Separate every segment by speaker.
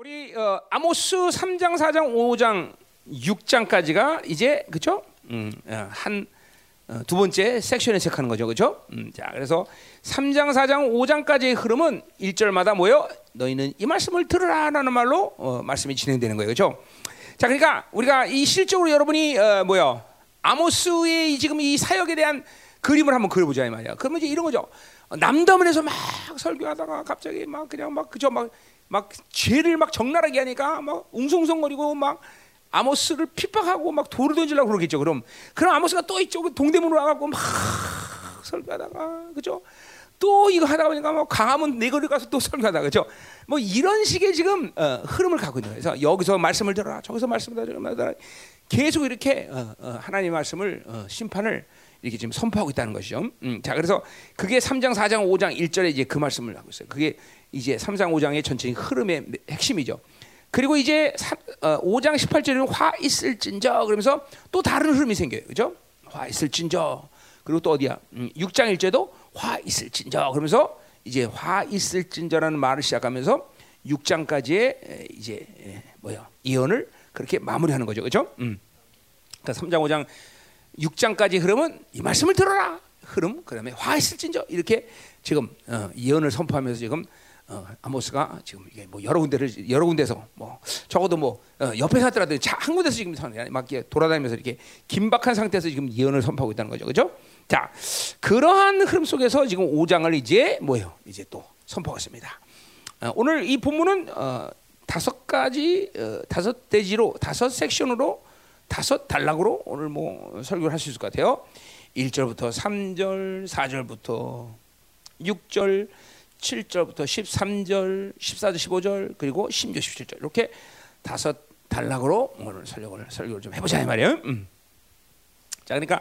Speaker 1: 우리 어, 아모스 3장, 4장, 5장, 6장까지가 이제 그죠? 음, 어, 한두 번째 섹션에 시작하는 거죠, 그죠? 음, 자, 그래서 3장, 4장, 5장까지의 흐름은 1절마다 뭐요? 너희는 이 말씀을 들으라라는 말로 어, 말씀이 진행되는 거예요, 그죠? 자, 그러니까 우리가 이 실적으로 여러분이 어, 뭐요? 아모스의 지금 이 사역에 대한 그림을 한번 그려보자 이 말이야. 그러면 이제 이런 거죠. 남담원에서 막 설교하다가 갑자기 막 그냥 막 그저 막 막 죄를 막 적나라하게 하니까 막 웅성웅성거리고 막 아모스를 핍박하고 막 돌을 던지려고 그러겠죠. 그럼 그럼 아모스가 또 이쪽 동대문으로 와갖고 막 설교하다가 그죠? 또 이거 하다 보니까 뭐 강화문 내거리 가서 또 설교하다 그죠? 뭐 이런 식의 지금 어, 흐름을 갖고 있는 거예요. 그래서 여기서 말씀을 들어라, 저기서 말씀을 들어라, 계속 이렇게 어, 어, 하나님 말씀을 어, 심판을 이렇게 지금 선포하고 있다는 것이죠. 음, 자, 그래서 그게 3장, 4장, 5장 1절에 이제 그 말씀을 하고 있어요. 그게 이제 3장, 5장의 전체적인 흐름의 핵심이죠. 그리고 이제 3, 어, 5장 18절에는 화 있을진저 그러면서 또 다른 흐름이 생겨요. 그죠? 화 있을진저. 그리고 또 어디야? 음, 6장 1절도 화 있을진저 그러면서 이제 화 있을진저라는 말을 시작하면서 6장까지의 이제 뭐야? 예언을 그렇게 마무리하는 거죠. 그죠? 음. 그러니까 3장, 5장 6장까지 흐름은 이 말씀을 들어라 흐름 그다음에 화 있을진저 이렇게 지금 어, 예언을 선포하면서 지금 어, 아모스가 지금 이게 뭐 여러 군데를 여러 군데서 뭐 적어도 뭐 어, 옆에 사더라도 한 군데서 지금 막 돌아다니면서 이렇게 긴박한 상태에서 지금 예언을 선포하고 있다는 거죠, 그렇죠? 자, 그러한 흐름 속에서 지금 5장을 이제 뭐예요? 이제 또 선포하겠습니다. 어, 오늘 이 본문은 어, 다섯 가지 어, 다섯 대지로 다섯 섹션으로 다섯 단락으로 오늘 뭐 설교를 할 수 있을 것 같아요. 1절부터 3절, 4절부터 6절, 7절부터 13절, 14절, 15절, 그리고 16, 17절 이렇게 다섯 단락으로 오늘 설교를 설교를 좀 해보자 이 말이에요. 음. 자, 그러니까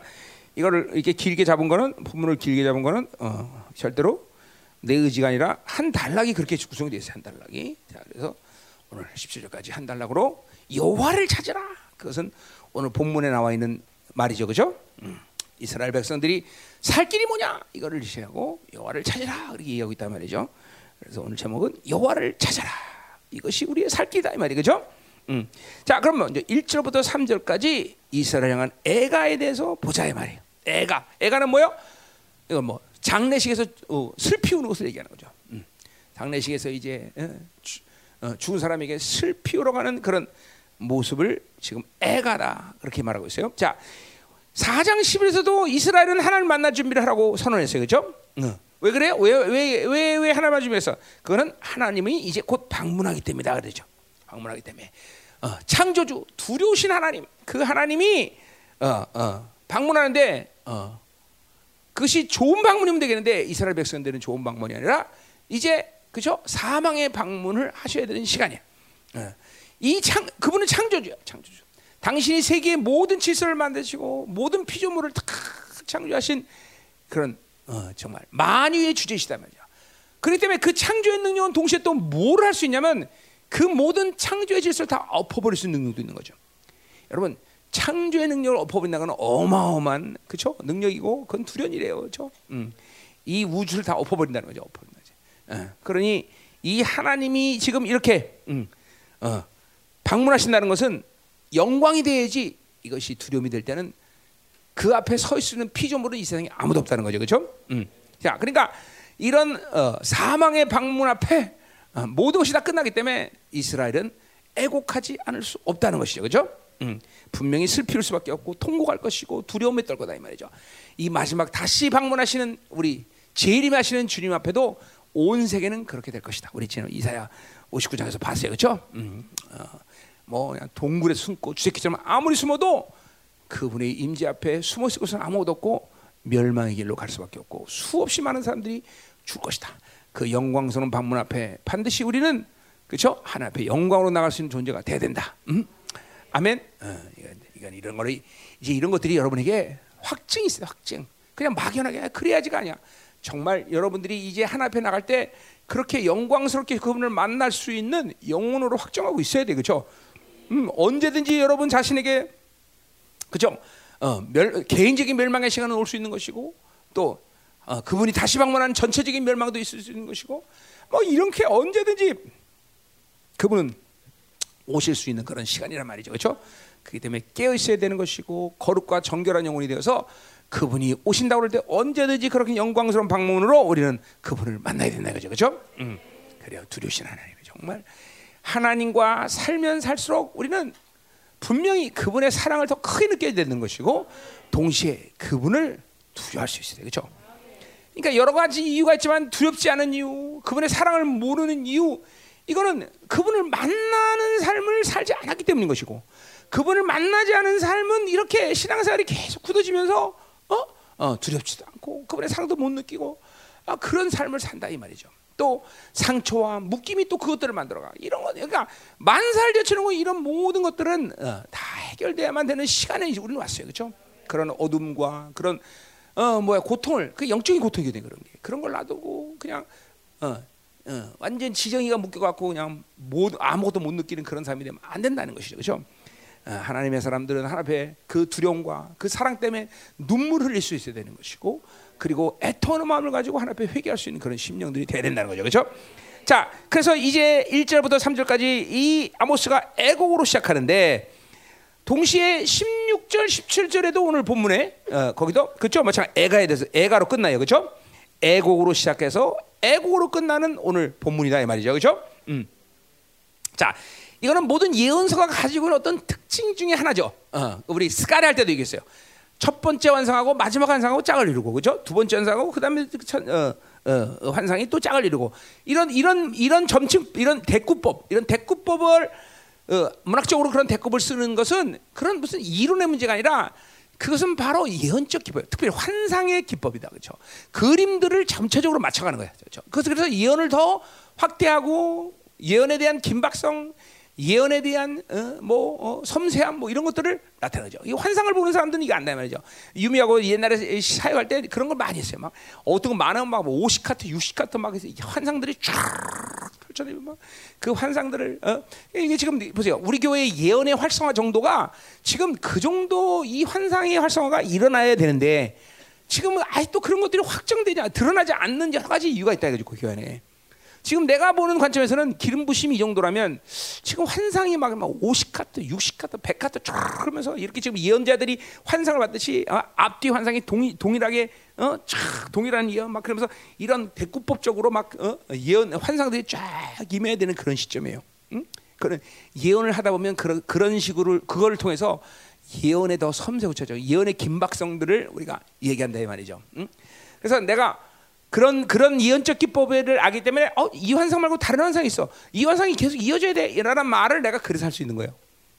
Speaker 1: 이거를 이렇게 길게 잡은 거는 본문을 길게 잡은 거는 어, 절대로 내 의지가 아니라 한 단락이 그렇게 구성이 되어 있어요. 한 단락이. 자, 그래서 오늘 17절까지 한 단락으로 여호와를 찾으라. 그것은 오늘 본문에 나와 있는 말이죠, 그죠? 음. 이스라엘 백성들이 살 길이 뭐냐 이거를 지시하고 여호와를 찾으라 그렇게 얘기하고 있단 말이죠. 그래서 오늘 제목은 여호와를 찾아라 이것이 우리의 살 길이다 이 말이 그죠? 음. 자 그러면 이제 1절부터 3절까지 이스라엘 향한 애가에 대해서 보자 이 말이에요. 애가 애가는 뭐요? 이건 뭐 장례식에서 어, 슬피 우는 것을 얘기하는 거죠. 음. 장례식에서 이제 어, 주, 어, 죽은 사람에게 슬피 우러 가는 그런 모습을 지금 애가다 그렇게 말하고 있어요. 자, 4장 10일에서도 이스라엘은 하나님 만날 준비를 하라고 선언했어요. 그렇죠? 응. 왜 그래요? 왜왜왜 왜 왜 하나님 준비해서? 그거는 하나님이 이제 곧 방문하기 때문이다 그러죠. 방문하기 때문에 어, 창조주 두려우신 하나님 그 하나님이 어, 어, 방문하는데 어, 그것이 좋은 방문이면 되겠는데 이스라엘 백성들은 좋은 방문이 아니라 이제 그죠 사망의 방문을 하셔야 되는 시간이야. 어. 이 창, 그분은 창조주야, 창조주. 당신이 세계의 모든 질서를 만드시고 모든 피조물을 다 창조하신 그런 어, 정말 만유의 주제시다 말이야. 그렇기 때문에 그 창조의 능력은 동시에 또 뭘 할 수 있냐면 그 모든 창조의 질서를 다 엎어버릴 수 있는 능력도 있는 거죠. 여러분 창조의 능력을 엎어버린다는 건 어마어마한 그렇죠 능력이고 그건 두려이래요, 그렇죠? 음. 이 우주를 다 엎어버린다는 거죠, 엎어버린다. 어. 그러니 이 하나님이 지금 이렇게 음, 어, 방문하신다는 것은 영광이 돼야지 이것이 두려움이 될 때는 그 앞에 서 있는 피조물은 이 세상에 아무도 없다는 거죠, 그렇죠? 음. 자, 그러니까 이런 어, 사망의 방문 앞에 어, 모든 것이 다 끝나기 때문에 이스라엘은 애곡하지 않을 수 없다는 것이죠, 그렇죠? 음. 분명히 슬피울 수밖에 없고 통곡할 것이고 두려움에 떨 거다 이 말이죠. 이 마지막 다시 방문하시는 우리 재림하시는 주님 앞에도 온 세계는 그렇게 될 것이다. 우리 지금 이사야 59장에서 봤어요, 그렇죠? 음. 어. 뭐 그냥 동굴에 숨고 주새끼처럼 아무리 숨어도 그분의 임재 앞에 숨어 있을 곳은 아무것도 없고 멸망의 길로 갈 수밖에 없고 수없이 많은 사람들이 죽을 것이다. 그 영광스러운 방문 앞에 반드시 우리는 그렇죠? 하나 앞에 영광으로 나갈 수 있는 존재가 돼야 된다. 음? 아멘. 어, 이건, 이건 이런 거를 이제 이런 것들이 여러분에게 확증이 있어요. 확증. 그냥 막연하게 그래야지가 아니야. 정말 여러분들이 이제 하나 앞에 나갈 때 그렇게 영광스럽게 그분을 만날 수 있는 영혼으로 확정하고 있어야 돼, 그렇죠? 음, 언제든지 여러분 자신에게 그죠? 어, 멸, 개인적인 멸망의 시간은 올 수 있는 것이고 또 어, 그분이 다시 방문하는 전체적인 멸망도 있을 수 있는 것이고 뭐 이렇게 언제든지 그분은 오실 수 있는 그런 시간이란 말이죠. 그렇죠? 그렇기 때문에 깨어 있어야 되는 것이고 거룩과 정결한 영혼이 되어서 그분이 오신다고 할 때 언제든지 그렇게 영광스러운 방문으로 우리는 그분을 만나야 된다 그죠. 그렇죠? 음. 그래요. 두려우신 하나님 정말 하나님과 살면 살수록 우리는 분명히 그분의 사랑을 더 크게 느껴야 되는 것이고 동시에 그분을 두려워할 수 있어요. 그렇죠? 그러니까 여러 가지 이유가 있지만 두렵지 않은 이유, 그분의 사랑을 모르는 이유, 이거는 그분을 만나는 삶을 살지 않았기 때문인 것이고, 그분을 만나지 않은 삶은 이렇게 신앙생활이 계속 굳어지면서 어? 어, 두렵지도 않고 그분의 사랑도 못 느끼고 아, 그런 삶을 산다 이 말이죠. 또 상처와 묶임이 또 그것들을 만들어가 이런 거 그러니까 만살 되치는 거 이런 모든 것들은 어, 다 해결돼야만 되는 시간에 우리는 왔어요, 그렇죠? 그런 어둠과 그런 어 뭐야 고통을 그 영적인 고통이 되 그런 게 그런 걸 놔두고 그냥 어, 어 완전 지정이가 묶여갖고 그냥 뭐 아무것도 못 느끼는 그런 삶이 되면 안 된다는 것이죠, 그렇죠? 어, 하나님의 사람들은 하나님 앞에 그 두려움과 그 사랑 때문에 눈물 흘릴 수 있어야 되는 것이고 그리고 애통하는 마음을 가지고 하나님 앞에 회개할 수 있는 그런 심령들이 돼야 된다는 거죠. 그렇죠? 자, 그래서 이제 1절부터 3절까지 이 아모스가 애곡으로 시작하는데 동시에 16절, 17절에도 오늘 본문에 어, 거기도 그렇죠? 마찬 애가에 대해서 애가로 끝나요. 그렇죠? 애곡으로 시작해서 애곡으로 끝나는 오늘 본문이다 이 말이죠. 그렇죠? 음. 자, 이거는 모든 예언서가 가지고 있는 어떤 특징 중에 하나죠. 어, 우리 스카리 할 때도 얘기했어요. 첫 번째 환상하고 마지막 환상하고 짝을 이루고 그죠? 두 번째 환상하고 그다음에 어, 어, 어, 환상이 또 짝을 이루고 이런 이런 이런 점칭 이런 대꾸법 이런 대꾸법을 어, 문학적으로 그런 대꾸법을 쓰는 것은 그런 무슨 이론의 문제가 아니라 그것은 바로 예언적 기법, 특별히 환상의 기법이다, 그렇죠? 그림들을 점차적으로 맞춰가는 거야, 그렇죠? 그래서 예언을 더 확대하고 예언에 대한 긴박성, 예언에 대한 어, 뭐 어, 섬세함 뭐 이런 것들을 나타내죠. 이 환상을 보는 사람들은 이게 안다 말이죠. 유미하고 옛날에 사역할 때 그런 걸 많이 했어요. 막 어떤 거 많으면 막 50카트, 60카트 막 해서 환상들이 쫙 펼쳐내면 막그 환상들을 어? 이게 지금 보세요. 우리 교회의 예언의 활성화 정도가 지금 그 정도 이 환상의 활성화가 일어나야 되는데 지금은 아직도 그런 것들이 확정되지 드러나지 않는 여러 가지 이유가 있다 이거죠. 그 교회 안에. 지금 내가 보는 관점에서는 기름 부심이 이 정도라면 지금 환상이 막, 막 50카트, 60카트, 100카트 쫙 그러면서 이렇게 지금 예언자들이 환상을 받듯이 어, 앞뒤 환상이 동일, 동일하게 어, 쫙 동일한 예언 막 그러면서 이런 대구법적으로 막 어, 예언 환상들이 쫙 임해야 되는 그런 시점이에요. 응? 그런 예언을 하다 보면 그런 그런 식으로 그걸 통해서 예언에 더 섬세 붙여져 예언의 긴박성들을 우리가 얘기한다 이 말이죠. 응? 그래서 내가 그런 그런 예언적 기법을 알기 때문에 어, 이 환상 말고 다른 환상이 있어. 이 환상이 계속 이어져야 돼. 이라는 말을 내가 그래서 할 수 있는 거예요.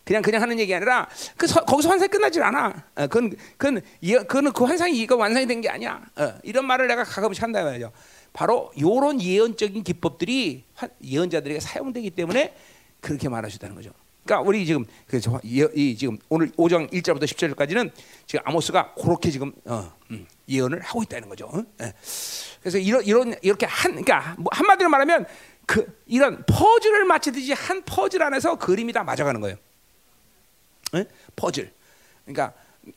Speaker 1: 그냥 그냥 하는 얘기 아니라 그 서, 거기서 환상이 끝나질 않아. 어, 그건 그건 예, 그건 그 환상이 이거 완성이 된 게 아니야. 어, 이런 말을 내가 가끔씩 한다 말이죠. 바로 이런 예언적인 기법들이 예언자들에게 사용되기 때문에 그렇게 말하셨다는 거죠. 그러니까 우리 지금 그래서 이, 지금 오늘 5장 1절부터 10절까지는 지금 아모스가 그렇게 지금 어, 음, 예언을 하고 있다는 거죠. 어? 예. 그래서 이런 이런 이렇게 한 그러니까 뭐 한마디로 말하면 그 이런 퍼즐을 맞추듯이 한 퍼즐 안에서 그림이 다 맞아가는 거예요. 에? 퍼즐. 그러니까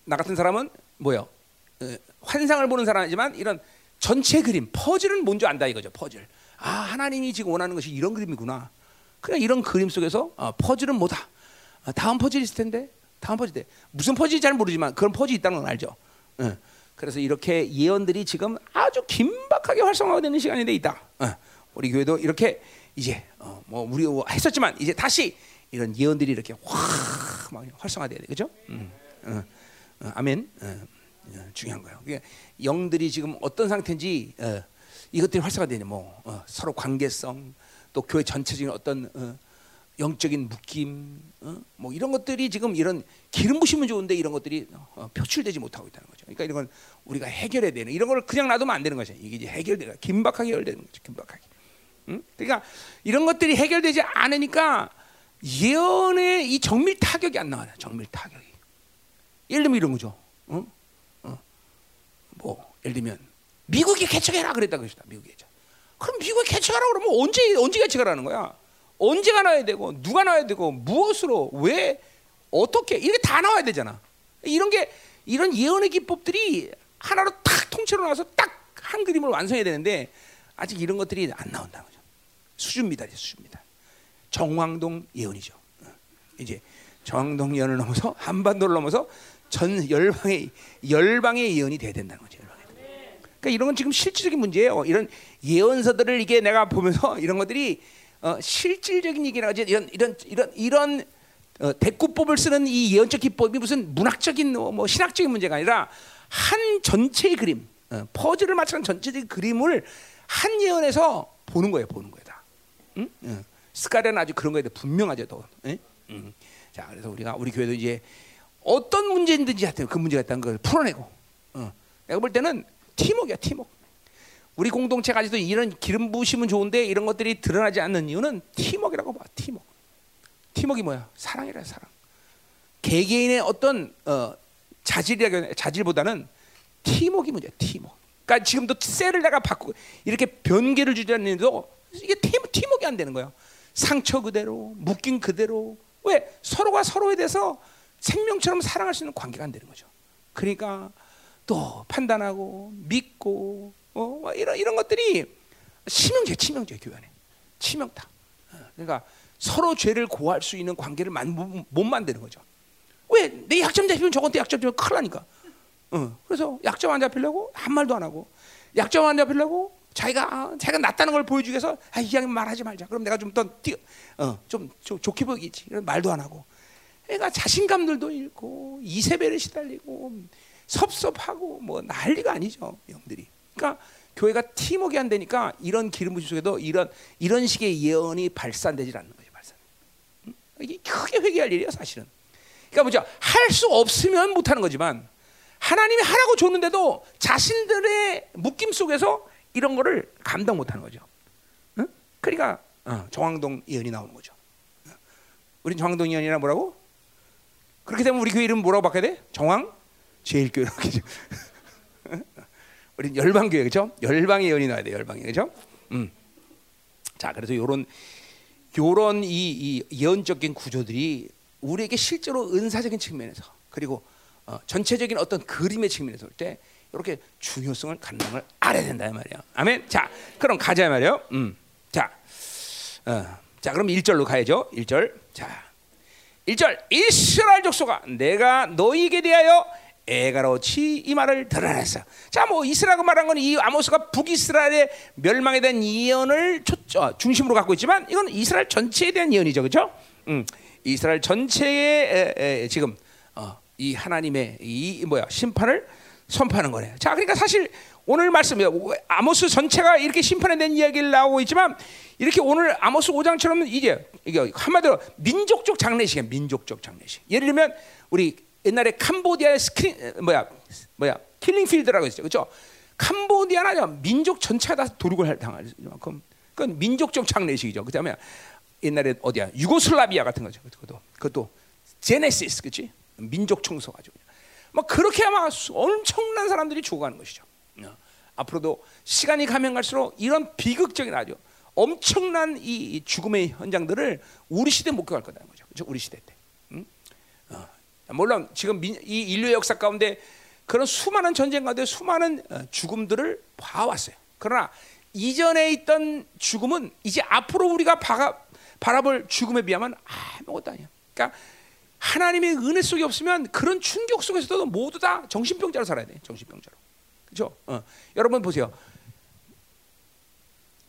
Speaker 1: 나 같은 사람은 뭐요? 에, 환상을 보는 사람이지만 이런 전체 그림 퍼즐은 뭔지 안다 이거죠. 퍼즐. 아 하나님이 지금 원하는 것이 이런 그림이구나. 그냥 이런 그림 속에서 어, 퍼즐은 뭐다. 아, 다음 퍼즐 있을 텐데 다음 퍼즐 때 무슨 퍼즐이 잘 모르지만 그런 퍼즐이 있다는 건 알죠. 에. 그래서 이렇게 예언들이 지금 아주 긴박하게 활성화가 되는 시간이 돼 있다. 어, 우리 교회도 이렇게 이제 어, 뭐 우리 했었지만 이제 다시 이런 예언들이 이렇게 확막 활성화돼야 돼, 그죠? 음, 어, 어, 아멘. 어, 어, 중요한 거예요. 영들이 지금 어떤 상태인지 어, 이것들이 활성화되는 뭐 서로 관계성 또 교회 전체적인 어떤 영적인 묶임, 어? 뭐 이런 것들이 지금 이런 기름 부시면 좋은데 이런 것들이 어, 표출되지 못하고 있다는 거죠. 그러니까 이런 건 우리가 해결해야 되는 이런 걸 그냥 놔두면 안 되는 거죠. 이게 이제 해결되가 긴박하게 해결되는 거죠. 긴박하게. 응? 그러니까 이런 것들이 해결되지 않으니까 예언의 이 정밀 타격이 안 나와요. 정밀 타격이. 예를 들면 이런 거죠. 어? 어. 뭐 예를 들면 미국이 개척해라 그랬다 그러시다. 미국이 개척. 그럼 미국이 개척하라 그러면 언제 언제 개척하라는 거야? 언제가 나와야 되고 누가 나와야 되고 무엇으로 왜 어떻게 이게 다 나와야 되잖아. 이런 게 이런 예언의 기법들이 하나로 탁 통째로 나와서 딱 한 그림을 완성해야 되는데 아직 이런 것들이 안 나온다는 거죠. 수준 미달이죠, 수준 미달. 정황동 예언이죠. 이제 정동연을 넘어서 한반도를 넘어서 전 열방의 열방의 예언이 돼야 된다는 거죠. 그러니까 이런 건 지금 실질적인 문제예요. 이런 예언서들을 이게 내가 보면서 이런 것들이 어, 실질적인 얘기나 이런 이런 이런 이런 어, 대꾸법을 쓰는 이 예언적 기법이 무슨 문학적인 뭐, 뭐 신학적인 문제가 아니라 한 전체의 그림, 어, 퍼즐을 맞추는 전체적인 그림을 한 예언에서 보는 거예요, 보는 거다. 응? 응. 스카리아는 아주 그런 거에 대해 분명하죠, 더. 응? 응. 자, 그래서 우리가 우리 교회도 이제 어떤 문제든지 하여튼 그 문제가 있다는 걸 풀어내고, 어. 내가 볼 때는 팀웍이야, 팀웍. 우리 공동체가 아직도 이런 기름 부심은 좋은데 이런 것들이 드러나지 않는 이유는 팀웍이라고 봐, 팀웍. 팀웍이 뭐야? 사랑이라 사랑. 개개인의 어떤 어, 자질이라 자질보다는 팀웍이 문제야. 팀웍. 그러니까 지금도 셀을 내가 바꾸고 이렇게 변개를 주자는데도 이게 팀 팀웍이 안 되는 거야. 상처 그대로, 묶인 그대로. 왜 서로가 서로에 대해서 생명처럼 사랑할 수 있는 관계가 안 되는 거죠. 그러니까 또 판단하고 믿고 어, 뭐 이런 이런 것들이 치명제, 치명제 교회 안에 치명타. 어, 그러니까 서로 죄를 고할 수 있는 관계를 만, 못 만드는 거죠. 왜? 내 약점 잡히면 저건데 약점 잡히면 큰일 나니까. 어, 그래서 약점 안 잡히려고 한 말도 안 하고 약점 안 잡히려고 자기가 자기가 낫다는 걸 보여주기 위해서 아, 이 양이 말하지 말자. 그럼 내가 좀더 어, 좀, 좀 좋게 보이겠지. 이런 말도 안 하고. 애가 자신감들도 잃고 이세벨에 시달리고 섭섭하고 뭐 난리가 아니죠 영들이. 그러니까 교회가 팀워크 안 되니까 이런 기름 부심 속에도 이런 이런 식의 예언이 발산되질 않는 거예요. 이게 크게 회개할 일이야 사실은. 그러니까 뭐죠? 할 수 없으면 못하는 거지만 하나님이 하라고 줬는데도 자신들의 묶임 속에서 이런 거를 감당 못하는 거죠. 응? 그러니까 어, 정황동 예언이 나오는 거죠. 우린 정황동 예언이라 뭐라고? 그렇게 되면 우리 교회 이름 뭐라고 바꿔야 돼? 정황 제일교회라고 우린 열방교회 그죠? 열방의 예언이 나와야 돼 열방이 그죠? 음. 자 그래서 요런 요런 이, 이 예언적인 구조들이 우리에게 실제로 은사적인 측면에서 그리고 어, 전체적인 어떤 그림의 측면에서 볼 때 이렇게 중요성을 갖는 걸 알아야 된다 말이야. 아멘. 자, 그럼 가자 말이요. 음. 자, 어, 자 그럼 1절로 가야죠. 1절. 자, 1절 이스라엘 족속아 내가 너희에게 대하여 애가로치 이 말을 드러냈어. 자, 뭐 이스라엘 말한 건 이 아모스가 북이스라엘의 멸망에 대한 예언을 초, 어, 중심으로 갖고 있지만 이건 이스라엘 전체에 대한 예언이죠, 그렇죠? 음, 이스라엘 전체의 에, 에, 지금 어, 이 하나님의 이 뭐야 심판을 선포하는 거네. 자, 그러니까 사실 오늘 말씀 아모스 전체가 이렇게 심판에 대한 이야기를 나오고 있지만 이렇게 오늘 아모스 5장처럼 이제 이게 한마디로 민족적 장례식이야, 민족적 장례식. 예를 들면 우리 옛날에 캄보디아의 스크린 뭐야 뭐야 킬링 필드라고 했죠, 그렇죠? 캄보디아는 아니야 민족 전체가 다 도륙을 당할 만큼 그건 민족적 장례식이죠. 그다음에 옛날에 어디야 유고슬라비아 같은 거죠. 그것도 그것도 제노사이드 그렇지? 민족 청소 가지고 뭐 그렇게 아마 엄청난 사람들이 죽어가는 것이죠. 어. 앞으로도 시간이 가면 갈수록 이런 비극적인 아주 엄청난 이 죽음의 현장들을 우리 시대 에 목격할 거다는 거죠. 그렇죠? 우리 시대 때. 물론 지금 이 인류의 역사 가운데 그런 수많은 전쟁 가운데 수많은 어, 죽음들을 봐왔어요. 그러나 이전에 있던 죽음은 이제 앞으로 우리가 바가, 바라볼 죽음에 비하면 아무것도 아니야. 그러니까 하나님의 은혜 속에 없으면 그런 충격 속에서도 모두 다 정신병자로 살아야 돼. 정신병자로. 그렇죠? 어. 여러분 보세요.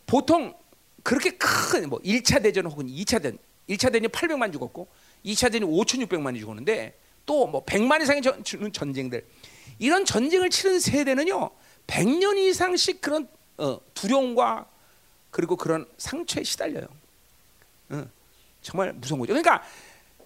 Speaker 1: 보통 그렇게 큰 뭐 1차 대전 혹은 2차 대전 1차 대전이 800만 죽었고 2차 대전이 5,600만이 죽었는데 또뭐 100만 이상의 전, 전쟁들 이런 전쟁을 치른 세대는요 100년 이상씩 그런 어, 두려움과 그리고 그런 상처에 시달려요. 어, 정말 무서운 거죠. 그러니까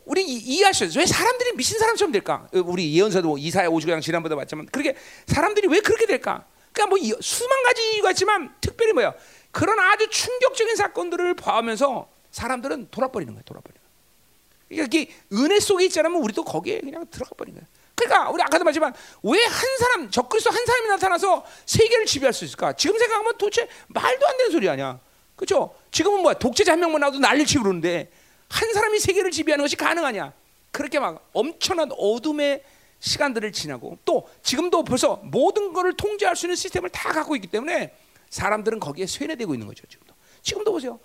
Speaker 1: 우리 이해하셔요. 왜 사람들이 미친 사람처럼 될까? 어, 우리 예언서도 뭐 이사야 59장 지난번에 봤지만 그렇게 사람들이 왜 그렇게 될까? 그러니까 뭐 수만 가지 이유가 있지만 특별히 뭐야? 그런 아주 충격적인 사건들을 봐오면서 사람들은 돌아버리는 거예요. 돌아버리는. 이게 은혜 속에 있잖아요. 우리도 거기에 그냥 들어가 버린 거예요. 그러니까 우리 아까도 말했지만 왜 한 사람 적그리스도 한 사람이 나타나서 세계를 지배할 수 있을까? 지금 생각하면 도대체 말도 안 되는 소리 아니야. 그렇죠? 지금은 뭐야 독재자 한 명만 나와도 난리 치고 그러는데 한 사람이 세계를 지배하는 것이 가능하냐? 그렇게 막 엄청난 어둠의 시간들을 지나고 또 지금도 벌써 모든 것을 통제할 수 있는 시스템을 다 갖고 있기 때문에 사람들은 거기에 쇠뇌되고 있는 거죠. 지금도 지금도 보세요.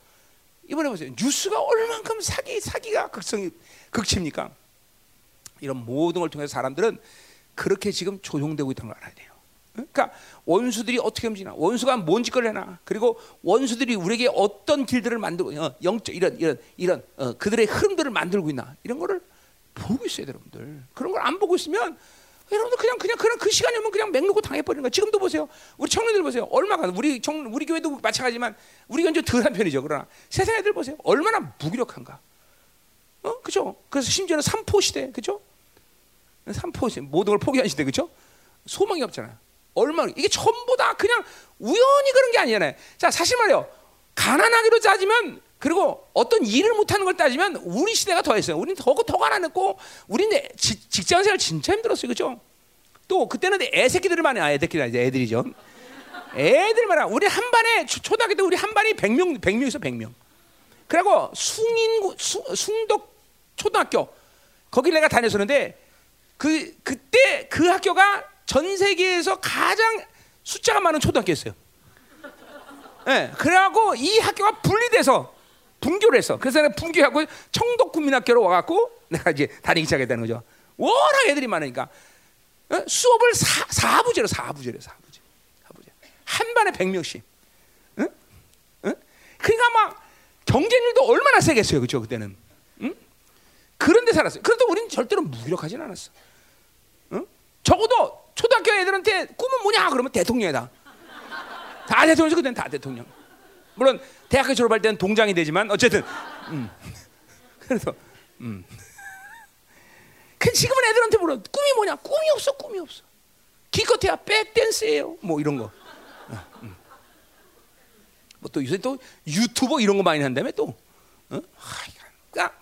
Speaker 1: 이번에 보세요. 뉴스가 얼만큼 사기 사기가 극성이 극치입니까? 이런 모든 걸 통해서 사람들은 그렇게 지금 조종되고 있다는 걸 알아야 돼요. 그러니까 원수들이 어떻게 움직이나, 원수가 뭔 짓을 해나, 그리고 원수들이 우리에게 어떤 길들을 만들고 어, 영적 이런 이런 이런 어, 그들의 흐름들을 만들고 있나 이런 거를 보고 있어야 돼요, 여러분들. 그런 걸 안 보고 있으면 여러분들 그냥 그냥 그냥 그 시간이 오면 그냥 맹놓고 당해버리는 거야. 지금도 보세요. 우리 청년들 보세요. 얼마가 우리 청 우리 교회도 마찬가지지만 우리 교회는 좀 덜한 편이죠. 그러나 세상 애들 보세요. 얼마나 무기력한가. 어, 그죠? 그래서 심지어는 삼포 시대, 그죠? 삼포 시대 모든 걸 포기한 시대, 그죠? 소망이 없잖아요. 얼마나 이게 전부 다 그냥 우연히 그런 게 아니잖아요. 자, 사실 말이요. 가난하기로 따지면 그리고 어떤 일을 못하는 걸 따지면 우리 시대가 더했어요. 우리는 더, 더 가난했고, 우리는 지, 직장 생활 진짜 힘들었어요. 그죠? 또 그때는 애새끼들을 많이, 아, 애새끼들 아니죠. 애들이죠. 애들 많아. 우리 한 반에, 초등학교 때 우리 한 반이 100명, 100명 있어, 100명. 그리고 숭인, 숭, 숭덕 초등학교. 거기 내가 다녔었는데, 그, 그때 그 학교가 전 세계에서 가장 숫자가 많은 초등학교였어요. 예, 네, 그래갖고 이 학교가 분리돼서 분교를 했어. 그래서 내가 분교하고 청독국민학교로 와갖고 내가 이제 다니기 시작했다는 거죠. 워낙 애들이 많으니까 어? 수업을 사, 사부제로 사부제로 사부제 사부제 한 반에 백 명씩. 그러니까 막 경쟁률도 얼마나 세겠어요, 그죠 그때는. 응? 그런데 살았어요. 그래도 우리는 절대로 무기력하진 않았어. 응? 적어도 초등학교 애들한테 꿈은 뭐냐 그러면 대통령이다. 다 대통령이지 그때는 다 대통령. 물론 대학교 졸업할 때는 동장이 되지만 어쨌든 음. 그래서 음. 그 지금은 애들한테 물어 꿈이 뭐냐? 꿈이 없어, 꿈이 없어. 기껏해야 백댄스예요. 뭐 이런 거. 어, 음. 뭐또 요새 또 유튜버 이런 거 많이 한다며 또. 어? 그러니까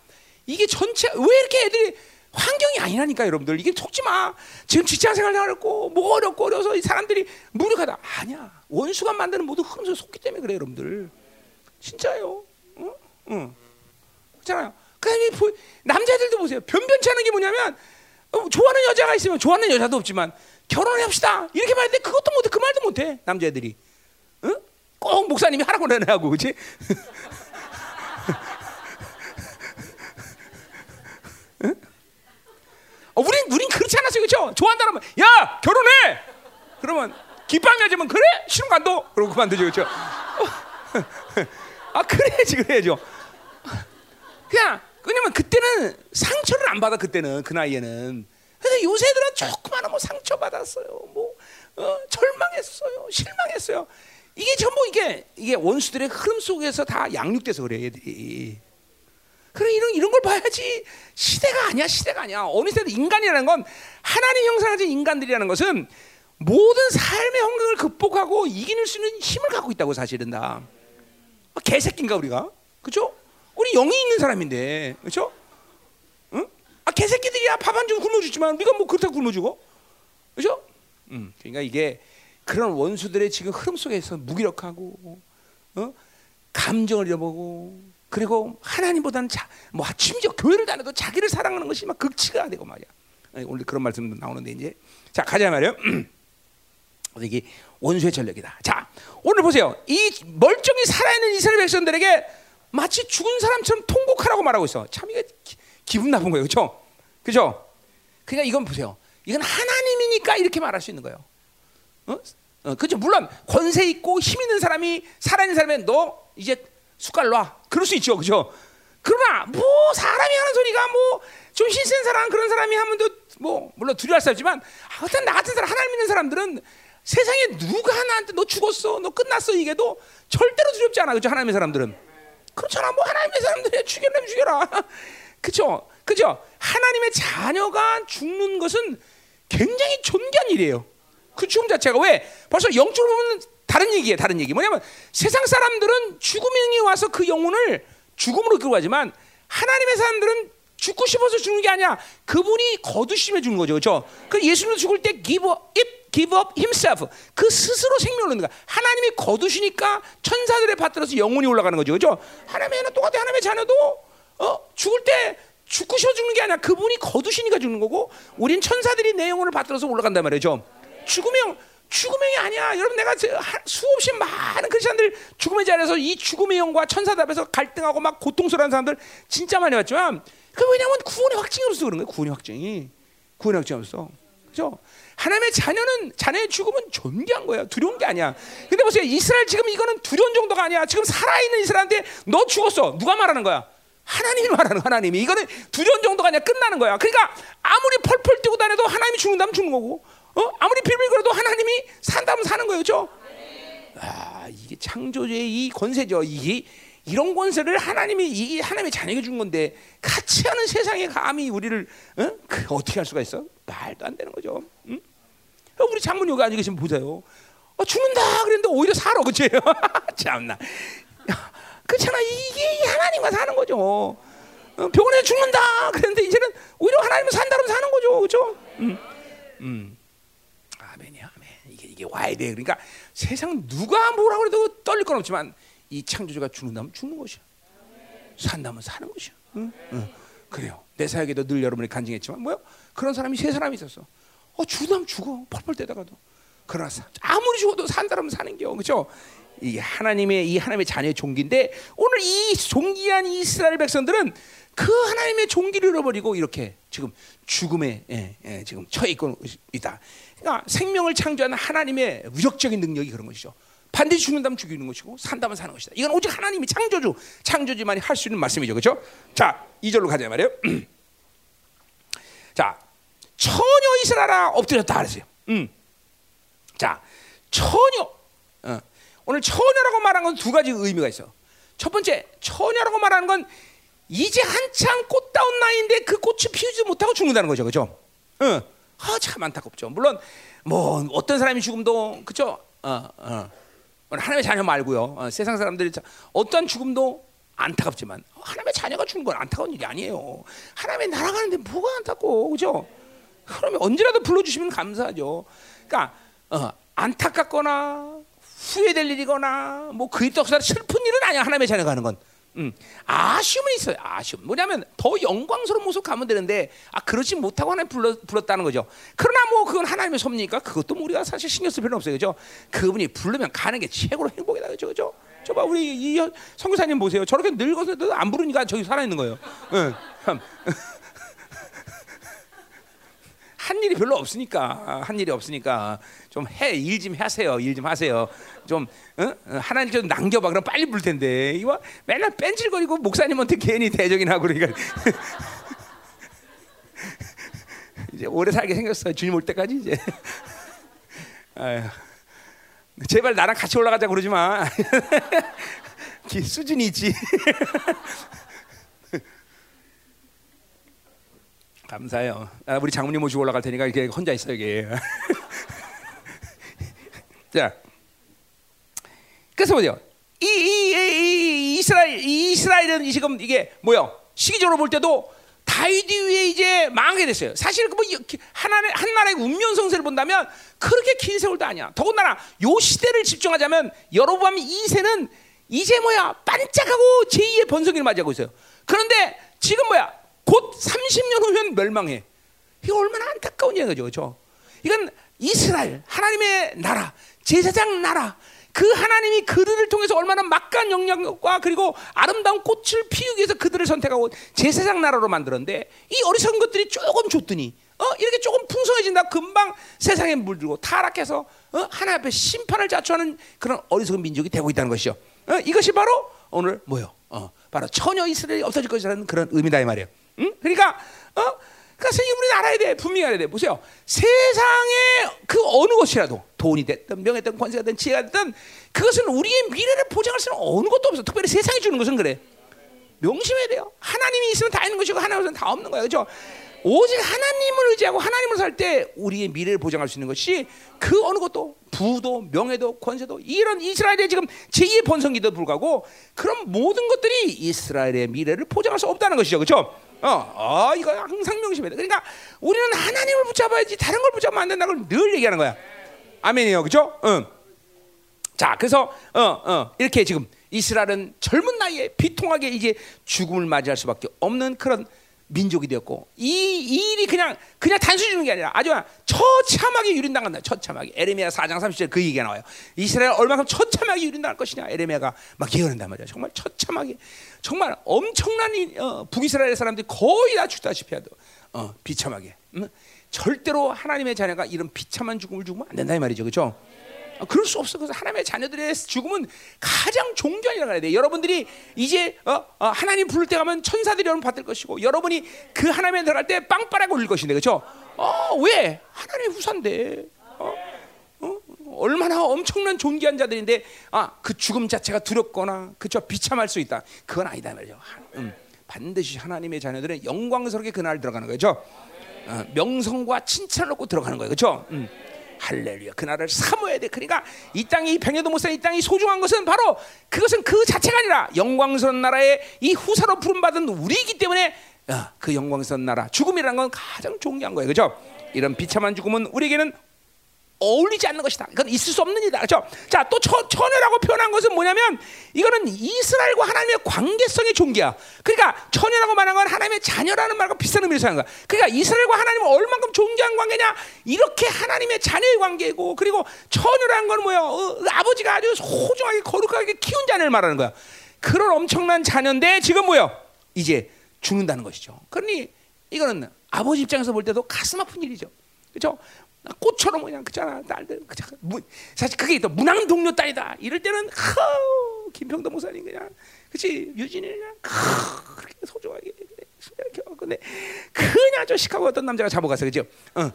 Speaker 1: 이게 전체 왜 이렇게 애들이 환경이 아니라니까 여러분들 이게 속지 마. 지금 직장 생활 어렵고 뭐 어렵고 어려서 이 사람들이 무력하다. 아니야. 원수가 만드는 모든 흐름에 속기 때문에 그래 여러분들. 진짜요. 어? 어. 그렇잖아요. 그다음에 남자들도 보세요. 변변치 않은 게 뭐냐면 어, 좋아하는 여자가 있으면 좋아하는 여자도 없지만 결혼해 합시다. 이렇게 말하는데 그것도 못해. 그 말도 못해. 남자애들이. 어? 꼭 목사님이 하라고 하고 그렇지? 어, 우린 우린 그렇지 않았어요, 그렇죠? 좋아한다면 야 결혼해. 그러면 기빵 여자면 그래 싫은 간도 그러고 그만두죠, 그렇죠? 아 그래야지 그래야죠. 그냥 왜냐면 그때는 상처를 안 받아 그때는 그 나이에는. 근데 요새 들은 조그마한 뭐 상처 받았어요, 뭐 어, 절망했어요, 실망했어요. 이게 전부 이게 이게 원수들의 흐름 속에서 다 양육돼서 그래 얘들이. 그래 이런 이런 걸 봐야지 시대가 아니야 시대가 아니야 어느 세대 인간이라는 건 하나님 가진 인간들이라는 것은 모든 삶의 환경을 극복하고 이기는 수 있는 힘을 갖고 있다고 사실은 다 아, 개새끼인가 우리가 그죠? 우리 영이 있는 사람인데 그죠? 응? 아 개새끼들이야 밥 안 주고 굶어주지만 우리가 뭐 그렇다고 굶어주고 그죠? 음, 그러니까 이게 그런 원수들의 지금 흐름 속에서 무기력하고 어? 감정을 잃어보고 그리고 하나님보다는 자, 뭐 심지어 교회를 다녀도 자기를 사랑하는 것이 막 극치가 되고 말이야. 오늘 그런 말씀도 나오는데 이제 자 가자 말이요. 이게 원수의 전력이다. 자 오늘 보세요. 이 멀쩡히 살아있는 이스라엘 백성들에게 마치 죽은 사람처럼 통곡하라고 말하고 있어. 참 이게 기, 분 나쁜 거예요, 그렇죠? 그죠? 그러니까 이건 보세요. 이건 하나님이니까 이렇게 말할 수 있는 거예요. 어? 어, 그죠? 물론 권세 있고 힘 있는 사람이 살아있는 사람이 너 이제 숟갈 놔. 그럴 수 있죠. 그죠? 그러나 뭐 사람이 하는 소리가 뭐 좀 신센 사람 그런 사람이 하면 뭐 물론 두려워할 수 없지만 하여튼 나 같은 사람 하나님 믿는 사람들은 세상에 누가 하나한테 너 죽었어 너 끝났어 이게도 절대로 두렵지 않아. 그죠? 하나님의 사람들은. 그렇잖아. 뭐 하나님의 사람들이 죽여라 죽여라. 그죠 그죠? 하나님의 자녀가 죽는 것은 굉장히 존귀한 일이에요. 그 죽음 자체가. 왜? 벌써 영적으로 보면 다른 얘기예요. 다른 얘기. 뭐냐면 세상 사람들은 죽음이 와서 그 영혼을 죽음으로 끌고 가지만 하나님의 사람들은 죽고 싶어서 죽는 게 아니야. 그분이 거두심에 죽는 거죠. 그렇죠? 그 예수님도 죽을 때 give up, give up himself. 그 스스로 생명을 얻는 거야. 하나님이 거두시니까 천사들의 받들어서 영혼이 올라가는 거죠. 그렇죠? 하나님의 하나 똑같아. 하나님의 자녀도 어, 죽을 때 죽고 싶어 죽는 게 아니라 그분이 거두시니까 죽는 거고 우린 천사들이 내 영혼을 받들어서 올라간단 말이죠. 죽으면 죽음의 영이 아니야. 여러분 내가 수없이 많은 크리스천들 죽음의 자리에서 이 죽음의 영과 천사들 앞에서 갈등하고 막 고통스러운 사람들 진짜 많이 봤지만 그 왜냐면 구원의 확증이 없어서 그런 거예요. 구원의 확증이 구원의 확증이 없어. 그죠? 하나님의 자녀는 자녀의 죽음은 존귀한 거야. 두려운 게 아니야. 근데 보세요. 이스라엘 지금 이거는 두려운 정도가 아니야. 지금 살아있는 이스라엘한테 너 죽었어. 누가 말하는 거야? 하나님이 말하는 하나님이 이거는 두려운 정도가 아니라 끝나는 거야. 그러니까 아무리 펄펄 뛰고 다녀도 하나님이 죽는다면 죽는 거고, 어? 아무리 빌빌거려도 하나님이 산다면 사는 거예요, 그렇죠? 아 이게 창조주의 이 권세죠. 이게 이런 권세를 하나님이 이 하나님의 자녀에게 준 건데 같이 하는 세상에 감히 우리를 어? 그 어떻게 할 수가 있어? 말도 안 되는 거죠. 응? 우리 장모님 여기 앉아 계시면 보세요. 어, 죽는다 그랬는데 오히려 살아, 그치? 참나. 그렇잖아. 이게 하나님과 사는 거죠. 어, 병원에 죽는다. 그런데 이제는 오히려 하나님은 산다면 사는 거죠. 그렇죠? 아멘이야, 아멘. 이게 이게 와야 돼. 그러니까 세상 누가 뭐라 그래도 떨릴 건 없지만 이 창조주가 죽는다면 죽는 것이야. 산다면 사는 것이야. 응? 응. 그래요. 내 사역에도 늘 여러분이 간증했지만 뭐요? 그런 사람이 세 사람이 있었어. 어 죽으면 죽어. 펄펄 때다가도. 그러나 아무리 죽어도 산다면 사는 겨. 그렇죠? 이 하나님의 이 하나님의 자녀의 종기인데 오늘 이 종기한 이스라엘 백성들은 그 하나님의 종기를 잃어버리고 이렇게 지금 죽음에 예, 예, 지금 처해 있고 있다. 그러니까 생명을 창조하는 하나님의 무력적인 능력이 그런 것이죠. 반드시 죽는다면 죽이는 것이고 산다면 사는 것이다. 이건 오직 하나님이 창조주, 창조주만이 할 수 있는 말씀이죠. 그렇죠? 자, 2절로 가자 말이에요. 자, 처녀 이스라엘아 엎드렸다 그랬어요. 음. 자, 처녀. 어. 오늘 처녀라고 말한 건 두 가지 의미가 있어. 첫 번째, 처녀라고 말하는 건 이제 한참 꽃다운 나이인데 그 꽃이 피우지 못하고 죽는다는 거죠, 그죠? 응. 아, 참 안타깝죠. 물론 뭐 어떤 사람이 죽음도 그죠? 어, 어. 하나님의 자녀 말고요. 어, 세상 사람들이 어떤 죽음도 안타깝지만 하나님의 자녀가 죽는 건 안타까운 일이 아니에요. 하나님의 날아가는데 뭐가 안타까워, 그죠? 그러면 언제라도 불러주시면 감사하죠. 그러니까 어, 안타깝거나 후회될 일이거나 뭐 그리스도서 슬픈 일은 아니야 하나님의 자녀 가는 건. 음, 아쉬움은 있어요. 아쉬움. 뭐냐면 더 영광스러운 모습 가면 되는데 아 그러지 못하고 하나님 불러, 불렀다는 거죠. 그러나 뭐 그건 하나님의 섭니까? 그것도 뭐 우리가 사실 신경 쓸 필요는 없어요, 그죠? 그분이 부르면 가는 게 최고로 행복이다, 그죠, 그죠? 저봐 우리 이 성교사님 보세요. 저렇게 늙어서도 안 부르니까 저기 살아 있는 거예요. 응. 한 일이 별로 없으니까 한 일이 없으니까 좀 해 일 좀 하세요 일 좀 하세요. 좀 어? 하나님 좀 남겨봐. 그럼 빨리 불 텐데. 이거 맨날 뺀질거리고 목사님한테 괜히 대적이나 그러니까. 이제 오래 살게 생겼어 주님 올 때까지 이제. 아유. 제발 나랑 같이 올라가자 그러지 마. 수준이 있지 감사해요. 아, 우리 장모님 모시고 올라갈 테니까 이렇게 혼자 있어 여기. 자, 그래서 보세요. 이, 이, 이, 이스라엘 이스라엘은 지금 이게 뭐요? 시기적으로 볼 때도 다윗 위에 이제 망하게 됐어요. 사실 그뭐 하나의 한 나라의 운명 성세를 본다면 그렇게 긴 세월도 아니야. 더군다나 요 시대를 집중하자면 여로보암 2세는 이제 뭐야 반짝하고 제2의 번성기를 맞이하고 있어요. 그런데 지금 뭐야 곧 30년 후면 멸망해. 이거 얼마나 안타까운 얘기죠, 그렇죠? 이건 이스라엘 하나님의 나라, 제사장 나라. 그 하나님이 그들을 통해서 얼마나 막간 영향력과 그리고 아름다운 꽃을 피우기 위해서 그들을 선택하고 제사장 나라로 만들었는데 이 어리석은 것들이 조금 줬더니 어 이렇게 조금 풍성해진다 금방 세상에 물들고 타락해서 어 하나 앞에 심판을 자초하는 그런 어리석은 민족이 되고 있다는 것이죠. 어 이것이 바로 오늘 뭐요? 어 바로 처녀 이스라엘이 없어질 것이라는 그런 의미다 이 말이에요. 응? 그러니까 어? 그러니까 우리는 알아야 돼. 분명히 알아야 돼. 보세요. 세상의 그 어느 것이라도 돈이 됐든 명예든 권세가 됐든 지혜가 됐든 그것은 우리의 미래를 보장할 수는 어느 것도 없어. 특별히 세상이 주는 것은 그래. 명심해야 돼요. 하나님이 있으면 다 있는 것이고 하나님 없으면 다 없는 거예요. 그렇죠? 오직 하나님을 의지하고 하나님을 살 때 우리의 미래를 보장할 수 있는 것이 그 어느 것도 부도 명예도 권세도 이런 이스라엘의 지금 제2의 번성기도 불구하고 그런 모든 것들이 이스라엘의 미래를 보장할 수 없다는 것이죠. 그렇죠? 어, 어, 이거 항상 명심해야 돼. 그러니까 우리는 하나님을 붙잡아야지 다른 걸 붙잡으면 안 된다는 걸늘 얘기하는 거야. 아멘이요, 그죠? 응. 자, 그래서 어, 어, 이렇게 지금 이스라엘은 젊은 나이에 비통하게 이제 죽음을 맞이할 수밖에 없는 그런 민족이 되었고 이, 이 일이 그냥 그냥 단순히 주는 게 아니라 아주 처참하게 유린당한다. 처참하게 에레미야 4장 30절 그 얘기가 나와요. 이스라엘 얼마큼 처참하게 유린당할 것이냐 에레미야가 막 예언한단 말이야. 정말 처참하게 정말 엄청난 이, 어, 북이스라엘 사람들이 거의 다 죽다시피 하도 어, 비참하게 음? 절대로 하나님의 자녀가 이런 비참한 죽음을 죽으면 안 된다 이 말이죠. 그렇죠? 어, 그럴 수 없어. 그래서 하나님의 자녀들의 죽음은 가장 존귀한이라 그래야 돼. 여러분들이 이제 어, 어, 하나님 부를 때 가면 천사들이 여러분 받을 것이고 여러분이 그 하나님에 들어갈 때 빵빠라고 울릴 것인데 그렇죠? 어, 왜? 하나님의 후사인데. 어? 어? 얼마나 엄청난 존귀한 자들인데 아, 그 죽음 자체가 두렵거나 그죠 비참할 수 있다. 그건 아니다 말이죠. 음, 반드시 하나님의 자녀들은 영광스럽게 그날 들어가는 거죠. 어, 명성과 칭찬을 얻고 들어가는 거예요. 그렇죠? 음. 할렐루야. 그 나라를 사모해야 돼. 그러니까 이 땅이 병에도 못 사, 이 땅이 소중한 것은 바로 그것은 그 자체가 아니라 영광스러운 나라의 이 후사로 부름받은 우리이기 때문에 어, 그 영광스러운 나라, 죽음이라는 건 가장 존귀한 거예요. 그죠? 이런 비참한 죽음은 우리에게는 어울리지 않는 것이다. 이건 있을 수 없는 일이다. 그렇죠? 자, 또 처, 처녀라고 표현한 것은 뭐냐면 이거는 이스라엘과 하나님의 관계성의 종기야. 그러니까 처녀라고 말한 건 하나님의 자녀라는 말과 비슷한 의미로 사는 거야. 그러니까 이스라엘과 하나님은 얼만큼 존귀한 관계냐? 이렇게 하나님의 자녀의 관계고 그리고 처녀라는 건 뭐야? 어, 아버지가 아주 소중하게 거룩하게 키운 자녀를 말하는 거야. 그런 엄청난 자녀인데 지금 뭐야? 이제 죽는다는 것이죠. 그러니 이거는 아버지 입장에서 볼 때도 가슴 아픈 일이죠. 그렇죠? 꽃처럼 그냥 그잖아 딸들. 사실 그게 또 문항 동료 딸이다. 이럴 때는 허, 김평도 목사님 그냥 그치? 유진이 그냥 그렇게 소중하게 이렇게 근데 그냥 저 시카고 어떤 남자가 잡아갔어 그죠? 어, 어.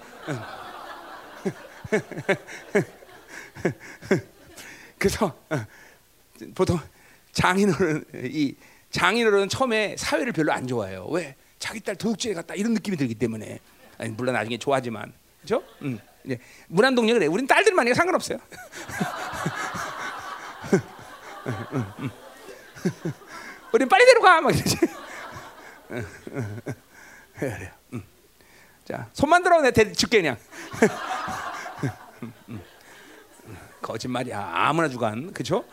Speaker 1: 그래서 어, 보통 장인어른 이 장인어른은 처음에 사회를 별로 안 좋아해요. 왜? 자기 딸 도둑질해 갔다 이런 느낌이 들기 때문에. 아니, 물론 나중에 좋아하지만 그죠? 음. 이제 문안동녀 그래. 우린 딸들만 이거 상관없어요. 우린 빨리 데려가 막 이러지. 그래. 음. 자 손만 들어 내가 줄게 그냥. 거짓말이야. 아무나 주간 그죠?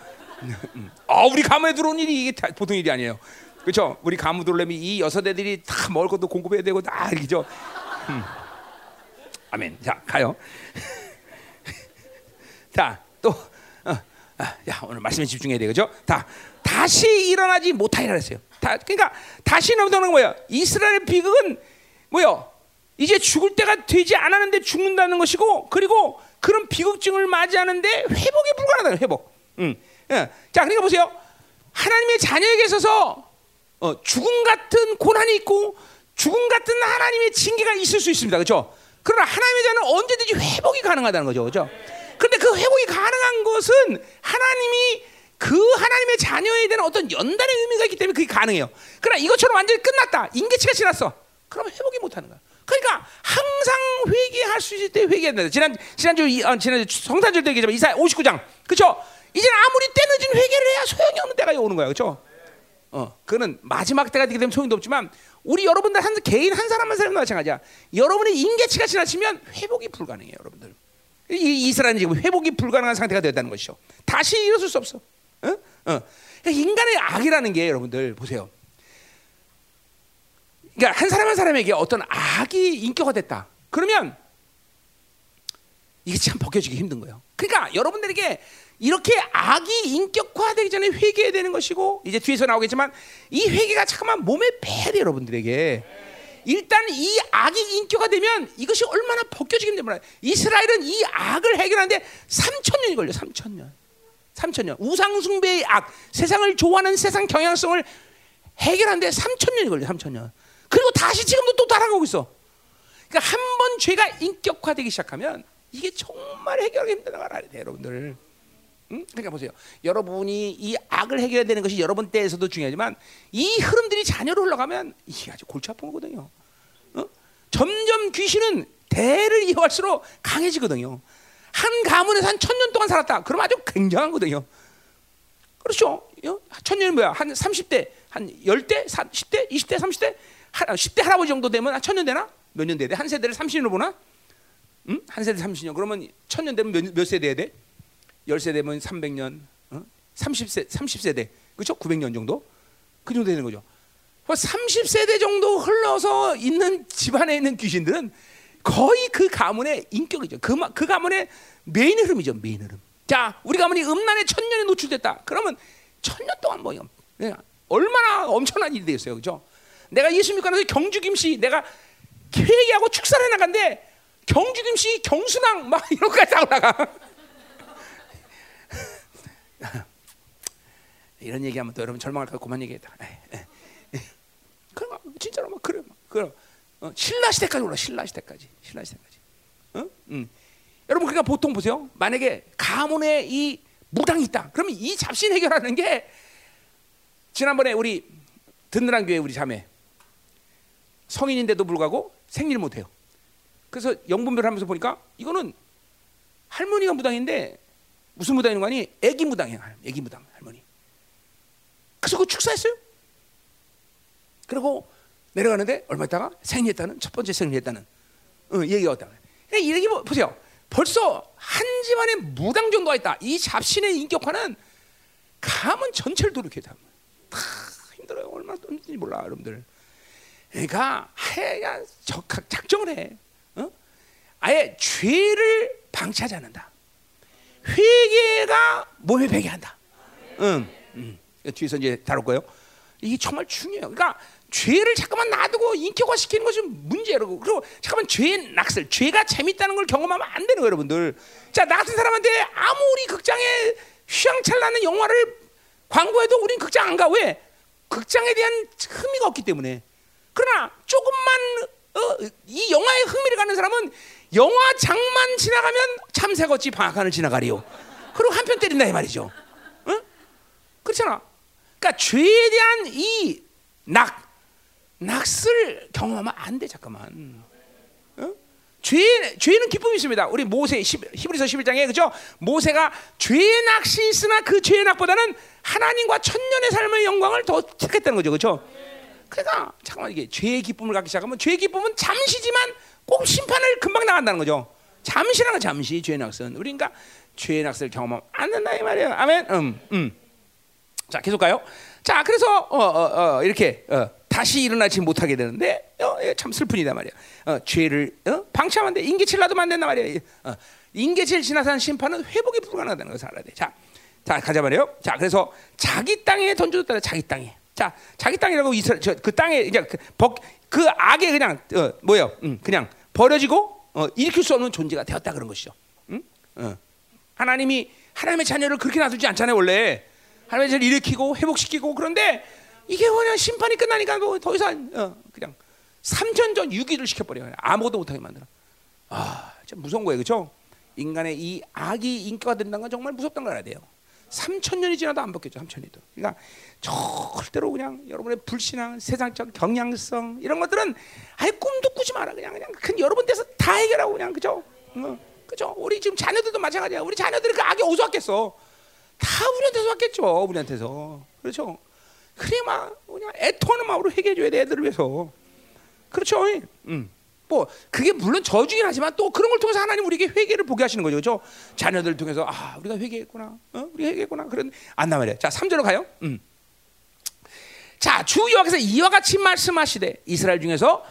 Speaker 1: 아 우리 가문에 들어온 일이 이게 보통 일이 아니에요. 그렇죠? 우리 가문 들어오려면 이 여섯 애들이 다 먹을 것도 공급해야 되고 다 이죠. 음. 아멘. 자, 가요. 자, 또, 어, 아, 야, 오늘 말씀에 집중해야 되겠죠? 다, 다시 일어나지 못하리라 했어요. 다, 그러니까, 다시 일어나는 뭐야? 이스라엘 비극은 뭐야? 이제 죽을 때가 되지 않았는데 죽는다는 것이고, 그리고 그런 비극증을 맞이하는데 회복이 불가능하다, 회복. 음. 예. 자, 그러니까 보세요. 하나님의 자녀에게 있어서 어, 죽음 같은 고난이 있고, 죽음 같은 하나님의 징계가 있을 수 있습니다. 그렇죠? 그러나 하나님의 자는 언제든지 회복이 가능하다는 거죠. 그죠? 그런데 그 회복이 가능한 것은 하나님이 그 하나님의 자녀에 대한 어떤 연단의 의미가 있기 때문에 그게 가능해요. 그러나 이것처럼 완전히 끝났다. 인계치가 지났어. 그러면 회복이 못 하는 거야. 그러니까 항상 회개할 수 있을 때 회개해야 된다. 지난 지난주 어, 지난주 성탄절 때 얘기했지만 이사 59장. 그렇죠? 이제 아무리 때 늦은 회개를 해야 소용이 없는 때가 오는 거야. 그렇죠? 어, 그는 마지막 때가 되게 되면 소용도 없지만 우리 여러분들 한 개인 한 사람 한 사람 마찬가지야. 여러분의 인계치가 지나치면 회복이 불가능해요, 여러분들. 이 이스라엘은 지금 회복이 불가능한 상태가 되었다는 것이죠. 다시 일어설 수 없어. 어? 어. 그러니까 인간의 악이라는 게 여러분들 보세요. 그러니까 한 사람 한 사람에게 어떤 악이 인격화됐다. 그러면 이게 참 벗겨지기 힘든 거예요. 그러니까 여러분들에게 이렇게 악이 인격화되기 전에 회개해야 되는 것이고 이제 뒤에서 나오겠지만 이 회개가 잠깐만 몸에 배야 돼 여러분들에게. 일단 이 악이 인격화되면 이것이 얼마나 벗겨지기 힘든 이스라엘은 이 악을 해결하는데 3천 년이 걸려 3천 년. 3천 년. 우상 숭배의 악 세상을 좋아하는 세상 경향성을 해결하는데 3천 년이 걸려 3천 년. 그리고 다시 지금도 또 따라가고 있어. 그러니까 한 번 죄가 인격화되기 시작하면 이게 정말 해결하기 힘든 걸 알아야 돼 여러분들 응? 그러니까 보세요. 여러분이 이 악을 해결해야 되는 것이 여러분 때에서도 중요하지만 이 흐름들이 자녀로 흘러가면 이게 아주 골치 아픈 거거든요. 어? 점점 귀신은 대를 이어갈수록 강해지거든요. 한 가문에서 한 천년 동안 살았다. 그럼 아주 굉장한 거든요. 그렇죠? 어? 천년이 뭐야? 한 30대, 한 10대, 10대, 20대, 30대, 10대 할아버지 정도 되면 한 천년 되나? 몇 년 돼야 돼? 한 세대를 30년으로 보나? 응? 한 세대 30년. 그러면 천년 되면 몇, 몇 세대 해야 돼? 10세대면 300년, 어? 30세 30세대. 그렇죠? 900년 정도? 그 정도 되는 거죠. 30세대 정도 흘러서 있는 집안에 있는 귀신들은 거의 그 가문의 인격이죠. 그, 그 가문의 메인 흐름이죠. 메인 흐름. 자, 우리 가문이 음란의 천년에 노출됐다. 그러면 천년 동안 뭐 얼마나 엄청난 일이 되겠어요. 그죠? 내가 예수 믿고 나서 경주 김씨 내가 회개하고 축사를 해나간데 경주 김씨 경순왕 막 이런 거까지 다 올라가. 이런 얘기하면 또 여러분 절망할까 그만 얘기했다. 그럼 진짜로 막 그래, 그럼 어, 신라 시대까지 올라 신라 시대까지 신라 시대까지. 어? 음. 여러분 그러니까 보통 보세요. 만약에 가문에 이 무당이 있다. 그러면 이 잡신 해결하는 게 지난번에 우리 든든한 교회 우리 자매 성인인데도 불구하고 생리를 못해요. 그래서 영분별 하면서 보니까 이거는 할머니가 무당인데 무슨 무당인 거 아니? 애기 무당이야. 애기 무당 할머니. 그래서 그 축사했어요. 그리고 내려가는데 얼마 있다가 생리했다는 첫 번째 생리했다는 어, 얘기가 왔다. 그러니까 이 얘기 뭐, 보세요. 벌써 한 집안에 무당 정도가 있다. 이 잡신의 인격화는 가문 전체를 도둑해 다. 다 힘들어요. 얼마나 힘든지 몰라, 여러분들. 그러니까 하야 적극 작정을 해. 어? 아예 죄를 방치하지 않는다. 회개가 몸에 배게 한다. 응. 응. 뒤에서 이제 다룰 거예요. 이게 정말 중요해요. 그러니까 죄를 잠깐만 놔두고 인격화 시키는 것이 문제라고. 그리고 잠깐만 죄의 낙설, 죄가 재밌다는 걸 경험하면 안 되는 거예요, 여러분들. 자, 나 같은 사람한테 아무리 극장에 휘황찬란한 영화를 광고해도 우린 극장 안 가. 왜? 극장에 대한 흥미가 없기 때문에. 그러나 조금만 어, 이 영화에 흥미를 갖는 사람은 영화 장만 지나가면 참새같이 방앗간을 지나가리요. 그리고 한 편 때린다 이 말이죠. 어? 그렇잖아. 그러니까 죄에 대한 이 낙, 낙을 경험하면 안 돼, 잠깐만. 어? 죄, 죄는 기쁨이 있습니다. 우리 모세, 히브리서 11장에, 그죠? 모세가 죄의 낚시 있으나 그 죄의 낙보다는 하나님과 천년의 삶의 영광을 더 택했다는 거죠. 그죠? 그러니까, 잠깐만, 이게 죄의 기쁨을 갖기 시작하면 죄의 기쁨은 잠시지만 꼭 심판을 금방 나간다는 거죠. 잠시라는 잠시, 죄의 낙선. 우리 그러니까 죄의 낙선을 경험하면 안 된다, 이 말이에요. 아멘? 음, 음. 자, 계속 가요. 자, 그래서, 어, 어, 어, 이렇게, 어, 다시 일어나지 못하게 되는데 어, 예, 참 슬픈이다 말이야. 어, 죄를 어? 방치하면 돼. 안 된단 말이야. 어, 인계치를 지나서 심판은 회복이 불가능하다는 것을 알아야 돼. 자, 자 가자 말이요. 자, 그래서 자기 땅에 던져줬다. 자기 땅에. 자, 자기 땅이라고 이스라엘 그 땅에 이제 그, 벅, 그 악에 그냥 어, 뭐요? 음, 그냥 버려지고 어, 일으킬 수 없는 존재가 되었다 그런 것이죠. 음? 어. 하나님이 하나님의 자녀를 그렇게 놔두지 않잖아요 원래. 하나님의 자녀를 일으키고 회복시키고 그런데 이게 그냥 심판이 끝나니까 뭐 더 이상 어, 그냥 3천 전 유기를 시켜버려요. 아무것도 못하게 만들어. 아, 참 무서운 거예요, 그렇죠? 인간의 이 악이 인격화 된다는 건 정말 무섭다는 걸 알아야 돼요. 3천 년이 지나도 안 바뀌죠, 3천 년도. 그러니까 절대로 그냥 여러분의 불신앙, 세상적 경향성 이런 것들은 아예 꿈도 꾸지 마라. 그냥 그냥 큰 여러분 돼서 다 해결하고 그냥 그죠? 어, 그죠? 우리 지금 자녀들도 마찬가지야. 우리 자녀들이 그 악이 어디서 왔겠어? 다 우리한테서 왔겠죠, 우리한테서. 그렇죠? 그래 막 그냥 애통하는 마음으로 회개해줘야 돼 애들을 위해서. 그렇죠? 음. 뭐 그게 물론 저주긴 하지만 또 그런 걸 통해서 하나님 우리에게 회개를 보게 하시는 거죠. 그렇죠? 자녀들 통해서 아 우리가 회개했구나. 어? 우리가 회개했구나. 그런 안나 말이야. 자 3절로 가요. 음. 자, 주 여호와께서 이와 같이 말씀하시되 이스라엘 중에서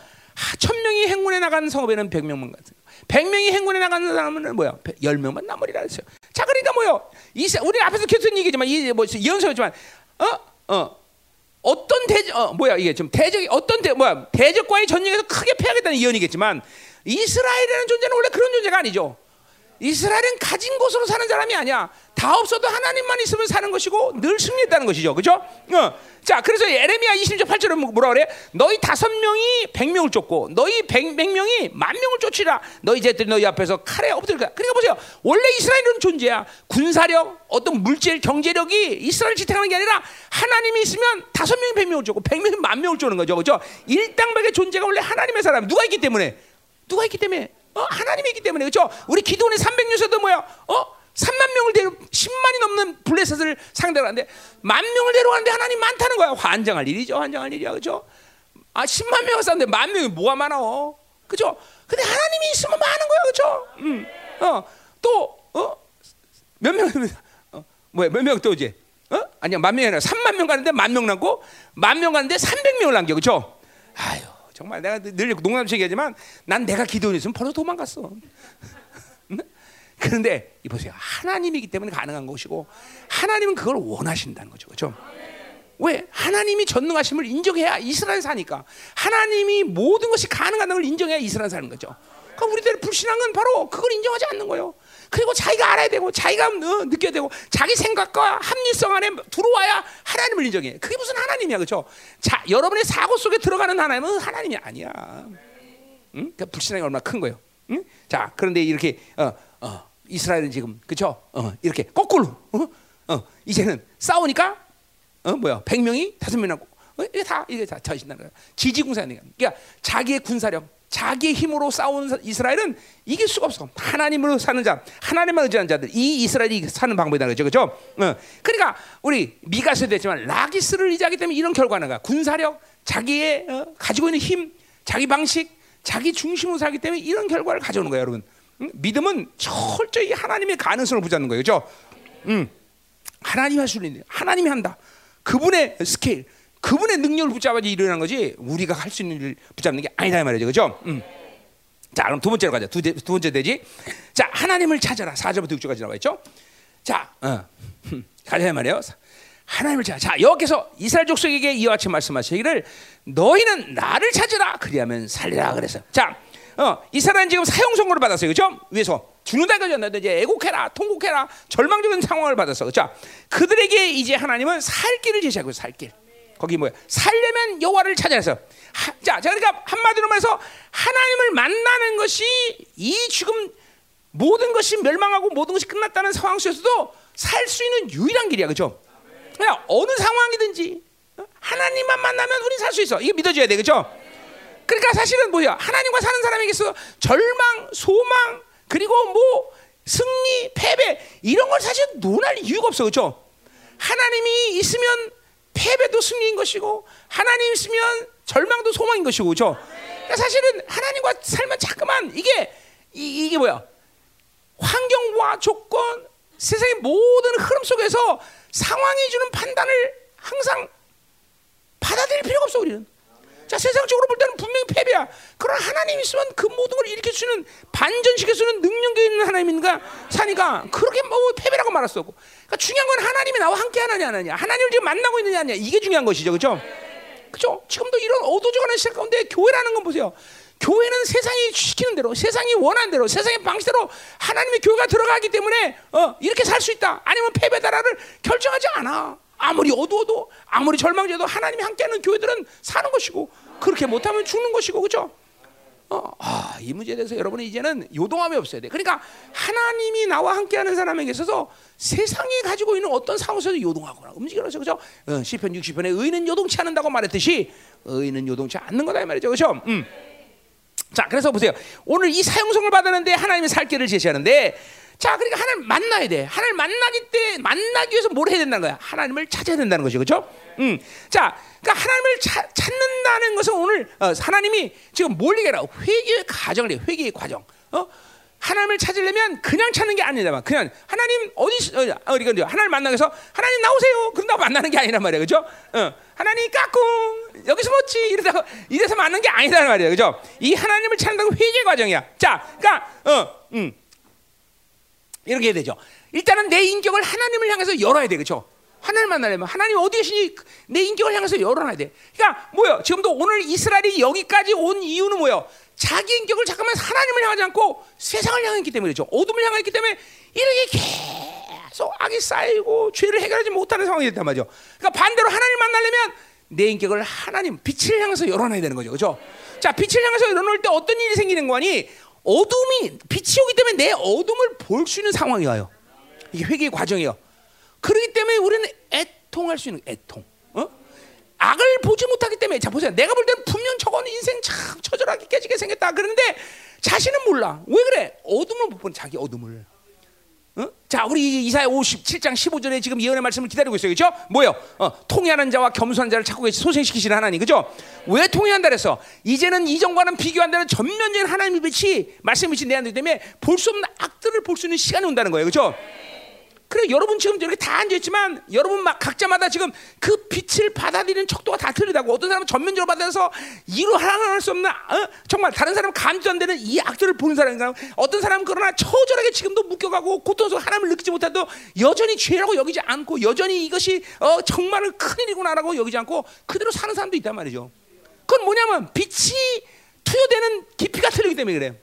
Speaker 1: 천 명이 행군에 나간 성읍에는 백 명만 같은. 백 명이 행군에 나가는 사람은 뭐야? 열 명만 남으리라 했어요. 자, 그러니까 뭐요? 우리 앞에서 계속 얘기지만 이뭐 예언서였지만 어 어. 어떤 대적 어, 뭐야 이게 좀 대적이 어떤 대 뭐야 대적과의 전쟁에서 크게 패하겠다는 예언이겠지만 이스라엘이라는 존재는 원래 그런 존재가 아니죠. 이스라엘은 가진 곳으로 사는 사람이 아니야. 다 없어도 하나님만 있으면 사는 것이고 늘 승리했다는 것이죠. 그죠? 어. 자, 그래서 예레미야 20절 8절은 뭐, 뭐라 그래? 너희 다섯 명이 백 명을 쫓고 너희 백, 백 명이 만 명을 쫓으라. 너희 제들이 너희 앞에서 칼에 엎드릴까? 그러니까 보세요. 원래 이스라엘은 존재야. 군사력, 어떤 물질, 경제력이 이스라엘 지탱하는 게 아니라 하나님이 있으면 다섯 명이 백 명을 쫓고 백 명이 만 명을 쫓는 거죠. 그죠? 일당백의 존재가 원래 하나님의 사람. 누가 있기 때문에? 누가 있기 때문에? 어? 하나님이 있기 때문에. 그죠? 우리 기도원의 300유서도 뭐야? 어? 3만 명을 데려 10만이 넘는 블레셋을 상대로 하는데 만 명을 데려가는데 하나님 많다는 거야. 환장할 일이죠. 환장할 일이야. 그죠? 아, 10만 명을 쌌는데 만 명이 뭐가 많아? 그죠? 근데 하나님이 있으면 많은 거야. 그죠? 음. 어. 또 어? 몇 명? 어? 뭐야? 몇 명 또 이제? 어? 아니야 만 명이 아니라 3만 명 가는데 만 명 남고 만 명 가는데 300명을 남겨 그죠? 아유 정말 내가 늘 농담 얘기하지만 난 내가 기도했으면 벌써 도망갔어. 그런데 이 보세요 하나님이기 때문에 가능한 것이고 하나님은 그걸 원하신다는 거죠 그죠? 왜 하나님이 전능하심을 인정해야 이스라엘 사니까 하나님이 모든 것이 가능하다는 걸 인정해야 이스라엘 사는 거죠. 그러니까 우리들 불신한 건 바로 그걸 인정하지 않는 거예요. 그리고 자기가 알아야 되고 자기가 어, 느껴야 되고 자기 생각과 합리성 안에 들어와야 하나님을 인정해. 그게 무슨 하나님이야, 그렇죠? 자, 여러분의 사고 속에 들어가는 하나님은 하나님이 아니야. 응? 그 불신앙이 얼마나 큰 거예요. 응? 자, 그런데 이렇게 어, 어, 이스라엘은 지금 그렇죠? 어, 이렇게 거꾸로 어? 어, 이제는 싸우니까 어 뭐야? 100명이 다섯 명 남고 어, 이게 다 이게 다 자신다는 거야. 지지군사니까. 그러니까 자기의 군사력 자기의 힘으로 싸우는 이스라엘은 이길 수가 없어. 하나님으로 사는 자, 하나님만 의지하는 자들, 이 이스라엘이 사는 방법이다 그죠, 그죠? 어. 그러니까 우리 미가서도 했지만 라기스를 의지하기 때문에 이런 결과는 거야. 군사력, 자기의 어, 가지고 있는 힘, 자기 방식, 자기 중심으로 살기 때문에 이런 결과를 가져오는 거예요, 여러분. 응? 믿음은 철저히 하나님의 가능성을 붙잡는 거예요, 그죠? 음. 하나님 할수 있는, 하나님이 한다. 그분의 스케일. 그분의 능력을 붙잡아야지 일어나는 거지 우리가 할 수 있는 일을 붙잡는 게 아니다 말이죠, 그렇죠? 음. 자, 그럼 두 번째로 가자. 두, 두 번째 되지. 자, 하나님을 찾아라. 4절부터 6절까지 나와 있죠. 자, 어. 가자 말이에요. 하나님을 찾아. 자, 여기서 이스라엘 족속에게 이와 같이 말씀하시기를 너희는 나를 찾으라. 그리하면 살리라 그래서. 자, 어, 이스라엘은 지금 사형 선고를 받았어요. 그렇죠? 위에서 죽는다 이거였는데 이제 애곡해라, 통곡해라, 절망적인 상황을 받았어. 자, 그들에게 이제 하나님은 살 길을 제시하고 살 길. 거기 뭐야? 살려면 여호와를 찾아서. 자, 그러니까 한마디로 말해서 하나님을 만나는 것이 이 지금 모든 것이 멸망하고 모든 것이 끝났다는 상황 속에서도 살 수 있는 유일한 길이야, 그렇죠? 그냥 어느 상황이든지 하나님만 만나면 우리 살수 있어. 이게 믿어줘야 돼, 그렇죠? 그러니까 사실은 뭐야? 하나님과 사는 사람에게서 절망, 소망, 그리고 뭐 승리, 패배 이런 걸 사실 논할 이유가 없어, 그렇죠? 하나님이 있으면 패배도 승리인 것이고 하나님 있으면 절망도 소망인 것이고 그렇죠? 그러니까 사실은 하나님과 살면 자꾸만 이게 이, 게 뭐야? 환경과 조건, 세상의 모든 흐름 속에서 상황이 주는 판단을 항상 받아들일 필요가 없어 우리는. 자 세상적으로 볼 때는 분명히 패배야. 그러나 하나님 있으면 그 모든 걸 일으킬 수 있는 반전시킬 수 있는 능력이 있는 하나님인가 사니까 그렇게 뭐 패배라고 없고. 그러니까 중요한 건 하나님이 나와 함께 하느냐 안 하느냐. 하나님을 지금 만나고 있느냐 아니냐. 이게 중요한 것이죠. 그렇죠? 그렇죠? 지금도 이런 어두워져가는 시간 가운데 교회라는 건 보세요. 교회는 세상이 시키는 대로, 세상이 원하는 대로, 세상의 방식대로 하나님의 교회가 들어가기 때문에 어, 이렇게 살 수 있다. 아니면 패배다라를 결정하지 않아. 아무리 어두워도 아무리 절망져도 하나님이 함께하는 교회들은 사는 것이고 그렇게 못하면 죽는 것이고 그죠? 어, 아, 이 문제에 대해서 여러분이 이제는 요동함이 없어야 돼. 그러니까 하나님이 나와 함께하는 사람에게 있어서 세상이 가지고 있는 어떤 상황에서도 요동하거나 움직여서 그죠? 어, 시편 60편에 의인은 요동치 않는다고 말했듯이 의인은 요동치 않는 거다 이 말이죠, 그죠? 음. 자, 그래서 보세요. 오늘 이 사용성을 받았는데 하나님의 살 길을 제시하는데 자, 그러니까 하나님 만나야 돼. 하나님 만나기 때 만나기 위해서 뭘 해야 된다는 거야? 하나님을 찾아야 된다는 것이 그렇죠? 음. 자, 그러니까 하나님을 차, 찾는다는 것은 오늘 어, 하나님이 지금 뭘 얘기하라? 회개의 과정을 해. 회개의 과정. 어? 하나님을 찾으려면 그냥 찾는 게 아니다. 그냥 하나님 어디 어, 이제 하나님 만나기 위해서 하나님 나오세요. 그런다고 만나는 게 아니란 말이야. 그죠? 어. 하나님 까꿍 여기서 뭐지 이러다가 이래서 만난 게 아니란 말이야. 그죠? 이 하나님을 찾는다고 회개 과정이야. 자, 그러니까 어, 음. 이렇게 해야 되죠. 일단은 내 인격을 하나님을 향해서 열어야 돼, 그렇죠? 하나님 만나려면 하나님 어디 계시니 내 인격을 향해서 열어놔야 돼. 그러니까 뭐요? 지금도 오늘 이스라엘이 여기까지 온 이유는 뭐요? 자기 인격을 잠깐만 하나님을 향하지 않고 세상을 향했기 때문이죠. 어둠을 향했기 때문에 이렇게 계속 악이 쌓이고 죄를 해결하지 못하는 상황이 됐단 말이죠. 그러니까 반대로 하나님 만나려면 내 인격을 하나님 빛을 향해서 열어놔야 되는 거죠, 그렇죠? 자, 빛을 향해서 열어놓을 때 어떤 일이 생기는 거니? 어둠이 빛이 오기 때문에 내 어둠을 볼 수 있는 상황이 와요. 이게 회개의 과정이에요. 그렇기 때문에 우리는 애통할 수 있는 애통. 어? 악을 보지 못하기 때문에 자 보세요. 내가 볼 때는 분명 저건 인생 참 처절하게 깨지게 생겼다. 그런데 자신은 몰라. 왜 그래? 어둠을 못 보는 자기 어둠을. 어? 자, 우리 이사야 57장 15절에 지금 예언의 말씀을 기다리고 있어요. 그죠? 뭐요? 어, 통회하는 자와 겸손한 자를 찾고 계시 소생시키시는 하나님. 그죠? 왜 통회한다 그랬어? 이제는 이전과는 비교한다는 전면적인 하나님의 빛이 빛이 내 안에 때문에 볼 수 없는 악들을 볼 수 있는 시간이 온다는 거예요. 그죠? 그래 여러분 지금 이렇게 다 앉아 있지만 여러분 막 각자마다 지금 그 빛을 받아들이는 척도가 다 틀리다고 어떤 사람은 전면적으로 받아서 이루 하랑할 수 없는 어? 정말 다른 사람은 감지도 안 되는 이 악들을 보는 사람인가 어떤 사람은 그러나 처절하게 지금도 묶여가고 고통스러워 하나님을 느끼지 못해도 여전히 죄라고 여기지 않고 여전히 이것이 어, 정말 큰일이구나라고 여기지 않고 그대로 사는 사람도 있단 말이죠. 그건 뭐냐면 빛이 투여되는 깊이가 틀리기 때문에 그래요.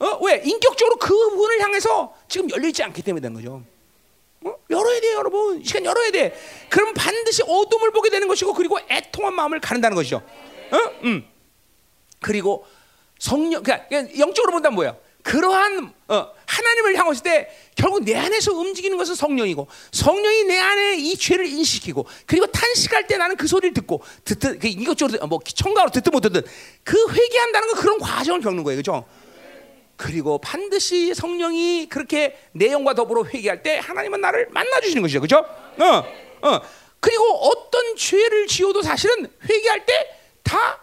Speaker 1: 어? 왜? 인격적으로 그분을 향해서 지금 열려 있지 않기 때문에 된 거죠. 어? 열어야 돼요, 여러분. 이 시간 열어야 돼. 그럼 반드시 어둠을 보게 되는 것이고, 그리고 애통한 마음을 가른다는 것이죠. 어? 음. 그리고 성령, 그러니까 영적으로 본다면 뭐야? 그러한 어, 하나님을 향했을 때 결국 내 안에서 움직이는 것은 성령이고 성령이 내 안에 이 죄를 인식시키고 그리고 탄식할 때 나는 그 소리를 듣고 듣든 그 이것저것 뭐 청각으로 듣든 못 듣든 그 회개한다는 건 그런 과정을 겪는 거예요, 그렇죠? 그리고 반드시 성령이 그렇게 내용과 더불어 회개할 때 하나님은 나를 만나 주시는 것이죠. 그죠? 어, 어. 그리고 어떤 죄를 지어도 사실은 회개할 때 다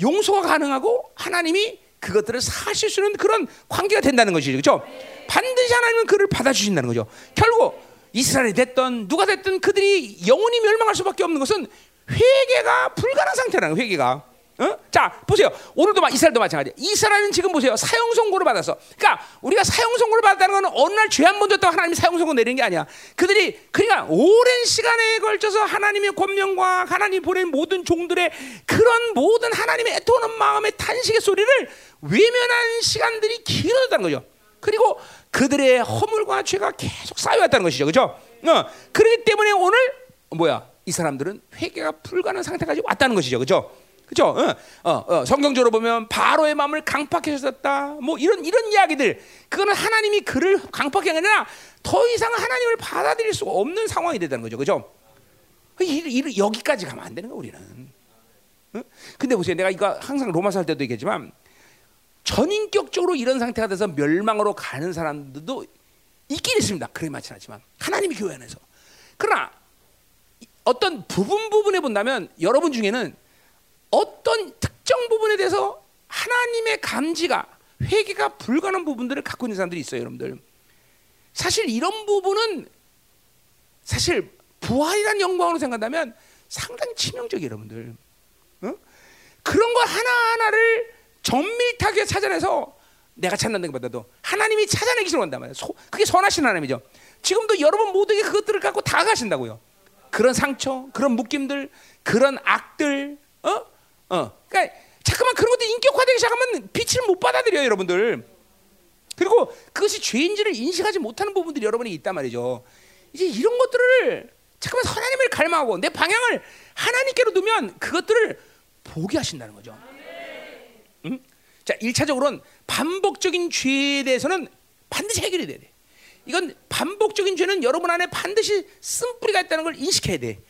Speaker 1: 용서가 가능하고 하나님이 그것들을 사실 수 있는 그런 관계가 된다는 것이죠. 그죠? 반드시 하나님은 그를 받아 주신다는 거죠. 결국 이스라엘이 됐던 누가 됐든 그들이 영원히 멸망할 수밖에 없는 것은 회개가 불가능한 상태라는 거예요. 회개가. 어? 자 보세요. 오늘도 막 이스라엘도 마찬가지. 이스라엘은 지금 보세요. 사형 선고를 받았어. 그러니까 우리가 사형 선고를 받았다는 것은 어느 날 죄 한 번 졌다고 하나님이 사형 선고 내리는 게 아니야. 그들이 그러니까 오랜 시간에 걸쳐서 하나님의 권명과 하나님 보낸 모든 종들의 그런 모든 하나님의 애통하는 마음의 탄식의 소리를 외면한 시간들이 길어졌다는 거죠. 그리고 그들의 허물과 죄가 계속 쌓여왔다는 것이죠. 그렇죠? 어, 그렇기 때문에 오늘 뭐야? 이 사람들은 회개가 불가능한 상태까지 왔다는 것이죠. 그렇죠? 그죠? 어, 어, 어, 성경적으로 보면 바로의 마음을 강팍해 하셨다. 뭐 이런 이런 이야기들. 그거는 하나님이 그를 강팍한 게 아니라 더 이상 하나님을 받아들일 수가 없는 상황이 되다는 거죠. 그죠? 여기까지 가면 안 되는 거야, 우리는. 어? 근데 보세요. 내가 이거 항상 로마서 할 때도 얘기했지만 전인격적으로 이런 상태가 돼서 멸망으로 가는 사람들도 있긴 있습니다. 많지 않지만 하나님이 교회 안에서. 그러나 어떤 부분 부분에 본다면 여러분 중에는 어떤 특정 부분에 대해서 하나님의 감지가 회개가 불가능한 부분들을 갖고 있는 사람들이 있어요, 여러분들. 사실 이런 부분은 사실 부활이란 영광으로 생각한다면 상당히 치명적이에요, 여러분들. 어? 그런 거 하나하나를 정밀하게 찾아내서 내가 찾는 것보다도 하나님이 찾아내기 싫어한단 말이에요. 소, 그게 선하신 하나님이죠. 지금도 여러분 모두에게 그것들을 갖고 다 가신다고요. 그런 상처, 그런 묶임들, 그런 악들, 어? 어, 그러니까 잠깐만 그런 것도 인격화되기 시작하면 빛을 못 받아들여요, 여러분들. 그리고 그것이 죄인지를 인식하지 못하는 부분들이 여러분이 있단 말이죠. 이제 이런 것들을 잠깐만 하나님을 갈망하고 내 방향을 하나님께로 두면 그것들을 보게 하신다는 거죠. 응? 자, 1차적으로는 반복적인 죄에 대해서는 반드시 해결이 돼야 돼. 이건 반복적인 죄는 여러분 안에 반드시 쓴뿌리가 있다는 걸 인식해야 돼.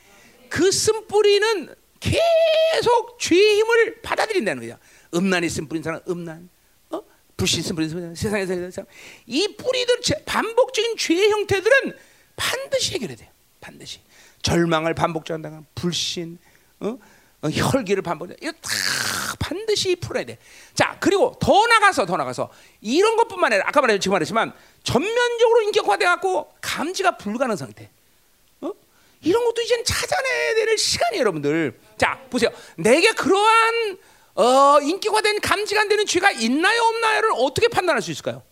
Speaker 1: 그 쓴뿌리는 계속 죄의 힘을 받아들인다는 거야. 음란이 쓴 뿌린 사람 음란, 어? 불신 쓴 뿌린 사람 세상에서 사람 이 뿌리들 반복적인 죄의 형태들은 반드시 해결해야 돼. 반드시 절망을 반복적한다. 불신, 어? 어, 혈기를 반복. 이거 다 반드시 풀어야 돼. 자 그리고 더 나가서 더 나가서 이런 것뿐만 아니라 아까 말했 지금 말했지만 전면적으로 인격화돼 갖고 감지가 불가능한 상태. 이런 것도 이제 찾아내야 되는 시간이에요, 여러분들. 자, 보세요. 내게 그러한 어, 인기가 된 감지가 안 되는 죄가 있나요, 없나요를 어떻게 판단할 수 있을까요?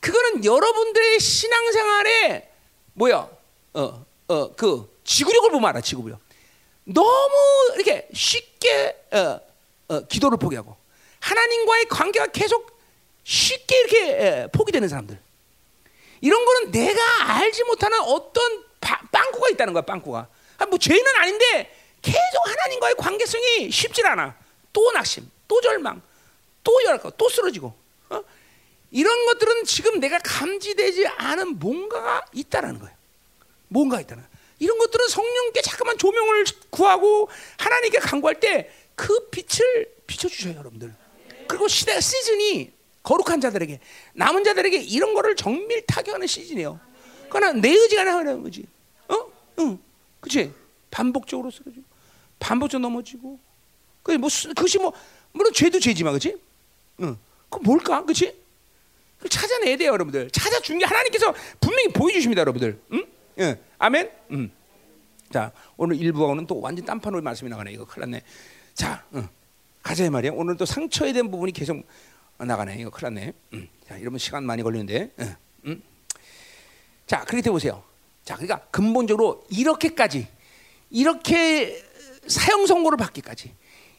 Speaker 1: 그거는 여러분들의 신앙생활에 뭐야, 어, 어, 그 지구력을 보면 알아, 지구력. 너무 이렇게 쉽게 어, 어, 기도를 포기하고 하나님과의 관계가 계속 쉽게 이렇게 에, 포기되는 사람들. 이런 거는 내가 알지 못하는 어떤 바, 빵꾸가 있다는 거야, 빵꾸가. 아, 뭐 죄는 아닌데 계속 하나님과의 관계성이 쉽질 않아. 또 낙심, 또 절망, 또 열거, 또 쓰러지고. 어? 이런 것들은 지금 내가 감지되지 않은 뭔가가 있다라는 거예요. 뭔가 있다는. 이런 것들은 성령께 잠깐만 조명을 구하고 하나님께 간구할 때 그 빛을 비춰주셔요, 여러분들. 그리고 시대 시즌이 거룩한 자들에게 남은 자들에게 이런 거를 정밀 타격하는 시즌이에요. 그러나 내 의지가 나가는 거지. 어? 응. 그치? 반복적으로 쓰러지고, 반복적으로 넘어지고. 그 뭐, 그것이 뭐, 물론 죄도 죄지만, 그치? 응. 그 뭘까? 그치? 그걸 찾아내야 돼요, 여러분들. 찾아 준 게 하나님께서 분명히 보여 주십니다, 여러분들. 응? 예. 아멘. 음. 자, 오늘 일부하고는 또 완전 딴판으로 말씀이 나가네. 이거 큰일 났네. 자, 응. 가자 말이야. 오늘 또 상처에 대한 부분이 계속 나가네. 이거 큰일 났네. 음. 자, 이러면 시간 많이 걸리는데. 응. 음. 자, 그렇게 보세요. 자, 그러니까 근본적으로 이렇게까지 이렇게 사형 선고를 받기까지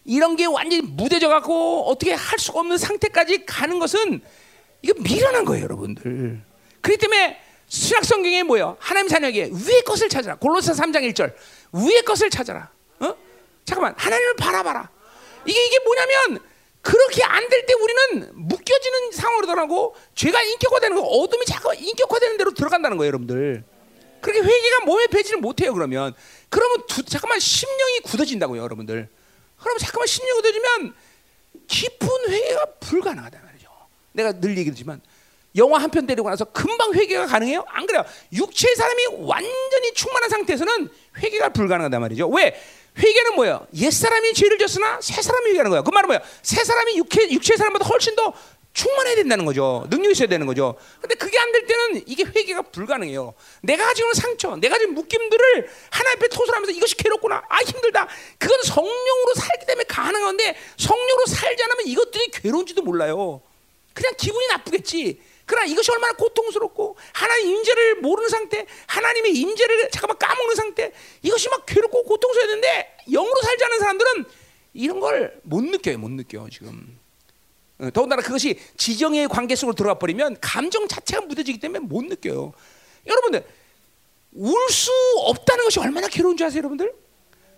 Speaker 1: 이런 게 완전히 무뎌져 갖고 어떻게 할 수가 없는 상태까지 가는 것은 이거 미련한 거예요, 여러분들. 그렇기 때문에 신약 성경에 뭐예요? 하나님 자녀에게 위의 것을 찾아라. 골로새 3장 1절. 위의 것을 찾아라. 어? 잠깐만. 하나님을 바라봐라. 이게 이게 뭐냐면 그렇게 안 될 때 우리는 묶여지는 상황으로 들어가고 죄가 인격화되는 거 어둠이 자꾸 인격화되는 대로 들어간다는 거예요, 여러분들. 그렇게 회개가 몸에 배지를 못해요, 그러면. 그러면 두, 잠깐만 심령이 굳어진다고요, 여러분들. 그러면 잠깐만 심령이 굳어지면 깊은 회개가 불가능하다 말이죠. 내가 늘 얘기했지만 영화 한 편 데리고 나서 금방 회개가 가능해요? 안 그래요. 육체의 사람이 완전히 충만한 상태에서는 회개가 불가능하단 말이죠. 왜? 회개는 뭐예요? 옛 사람이 죄를 졌으나 새 사람이 회개하는 거예요. 그 말은 뭐예요? 새 사람이 육체 육체의 사람보다 훨씬 더 충만해야 된다는 거죠. 능력이 있어야 되는 거죠. 근데 그게 안 될 때는 이게 회개가 불가능해요. 내가 가지고 있는 상처, 내가 지금 묶임들을 하나님 앞에 토설하면서 이것이 괴롭구나. 아, 힘들다. 그건 성령으로 살기 때문에 가능한 건데 성령으로 살지 않으면 이것들이 괴로운지도 몰라요. 그냥 기분이 나쁘겠지. 그러나 이것이 얼마나 고통스럽고 하나님 임재를 모르는 상태, 하나님의 임재를 잠깐만 까먹는 상태, 이것이 막 괴롭고 고통스러웠는데 영으로 살지 않은 사람들은 이런 걸 못 느껴요, 못 느껴 지금. 어, 더군다나 그것이 지정의 관계 속으로 들어가 버리면 감정 자체가 묻어지기 때문에 못 느껴요. 여러분들 울 수 없다는 것이 얼마나 괴로운 줄 아세요, 여러분들?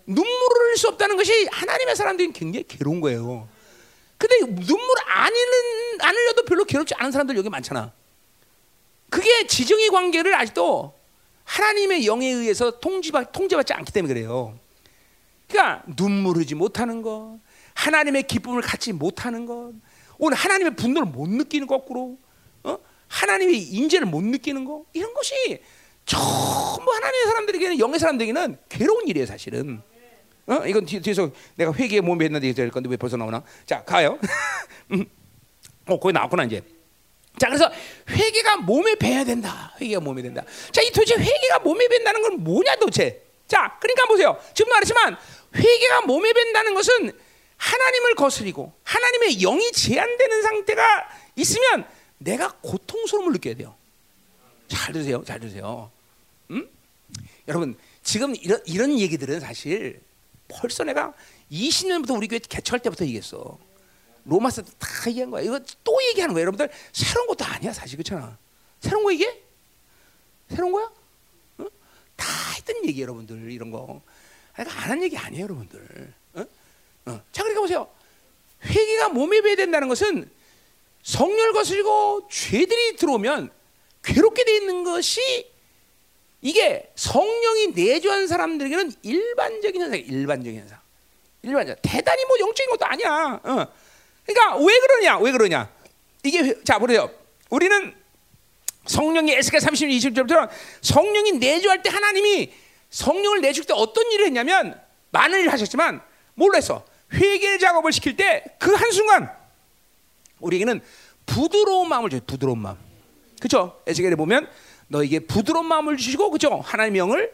Speaker 1: 눈물을 흘릴 수 없다는 것이 하나님의 사람들이 굉장히 괴로운 거예요. 근데 눈물 안, 흘는, 안 흘려도 별로 괴롭지 않은 사람들 여기 많잖아. 그게 지정의 관계를 아직도 하나님의 영에 의해서 통지받, 통제받지 않기 때문에 그래요. 그러니까 눈물 흘지 못하는 것, 하나님의 기쁨을 갖지 못하는 것, 오늘 하나님의 분노를 못 느끼는 거꾸로, 어? 하나님의 인재를 못 느끼는 거, 이런 것이 전부 하나님의 사람들에게는 영의 사람들에게는 괴로운 일이에요, 사실은. 어? 이건 뒤, 에서 내가 회개에 몸에 했는데 될 건데 왜 벌써 나오나? 자, 가요. 음. 어, 거기 나왔구나 이제. 자, 그래서 회개가 몸에 배야 된다. 회개가 몸에 된다. 자, 이 도대체 회개가 몸에 밴다는 건 뭐냐 도대체? 자, 그러니까 보세요. 지금 말했지만 회개가 몸에 밴다는 것은 하나님을 거스리고 하나님의 영이 제한되는 상태가 있으면 내가 고통스러움을 느껴야 돼요. 잘 들으세요. 잘 들으세요. 음? 여러분, 지금 이런, 이런 얘기들은 사실 벌써 내가 20년부터 우리 교회 개척할 때부터 얘기했어. 로마서 다 얘기한 거야. 이거 또 얘기하는 거야. 여러분들 새로운 것도 아니야 사실 그렇잖아. 새로운 거 이게? 새로운 거야? 어? 다 했던 얘기 여러분들 이런 거. 그러니까 안한 얘기 아니에요 여러분들. 어? 어. 자 그러니까 보세요. 회개가 몸에 배야 된다는 것은 성렬 거스리고 죄들이 들어오면 괴롭게 돼 있는 것이 이게 성령이 내주한 사람들에게는 일반적인 현상, 일반적인 현상. 일반적. 대단히 뭐 영적인 것도 아니야. 어. 그러니까 왜 그러냐? 왜 그러냐? 이게 자 보세요. 우리는 성령이 에스겔 30, 20절부터 성령이 내주할 때 하나님이 성령을 내줄 때 어떤 일을 했냐면 많은 일을 하셨지만 뭘로 했어? 회개 작업을 시킬 때 그 한순간 우리에게는 부드러운 마음을 줘요. 부드러운 마음. 그렇죠? 에스겔에 보면 너에게 부드러운 마음을 주시고 그죠? 하나님의 영을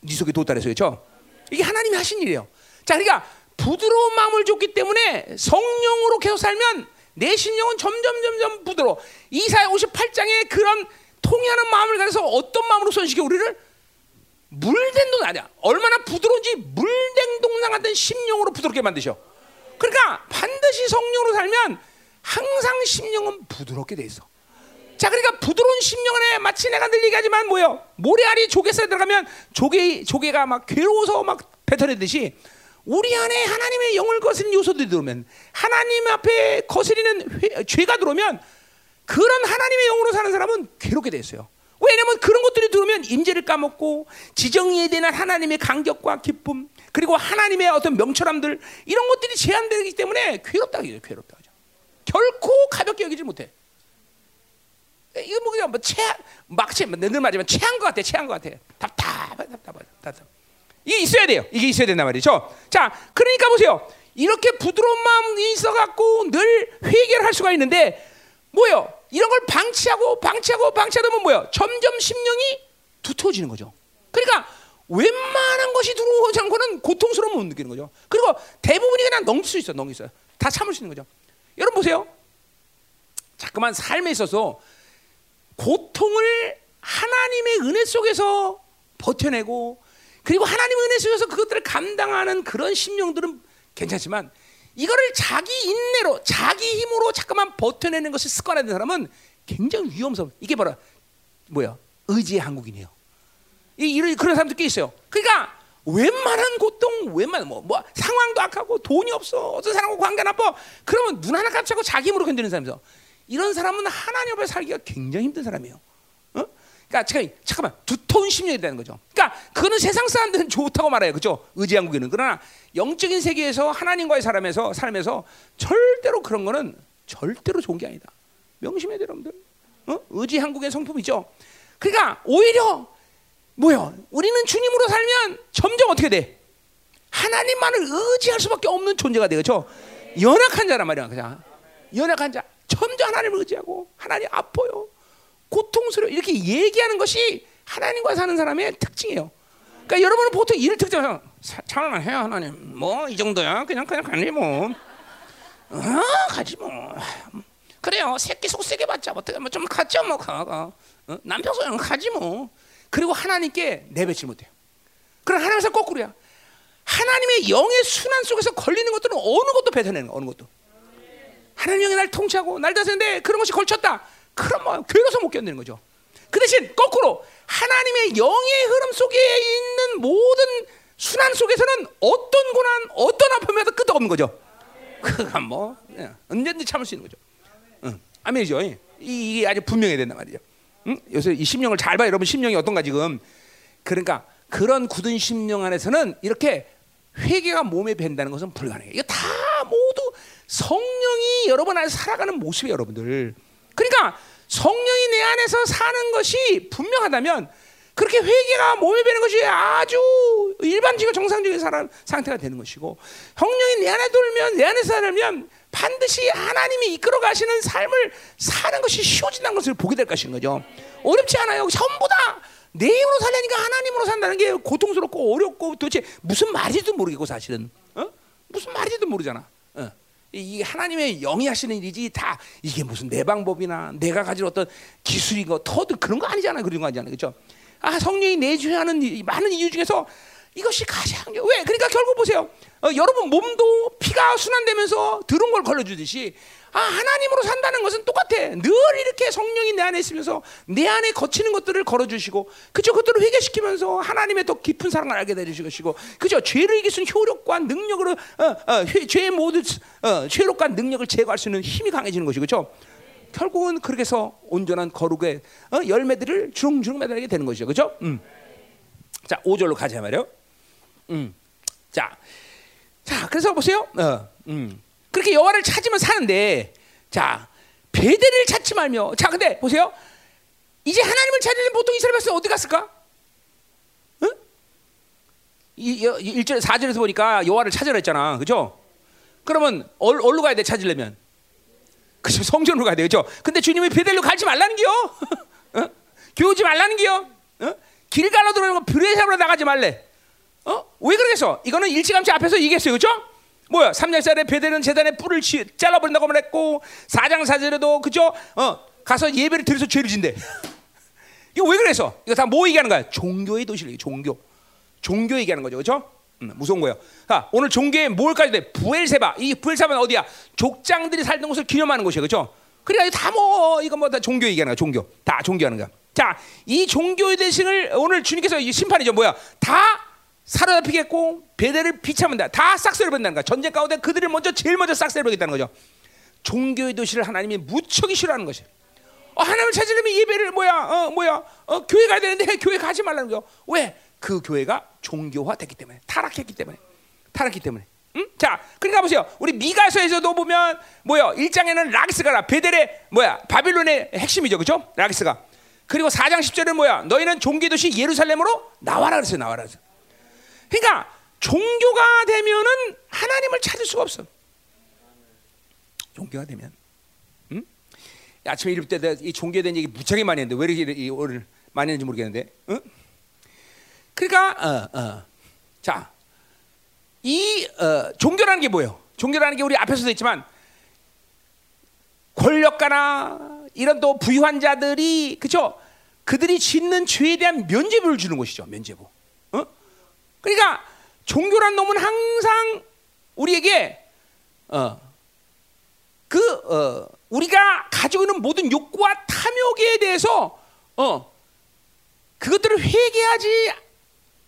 Speaker 1: 네 속에 도달해서 그렇죠? 이게 하나님이 하신 일이에요. 자, 그러니까 부드러운 마음을 줬기 때문에 성령으로 계속 살면 내 심령은 점점 점점 부드러워. 이사야 58장에 그런 통하는 마음을 가져서 어떤 마음으로 손시켜 우리를 물된 동 아니야. 얼마나 부드러운지 물된 동상 같은 심령으로 부드럽게 만드셔. 그러니까 반드시 성령으로 살면 항상 심령은 부드럽게 돼 있어. 자, 그러니까 부드러운 심령 안에 마치 내가 늘 얘기하지만 뭐요? 모래알이 조개살에 들어가면 조개 조개가 막 괴로워서 막 뱉어내듯이 우리 안에 하나님의 영을 거스는 요소들이 들어오면 하나님 앞에 거스리는 회, 죄가 들어오면 그런 하나님의 영으로 사는 사람은 괴롭게 됐어요. 왜냐하면 그런 것들이 들어오면 임재를 까먹고 지정에 대한 하나님의 간격과 기쁨 그리고 하나님의 어떤 명철함들 이런 것들이 제한되기 때문에 괴롭다 죠 괴롭다 죠? 결코 가볍게 여기지 못해. 이거 뭐 그냥 뭐 체한 막체 늘 말하지만 체한 것 같아 체한 것 같아. 답답해 답답해 답답 이게 있어야 돼요. 이게 있어야 된단 말이죠. 자 그러니까 보세요. 이렇게 부드러운 마음이 있어 갖고 늘 회개를 할 수가 있는데 뭐요 이런 걸 방치하고 방치하고 방치하다 보면 뭐야? 점점 심령이 두터워지는 거죠. 그러니까 웬만한 것이 들어오지 않고는 고통스러움 못 느끼는 거죠. 그리고 대부분이 그냥 넘길 수 있어, 넘길 수 있어. 다 참을 수 있는 거죠. 여러분 보세요. 자꾸만 삶에 있어서 고통을 하나님의 은혜 속에서 버텨내고 그리고 하나님의 은혜 속에서 그것들을 감당하는 그런 심령들은 괜찮지만 이거를 자기 인내로 자기 힘으로 잠깐만 버텨내는 것을 습관화된 사람은 굉장히 위험스러워. 이게 바로 뭐야? 의지의 한국인이에요. 이 이런 그런 사람들 꽤 있어요. 그러니까 웬만한 고통, 웬만 뭐, 뭐 상황도 악하고 돈이 없어, 어떤 사람하고 관계 나빠. 그러면 눈 하나 깜짝고 자기 힘으로 견디는 사람이죠. 이런 사람은 하나님 앞에 살기가 굉장히 힘든 사람이에요. 어? 그러니까 잠깐, 잠깐만 두터운 심령이 되는 거죠. 그러니까 그거는 세상 사람들은 좋다고 말해요, 그렇죠? 의지한국에는 그러나 영적인 세계에서 하나님과의 사람에서 삶에서 절대로 그런 거는 절대로 좋은 게 아니다. 명심해야 돼요, 여러분들. 어? 의지한국의 성품이죠. 그러니까 오히려 뭐요? 우리는 주님으로 살면 점점 어떻게 돼? 하나님만을 의지할 수밖에 없는 존재가 되죠. 연약한 자란 말이야, 그냥 연약한 자. 점점 하나님을 의지하고 하나님 아파요. 고통스러워 이렇게 얘기하는 것이 하나님과 사는 사람의 특징이에요. 그러니까 여러분은 보통 이를 특징해서 참을만 해요 하나님. 뭐 이 정도야 그냥 그냥 가니 뭐. 어, 가지 뭐. 그래요 새끼 속세게 받자 어떻게 뭐좀 가죠 뭐 가가. 어? 남편 소용 가지 뭐. 그리고 하나님께 내뱉지 못해요. 그럼 하나님께서 거꾸로야. 하나님의 영의 순환 속에서 걸리는 것들은 어느 것도 뱉어내는 거, 어느 것도. 하나님 영이 날 통치하고 날 다스리는데 그런 것이 걸쳤다. 그럼 뭐 괴로워서 못 견디는 거죠. 그 대신 거꾸로 하나님의 영의 흐름 속에 있는 모든 순환 속에서는 어떤 고난, 어떤 아픔에도 끝도 없는 거죠. 그건 뭐 예, 언제든지 참을 수 있는 거죠. 응. 아멘이죠. 이게 아주 분명해야 된단 말이죠. 응? 요새 이 심령을 잘 봐, 여러분 심령이 어떤가 지금. 그러니까 그런 굳은 심령 안에서는 이렇게 회개가 몸에 밴다는 것은 불가능해요. 이거 다 모두 성령이 여러분 안에 살아가는 모습이에요, 여러분들. 그러니까 성령이 내 안에서 사는 것이 분명하다면 그렇게 회개가 몸에 배는 것이 아주 일반적이고 정상적인 사람 상태가 되는 것이고 성령이 내 안에 돌면 내 안에 살면 반드시 하나님이 이끌어 가시는 삶을 사는 것이 쉬워진다는 것을 보게 될 것인 거죠. 어렵지 않아요. 전부 다 내 힘으로 살려니까 하나님으로 산다는 게 고통스럽고 어렵고 도대체 무슨 말인지도 모르겠고 사실은 어? 무슨 말인지도 모르잖아. 어. 이 하나님의 영이 하시는 일이지 다 이게 무슨 내 방법이나 내가 가진 어떤 기술이고 터도 그런 거 아니잖아요. 그런 거 아니잖아요. 그렇죠? 아 성령이 내주하는 많은 이유 중에서 이것이 가장 왜 그러니까 결국 보세요. 어, 여러분 몸도 피가 순환되면서 들은 걸 걸러주듯이 아 하나님으로 산다는 것은 똑같아. 늘 이렇게 성령이 내 안에 있으면서 내 안에 거치는 것들을 걸어주시고 그죠 그것들을 회개시키면서 하나님의 더 깊은 사랑을 알게 해주시고 그죠 죄를 이길 수 있는 효력과 능력으로 어, 어, 죄의 모든 어, 죄력과 능력을 제거할 수 있는 힘이 강해지는 것이고 그죠. 결국은 그렇게 해서 온전한 거룩의 어, 열매들을 주렁주렁 매달리게 되는 것이죠. 그죠? 음. 자, 5절로 가자 말이요. 음. 자. 자, 그래서 보세요. 어. 음. 그렇게 여호와를 찾으면 사는데 자, 베델을 찾지 말며 자, 근데 보세요. 이제 하나님을 찾으면 보통 이스라엘 백성 어디 갔을까? 응? 이, 1절 4절에서 보니까 여호와를 찾으라 했잖아. 그죠? 그러면 얼, 어디로 가야 돼? 찾으려면 그죠 성전으로 가야 되죠. 근데 주님이 베델로 가지 말라는 기요. 어? 교우지 말라는 기요. 어? 길 가로 들어가는 뷰레샵으로 나가지 말래. 어? 왜 그러겠어? 이거는 일찌감치 앞에서 얘기했어요. 그죠? 뭐야? 3장살에 베델은 재단에 뿔을 치, 잘라버린다고 말했고 4장 4절에도 그죠? 어, 가서 예배를 드려서 죄를 진대. 이거 왜 그래서? 이거 다 뭐 얘기하는 거야? 종교의 도시를 종교. 종교 얘기하는 거죠. 그죠? 음, 무서운 거예요. 자, 오늘 종교에 뭘까지 돼? 부엘세바. 이 부엘세바는 어디야? 족장들이 살던 곳을 기념하는 곳이에요. 그렇죠? 그러니까 다뭐 이거 뭐 다 종교 얘기하는 거야. 종교. 다 종교하는 거야. 자, 이 종교의 대신을 오늘 주님께서 이 심판이죠. 뭐야? 다 사로잡히겠고 베델을 비참한다. 다 싹쓸이 본다는 거야. 전쟁 가운데 그들을 먼저 제일 먼저 싹쓸이 보겠다는 거죠. 종교의 도시를 하나님이 무척이 싫어하는 것이. 어, 하나님을 찾으려면 예배를 뭐야? 어, 뭐야? 어, 교회 가야 되는데 교회 가지 말라는 거죠. 왜? 그 교회가 종교화됐기 때문에 타락했기 때문에 타락했기 때문에. 응? 자, 그러니까 보세요. 우리 미가서에서도 보면 뭐요? 1장에는 라기스가 베델의 뭐야? 바빌론의 핵심이죠. 그죠? 라기스가. 그리고 4장 10절은 뭐야? 너희는 종교 도시 예루살렘으로 나와라 그랬어요. 나와라 그랬어요. 그러니까 종교가 되면은 하나님을 찾을 수가 없어. 종교가 되면. 응? 아침에 일을 때이 종교에 대한 얘기 무지하게 많이 했는데 왜 이렇게 이- 오늘 많이 했는지 모르겠는데. 응? 그러니까 어, 어. 자, 이 어, 종교라는 게 뭐예요? 종교라는 게 우리 앞에서도 했지만 권력가나 이런 또 부유한 자들이 그죠? 그들이 짓는 죄에 대한 면죄부를 주는 것이죠. 면죄부. 어? 그러니까 종교란 놈은 항상 우리에게 어, 그 어, 우리가 가지고 있는 모든 욕구와 탐욕에 대해서 어, 그것들을 회개하지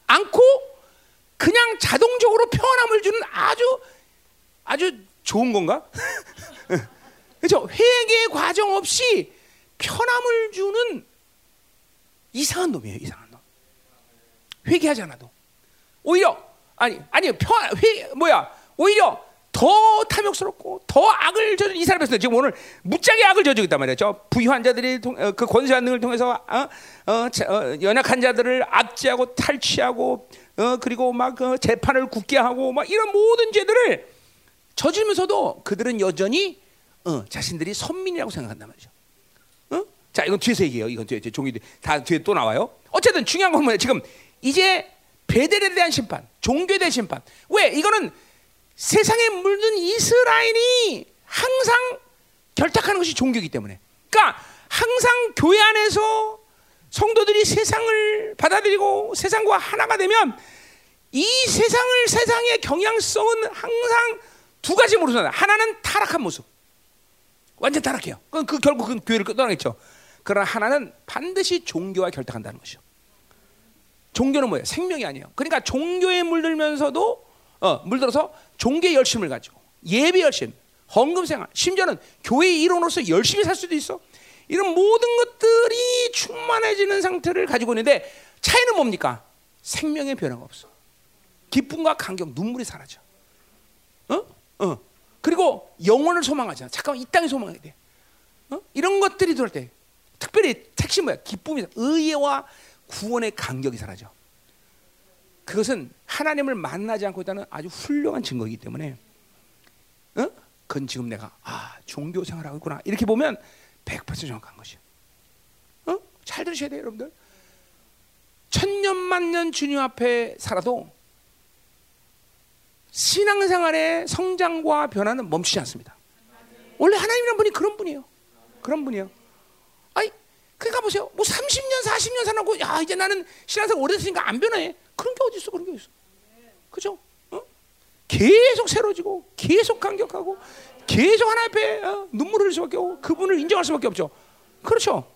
Speaker 1: 않고 그냥 자동적으로 편함을 주는 아주 아주 좋은 건가? 그렇죠? 회개 과정 없이 편함을 주는 이상한 놈이에요. 이상한 놈. 회개하지 않아도 오히려 아니 아니 편회 뭐야 오히려 더 탐욕스럽고 더 악을 저지 이 사람에서 지금 오늘 무지하게 악을 저지고 있단 말이에요. 저 부유한 자들이 통, 어, 그 권세한 등을 통해서 어, 어, 자, 어, 연약한 자들을 압제하고 탈취하고 어, 그리고 막 어, 재판을 굳게 하고 막 이런 모든 죄들을 저지면서도 그들은 여전히 어, 자신들이 선민이라고 생각한단 말이죠. 어? 자, 이건 뒤에서 얘기해요. 이건 뒤에 종이 다 뒤에 또 나와요. 어쨌든 중요한 건 뭐예요? 지금 이제 베델에 대한 심판, 종교에 대한 심판. 왜? 이거는 세상에 물든 이스라엘이 항상 결탁하는 것이 종교이기 때문에. 그러니까 항상 교회 안에서 성도들이 세상을 받아들이고 세상과 하나가 되면 이 세상을 세상의 경향성은 항상 두 가지 모습이다. 하나는 타락한 모습. 완전 타락해요. 그, 그 결국 그 교회를 떠나겠죠. 그러나 하나는 반드시 종교와 결탁한다는 것이죠. 종교는 뭐예요? 생명이 아니에요. 그러니까 종교에 물들면서도 어, 물들어서 종교의 열심을 가지고 예배 열심, 헌금 생활, 심지어는 교회 일원으로서 열심히 살 수도 있어. 이런 모든 것들이 충만해지는 상태를 가지고 있는데 차이는 뭡니까? 생명의 변화가 없어. 기쁨과 감격, 눈물이 사라져. 어? 어. 그리고 영혼을 소망하잖아. 잠깐만 이 땅에 소망해야 돼. 어? 이런 것들이 들어올 때 특별히 택시 뭐야? 기쁨이 의외와 구원의 간격이 사라져. 그것은 하나님을 만나지 않고 있다는 아주 훌륭한 증거이기 때문에 어? 그건 지금 내가 아 종교 생활하고 있구나 이렇게 보면 100% 정확한 것이야. 어? 잘 들으셔야 돼요 여러분들. 천년만년 주님 앞에 살아도 신앙생활의 성장과 변화는 멈추지 않습니다. 원래 하나님이란 분이 그런 분이에요. 그런 분이에요. 그러니까 보세요. 뭐 30년, 40년 살고, 야, 이제 나는 신앙생활 오래됐으니까 안 변해. 그런 게 어디 있어? 그런 게 어디 있어? 그죠? 어? 계속 새로지고, 계속 감격하고, 계속 하나 앞에 어? 눈물을 흘릴 수밖에 없고, 그분을 인정할 수밖에 없죠. 그렇죠?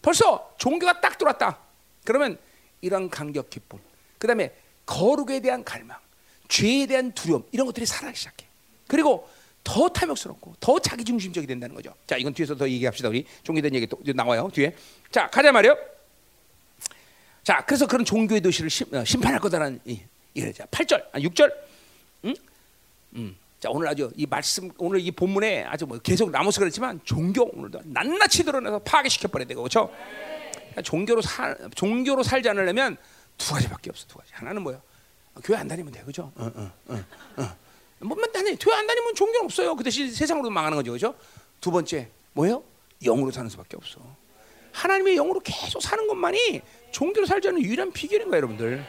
Speaker 1: 벌써 종교가 딱 들어왔다. 그러면 이런 감격, 기쁨, 그 다음에 거룩에 대한 갈망, 죄에 대한 두려움 이런 것들이 살아나기 시작해. 그리고 더 탐욕스럽고 더 자기중심적이 된다는 거죠. 자, 이건 뒤에서 더 얘기합시다. 우리 종교된 얘기 또 나와요 뒤에. 자, 가자 말이요. 자, 그래서 그런 종교의 도시를 심, 어, 심판할 거다라는 이, 이래자 8절, 아, 6절. 응? 음. 자, 오늘 아주 이 말씀 오늘 이 본문에 아주 뭐 계속 나머서 그랬지만 종교 오늘도 낱낱이 드러내서 파괴시켜 버려야 되고 그렇죠? 종교로 살 종교로 살지 않으려면 두 가지밖에 없어. 두 가지. 하나는 뭐야? 교회 안 다니면 돼, 그죠? 어, 어, 어, 어. 뭐만 다니, 교회 안 다니면 종교는 없어요. 그 대신 세상으로 망하는 거죠, 그죠? 두 번째 뭐예요? 영으로 사는 수밖에 없어. 하나님의 영으로 계속 사는 것만이 종교로 살지 않는 유일한 비결인 거예요, 여러분들.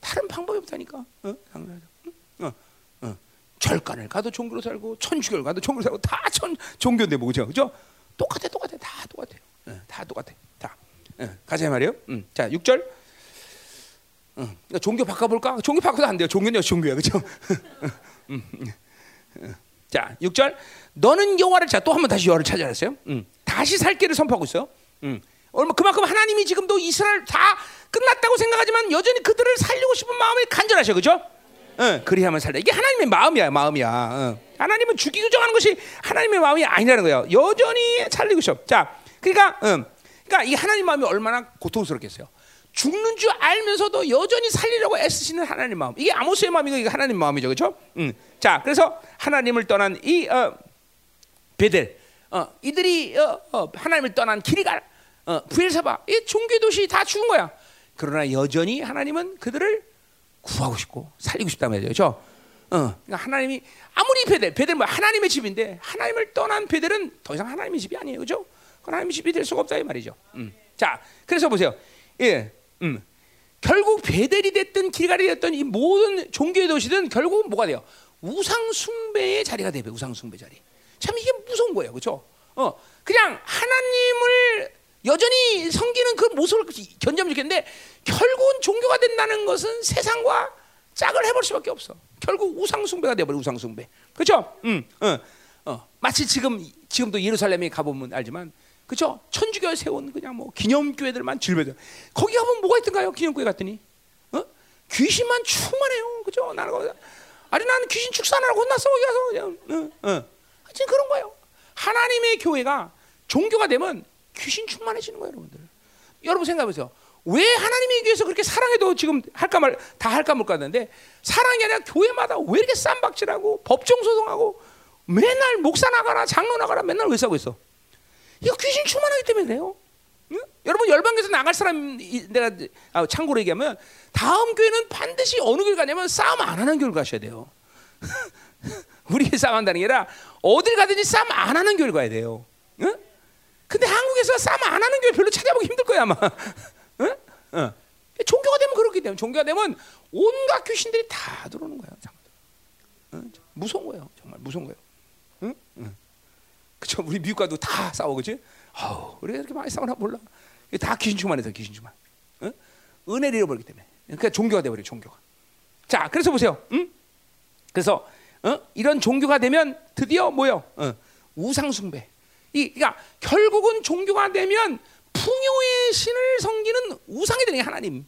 Speaker 1: 다른 방법이 없다니까. 어? 어, 어. 절간을 가도 종교로 살고 천주교를 가도 종교로 살고 다 천 종교인데 뭐죠, 그죠? 똑같아, 똑같아, 다 똑같아, 어, 다 똑같아, 다. 어, 가자 말이요. 음. 자, 6절. 응. 그러니까 종교 바꿔볼까? 종교 바꿔도 안 돼요. 종교는 종교야, 그렇죠? 자, 6절. 너는 여호와를 자또한 번 다시 여호와를 찾아냈어요. 응. 다시 살 길을 선포하고 있어요. 응. 얼마 그만큼 하나님이 지금도 이스라엘 다 끝났다고 생각하지만 여전히 그들을 살리고 싶은 마음이 간절하셔, 그렇죠? 응. 그리하면 살려. 이게 하나님의 마음이야, 마음이야. 응. 하나님은 죽이고 정하는 것이 하나님의 마음이 아니라는 거예요. 여전히 살리고 싶어. 자, 그러니까, 응. 그러니까 이 하나님 마음이 얼마나 고통스럽겠어요. 죽는 줄 알면서도 여전히 살리려고 애쓰시는 하나님 마음. 이게 아모스의 마음이고 이게 하나님 마음이죠, 그렇죠? 음. 자, 그래서 하나님을 떠난 이 어, 베델, 어, 이들이 어, 어, 하나님을 떠난 기리갈, 어, 부엘사바, 이 종교 도시 다 죽은 거야. 그러나 여전히 하나님은 그들을 구하고 싶고 살리고 싶단 말이죠, 그렇죠? 어, 그러니까 하나님이 아무리 베델, 베델 뭐 하나님의 집인데 하나님을 떠난 베델은 더 이상 하나님의 집이 아니에요, 그죠? 하나님의 집이 될 수가 없다 이 말이죠. 음. 자, 그래서 보세요. 예, 음. 결국 베델이 됐든 길갈이 됐든 이 모든 종교의 도시든 결국 뭐가 돼요? 우상 숭배의 자리가 돼요. 우상 숭배 자리. 참 이게 무서운 거예요, 그렇죠? 어, 그냥 하나님을 여전히 섬기는 그 모습을 견제하면 좋겠는데 결국은 종교가 된다는 것은 세상과 짝을 해볼 수밖에 없어. 결국 우상 숭배가 돼버려 우상 숭배. 그렇죠? 음, 어, 어. 마치 지금 지금도 예루살렘에 가보면 알지만, 그렇죠? 천주교 세운 그냥 뭐 기념교회들만 질배들. 거기 가면 뭐가 있던가요? 기념교회 갔더니, 어? 귀신만 충만해요. 그렇죠? 나는 거, 아니 나는 귀신 축산하라고 혼났어 거기 가서 그냥, 어, 어. 하여튼 그런 거예요. 하나님의 교회가 종교가 되면 귀신 충만해지는 거예요, 여러분들. 여러분 생각해보세요. 왜 하나님의 교회에서 그렇게 사랑해도 지금 할까 말 다 할까 말까 하는데 사랑이 아니라 교회마다 왜 이렇게 쌈박질하고 법정 소송하고 맨날 목사 나가라 장로 나가라 맨날 왜 싸고 있어? 이거 귀신 충만하기 때문에 그래요. 응? 여러분 열방에서 나갈 사람 내가 아, 참고로 얘기하면 다음 교회는 반드시 어느 교회 가냐면 싸움 안 하는 교회 가셔야 돼요. 우리 싸움한다는 게 아니라 어딜 가든지 싸움 안 하는 교회 가야 돼요. 응? 근데 한국에서 싸움 안 하는 교회 별로 찾아보기 힘들 거야 아마. 응? 어. 종교가 되면 그렇게 되면 종교가 되면 온갖 귀신들이 다 들어오는 거예요. 응? 무서운 거예요. 정말 무서운 거예요. 응? 응. 그쵸? 우리 미국 가도 다 싸워, 그치? 아우, 우리가 이렇게 많이 싸우나 몰라. 다 귀신 충만해서 귀신 충만. 응? 은혜를 잃어버리기 때문에. 그러니까 종교가 돼버려 종교가. 자, 그래서 보세요. 응? 그래서 어? 이런 종교가 되면 드디어 뭐요? 어. 우상 숭배. 이, 그러니까 결국은 종교가 되면 풍요의 신을 섬기는 우상이 되는 게 하나님.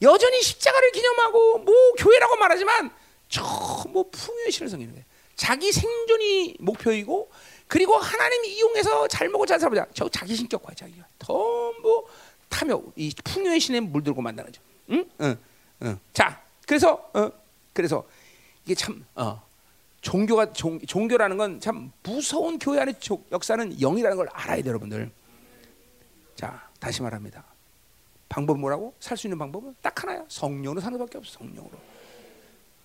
Speaker 1: 여전히 십자가를 기념하고 뭐 교회라고 말하지만 저 뭐 풍요의 신을 섬기는 거예요. 자기 생존이 목표이고 그리고 하나님 이용해서 잘 먹고 잘 살자. 저 자기 신격화 자기가 전부 탐욕 이 풍요의 신에 물들고 만나는 죠. 응? 응. 응. 자, 그래서 어 그래서 이게 참 어. 종교가 종, 종교라는 건 참 무서운 교회 안의 역사는 영이라는 걸 알아야 돼요, 여러분들. 자, 다시 말합니다. 방법 뭐라고? 살 수 있는 방법은 딱 하나야. 성령으로 사는 것밖에 없어. 성령으로.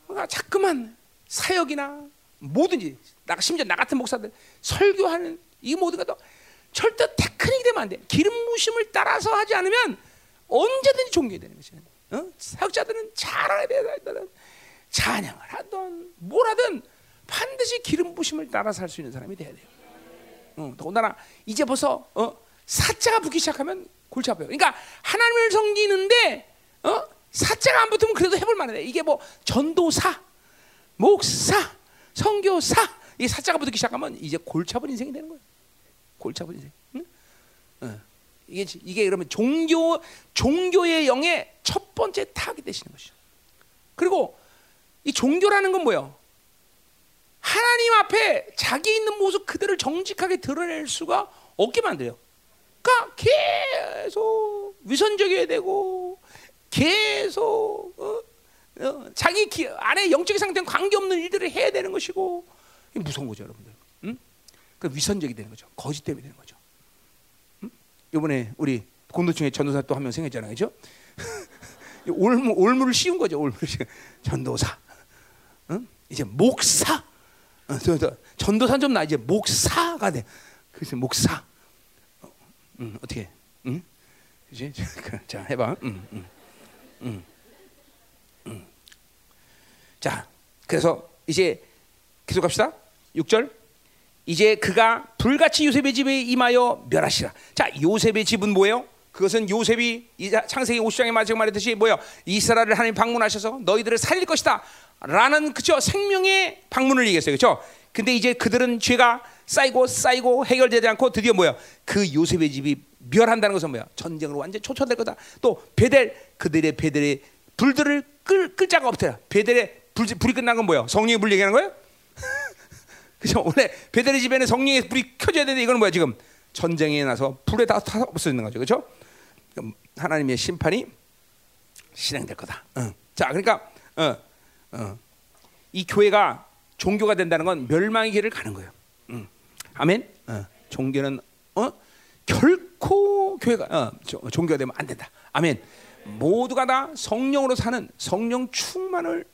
Speaker 1: 그러니까 자꾸만 사역이나 뭐든지 나 심지어 나 같은 목사들 설교하는 이 모든 것도 절대 테크닉이 되면 안 돼. 기름 부심을 따라서 하지 않으면 언제든지 종교가 되는 것이 어? 사역자들은 돼. 찬양을 하든 뭘 하든 반드시 기름 부심을 따라 살 수 있는 사람이 돼야 돼요. 어, 더군다나 이제 벌써 어, 사자가 붙기 시작하면 골치 아파요. 그러니까 하나님을 섬기는데 어? 사자가 안 붙으면 그래도 해볼 만해. 이게 뭐 전도사, 목사, 선교사 이 사자가 붙기 시작하면 이제 아픈 인생이 되는 거예요. 아픈 인생. 응? 어. 이게 이게 그러면 종교 종교의 영의 첫 번째 타이 되시는 것이죠. 그리고 이 종교라는 건 뭐예요? 하나님 앞에 자기 있는 모습 그대로 정직하게 드러낼 수가 없게 만들어요. 그러니까 계속 위선적이어야 되고 계속 어, 어, 자기 기, 안에 영적인 상태는 관계없는 일들을 해야 되는 것이고 무서운 거죠, 여러분들. 응? 그 위선적이 되는 거죠. 거짓 때문에 되는 거죠. 응? 이번에 우리 공동중에 전도사 또 한 명 생겼잖아요, 그죠? 올무 올무를 씌운 거죠, 올무를 씌운 전도사. 응? 이제 목사. 어, 전도사 좀나 이제 목사가 돼. 그래서 목사. 음, 어떻게? 응? 그지? 자, 해봐. 음, 음, 음, 음. 자, 그래서 이제 계속 갑시다. 6절. 이제 그가 불같이 요셉의 집에 임하여 멸하시라. 자, 요셉의 집은 뭐예요? 그것은 요셉이 창세기 50장에 마지막 말했듯이 뭐요? 이스라엘을 하나님 방문하셔서 너희들을 살릴 것이다. 라는 그죠 생명의 방문을 얘기했어요. 그죠? 근데 이제 그들은 죄가 쌓이고 쌓이고 해결되지 않고 드디어 뭐야? 그 요셉의 집이 멸한다는 것은 뭐야? 전쟁으로 완전 초토될 거다. 또 베델 그들의 베델의 불들을 끌, 끌 자가 없더라. 베델의 불, 불이 끝난 건 뭐야? 성령의 불 얘기하는 거예요? 그죠? 원래 베델의 집에는 성령의 불이 켜져야 되는데 이거는 뭐야 지금? 전쟁에 나서 불에 다, 다 없어지는 거죠. 그죠? 하나님의 심판이 실행될 거다. 어. 자, 그러니까 어, 어. 이 교회가 종교가 된다는 건 멸망의 길을 가는 거예요. 음. 아멘. 어. 종교는 어? 결코 교회가 어, 종교가 되면 안 된다. 아멘. 모두가 다 성령으로 사는 성령 충만을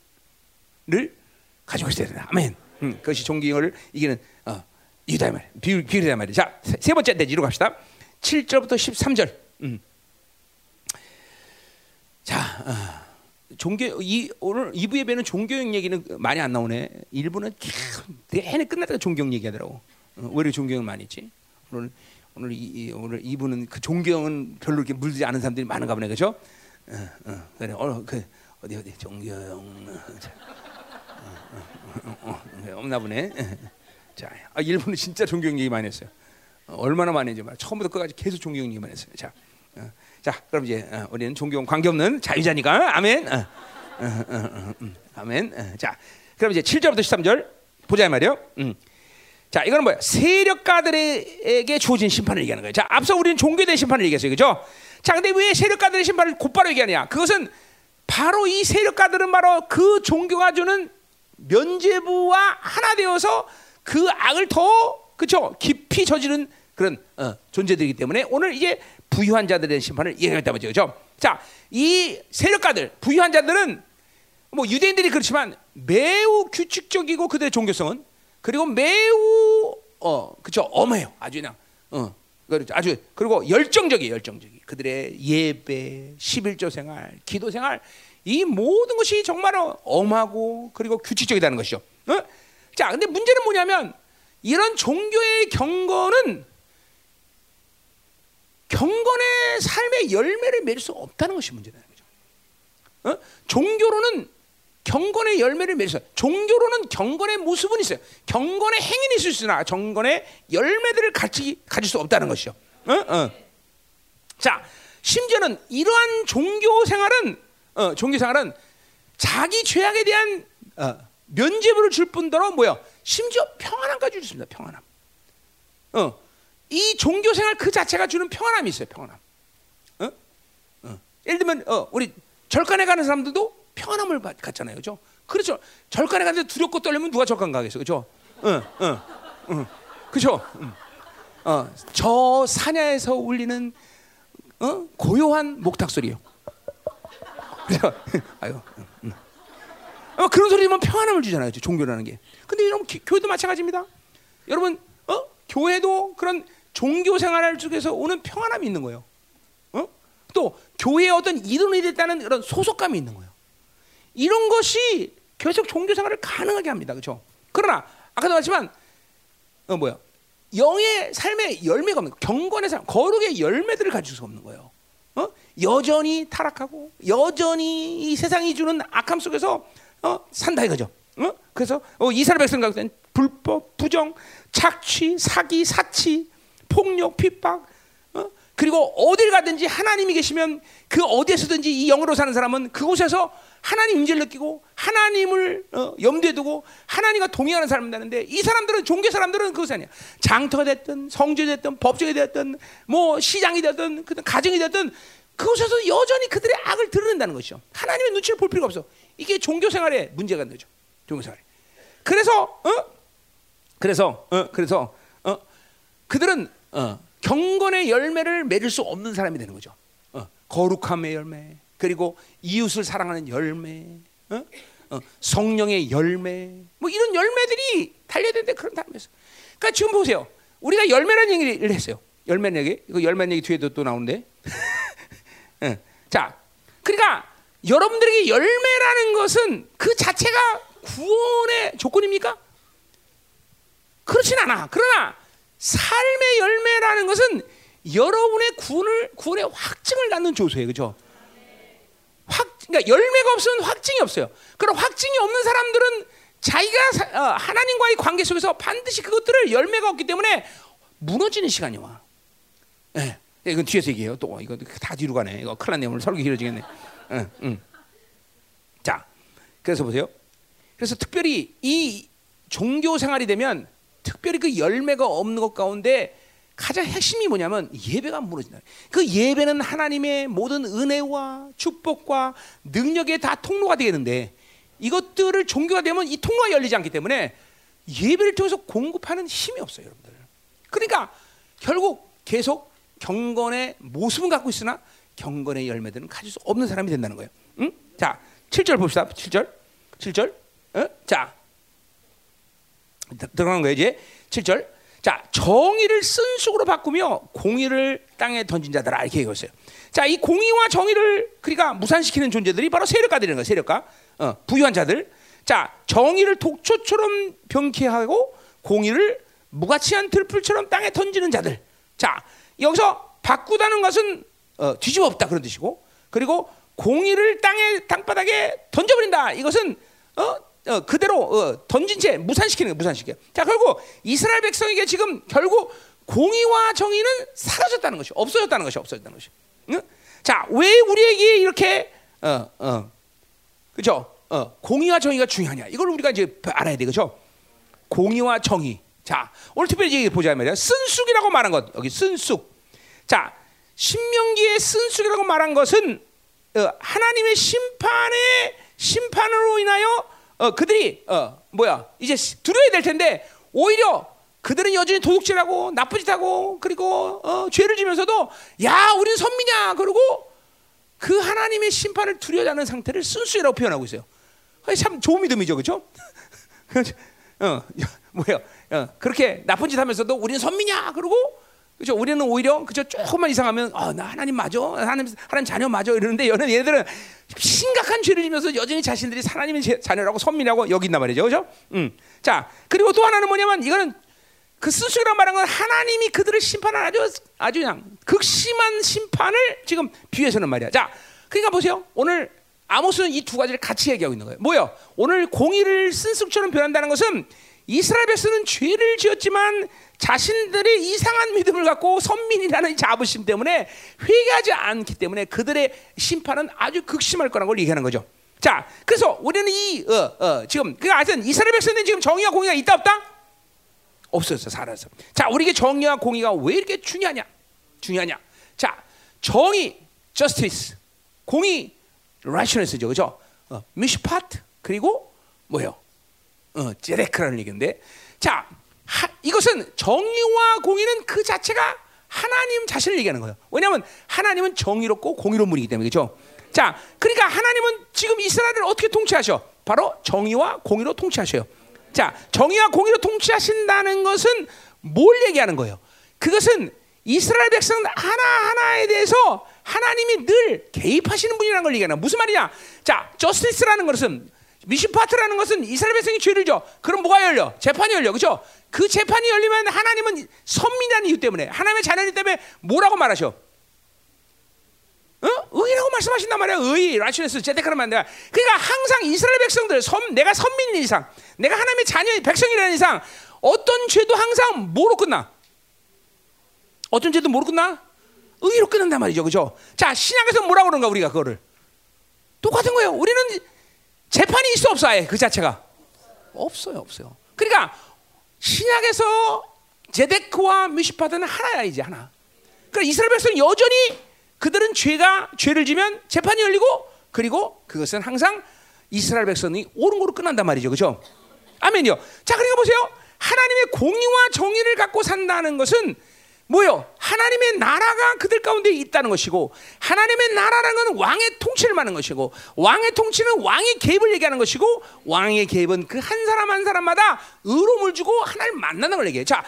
Speaker 1: 가지고 있어야 된다. 아멘. 음, 그것이 존경을 이기는 어, 이유다 말. 비율 비율이다 말이야. 자, 세, 세 번째 대지로 갑시다. 7절부터 13절. 음. 자, 어, 종교 이 오늘 2부 예배는 종교형 얘기는 많이 안 나오네. 1부는 내내 끝났다가 종교형 얘기하더라고. 어, 왜 이렇게 종교형 많이 있지? 오늘 오늘 이, 이 오늘 2부는 그 종교형은 별로 이렇게 물들지 않은 사람들이 많은가 보네. 그렇죠? 어, 어, 그래. 어, 그 어디 어디 종교형 없나 보네. 자, 아, 일본은 진짜 종교형 얘기 많이 했어요. 어, 얼마나 많이 했지 말. 처음부터 끝까지 계속 종교형 얘기만 했어요. 자, 어, 자, 그럼 이제 어, 우리는 종교형 관계 없는 자유자니까 아멘. 어, 어, 어, 어, 음, 아멘. 어, 자, 그럼 이제 7절부터 13절 보자 말이요. 음. 자, 이거는 뭐야? 세력가들에게 주어진 심판을 얘기하는 거예요. 자, 앞서 우리는 대한 심판을 얘기했어요, 그죠? 자, 근데 왜 세력가들의 심판을 곧바로 얘기하냐? 그것은 바로 이 세력가들은 바로 그 종교가 주는 면죄부와 하나 되어서 그 악을 더 그쵸 깊이 저지른 그런 어, 존재들이기 때문에 오늘 이제 부유한 자들의 심판을 얘기했다 말이죠, 그죠? 자, 이 세력가들 부유한 자들은 뭐 유대인들이 그렇지만 매우 규칙적이고 그들의 종교성은 그리고 매우 어 그쵸 엄해요, 아주 그냥 어 그렇죠. 아주 그리고 열정적이에요, 열정적이. 그들의 예배, 11조 생활, 기도 생활 이 모든 것이 정말 엄하고 그리고 규칙적이라는 것이죠. 어? 자, 근데 문제는 뭐냐면 이런 종교의 경건은 경건의 삶의 열매를 맺을 수 없다는 것이 문제라는 거죠. 어? 종교로는 경건의 열매를 수 종교로는 경건의 모습은 있어요. 경건의 행위는 있을 수 있으나 경건의 열매들을 같이 가질 수 없다는 것이죠. 어? 어. 자, 심지어는 이러한 종교 생활은 어, 종교 생활은 자기 죄악에 대한 어, 면죄부를 줄 뿐더러 뭐야? 심지어 평안함까지 주습니다. 평안함. 어, 이 종교 생활 그 자체가 주는 평안함이 있어요. 평안함. 어? 어. 예를 들면 어, 우리 절간에 가는 사람들도 평안함을 갖잖아요, 그렇죠? 그렇죠. 절간에 가는데 두렵고 떨리면 누가 절간 가겠어, 그렇죠? 응, 응, 응, 그렇죠. 응. 어, 저 사냐에서 울리는 어? 고요한 목탁 소리요. 그죠? 아유, 응. 어, 그런 소리면 평안함을 주잖아요, 종교라는 게. 근데 여러분 교회도 마찬가지입니다. 여러분, 어? 교회도 그런 종교 생활 속에서 오는 평안함이 있는 거예요. 어? 또 교회에 어떤 이론이 됐다는 그런 소속감이 있는 거예요. 이런 것이 계속 종교 생활을 가능하게 합니다. 그렇죠? 그러나 아까도 말했지만 어 뭐야? 영의 삶의 열매가 없는 경건의 삶, 거룩의 열매들을 가질 수 없는 거예요. 어? 여전히 타락하고 여전히 이 세상이 주는 악함 속에서 어? 산다 이거죠. 어? 그래서 어, 이스라엘 백성 가운데 불법, 부정, 착취, 사기, 사치, 폭력, 핍박, 어? 그리고 어딜 가든지 하나님이 계시면 그 어디에서든지 이 영으로 사는 사람은 그곳에서 하나님 임재를 느끼고 하나님을 어, 염두에 두고 하나님과 동행하는 사람들인데 이 사람들은 종교 사람들은 그것이 아니야. 장터가 됐든 성주 됐든 법정이 됐든 뭐 시장이 됐든 그 가정이 됐든 그곳에서 여전히 그들의 악을 드러낸다는 것이죠. 하나님의 눈치를 볼 필요가 없어. 이게 종교 생활에 문제가 되죠. 종교 생활. 그래서 어? 그래서 어? 그래서 어? 그들은 어, 경건의 열매를 맺을 수 없는 사람이 되는 거죠. 어, 거룩함의 열매, 그리고 이웃을 사랑하는 열매, 어? 어, 성령의 열매, 뭐 이런 열매들이 달려야 되는데 그런 다음에서. 그러니까 지금 보세요. 우리가 열매라는 얘기를 했어요. 열매는 얘기. 이거 열매는 얘기 뒤에도 또 나오는데. 네. 자, 그러니까 여러분들에게 열매라는 것은 그 자체가 구원의 조건입니까? 그렇진 않아. 그러나 삶의 열매라는 것은 여러분의 구원을 구원의 확증을 갖는 조소예요. 그렇죠? 확 그러니까 열매가 없으면 확증이 없어요. 그럼 확증이 없는 사람들은 자기가 사, 어, 하나님과의 관계 속에서 반드시 그것들을 열매가 없기 때문에 무너지는 시간이 와. 예. 네. 이건 뒤에서 얘기해요. 또 이거 다 뒤로 가네. 이거 큰일 났네. 오늘 설교 길어지겠네. 응, 응. 자, 그래서 보세요. 그래서 특별히 이 종교 생활이 되면 특별히 그 열매가 없는 것 가운데 가장 핵심이 뭐냐면 예배가 무너진다. 그 예배는 하나님의 모든 은혜와 축복과 능력에 다 통로가 되겠는데 이것들을 종교가 되면 이 통로가 열리지 않기 때문에 예배를 통해서 공급하는 힘이 없어요, 여러분들. 그러니까 결국 계속 경건의 모습은 갖고 있으나 경건의 열매들은 가질 수 없는 사람이 된다는 거예요. 응? 자, 7절 봅시다. 7절. 7절. 어? 자, 들어가는 거예요 이제 7절. 자 정의를 쓴쑥으로 바꾸며 공의를 땅에 던진 자들아 이렇게 얘기했어요. 자 이 공의와 정의를 그러니까 무산시키는 존재들이 바로 세력가들이라는 거예요. 세력가 어, 부유한 자들. 자 정의를 독초처럼 병쾌하고 공의를 무가치한 들풀처럼 땅에 던지는 자들. 자 여기서 바꾸다는 것은 어, 뒤집어 엎다 그런 뜻이고 그리고 공의를 땅에 땅바닥에 던져버린다. 이것은 어, 어, 그대로 어, 던진 채 무산시키는 거예요. 무산시켜. 자 결국 이스라엘 백성에게 지금 결국 공의와 정의는 사라졌다는 것이 없어졌다는 것이 없어졌다는 것이. 응? 자 왜 우리에게 이렇게 어, 어, 그죠? 어, 공의와 정의가 중요하냐? 이걸 우리가 이제 알아야 돼, 그죠? 공의와 정의. 자 오늘 특별히 보자 말이야. 쓴쑥이라고 말한 것 여기 쓴쑥. 자 신명기의 쓴쑥이라고 말한 것은 어, 하나님의 심판의 심판으로 인하여 어, 그들이 어, 뭐야 이제 두려워야 될 텐데 오히려 그들은 여전히 도둑질하고 나쁜 짓하고 그리고 어, 죄를 지면서도 야 우리는 선미냐 그러고 그 하나님의 심판을 두려워하는 상태를 순수이라고 표현하고 있어요. 참 좋은 믿음이죠, 그렇죠? 어, 뭐야? 어, 그렇게 나쁜 짓 하면서도 우리는 선미냐 그러고 그죠? 우리는 오히려 그죠? 조금만 이상하면 아, 나 하나님 맞아, 하나님 하나님 자녀 맞아 이러는데 얘는 얘들은 심각한 죄를 지면서 여전히 자신들이 하나님의 자녀라고 선민하고 여기 있단 말이죠, 그죠? 음. 자 그리고 또 하나는 뭐냐면 이거는 그 스스로란 말한 건 하나님이 그들을 심판한 아주 아주 그냥 극심한 심판을 지금 비유해서는 말이야. 자, 그러니까 보세요. 오늘 아모스는 이 두 가지를 같이 얘기하고 있는 거예요. 뭐요? 오늘 공의를 쓴쑥처럼 변한다는 것은 이스라엘 백성은 죄를 지었지만 자신들의 이상한 믿음을 갖고 선민이라는 자부심 때문에 회개하지 않기 때문에 그들의 심판은 아주 극심할 거라는 걸 얘기하는 거죠. 자, 그래서 우리는 이 어, 어, 지금 그 하여튼 이스라엘 백성은 지금 정의와 공의가 있다 없다? 없었어 살아서. 자, 우리에게 정의와 공의가 왜 이렇게 중요하냐? 중요하냐? 자, 정의, justice, 공의, righteousness죠, 그죠? 어, 미시파트 그리고 뭐요? 어, 제레크라는 얘기인데, 자, 하, 이것은 정의와 공의는 그 자체가 하나님 자신을 얘기하는 거예요. 왜냐하면 하나님은 정의롭고 공의로운 분이기 때문에 그렇죠. 자, 그러니까 하나님은 지금 이스라엘을 어떻게 통치하셔? 바로 정의와 공의로 통치하셔요. 자, 정의와 공의로 통치하신다는 것은 뭘 얘기하는 거예요? 그것은 이스라엘 백성 하나 하나에 대해서 하나님이 늘 개입하시는 분이라는 걸 얘기하는 무슨 말이냐? 자, 저스티스라는 것은 미시파트라는 것은 이스라엘 백성이 죄를 져. 그럼 뭐가 열려? 재판이 열려. 그렇죠? 그 재판이 열리면 하나님은 선민이라는 이유 때문에 하나님의 자녀이기 때문에 뭐라고 말하셔? 어? 의라고 말씀하신단 말이야. 의, 라시네스, 제데카르만 내가. 그러니까 항상 이스라엘 백성들, 선, 내가 선민인 이상, 내가 하나님의 자녀, 백성이라는 이상, 어떤 죄도 항상 뭐로 끝나? 어떤 죄도 뭐로 끝나? 의로 끝난단 말이죠. 그죠? 자, 신약에서 뭐라고 그런가, 우리가 그거를. 똑같은 거예요. 우리는 재판이 있어 없어 아예 그 자체가 없어요 없어요. 그러니까 신약에서 제데크와 미시파드는 하나야 이제 하나. 그러니까 이스라엘 백성 여전히 그들은 죄가 죄를 지면 재판이 열리고 그리고 그것은 항상 이스라엘 백성이 옳은 거로 끝난단 말이죠, 그렇죠? 아멘요. 자, 그러니까 보세요. 하나님의 공의와 정의를 갖고 산다는 것은 뭐요? 하나님의 나라가 그들 가운데 있다는 것이고 하나님의 나라라는 건 왕의 통치를 말하는 것이고 왕의 통치는 왕의 개입을 얘기하는 것이고 왕의 개입은 그 한 사람 한 사람마다 의로움을 주고 하나님을 만나는 걸 얘기해요. 자,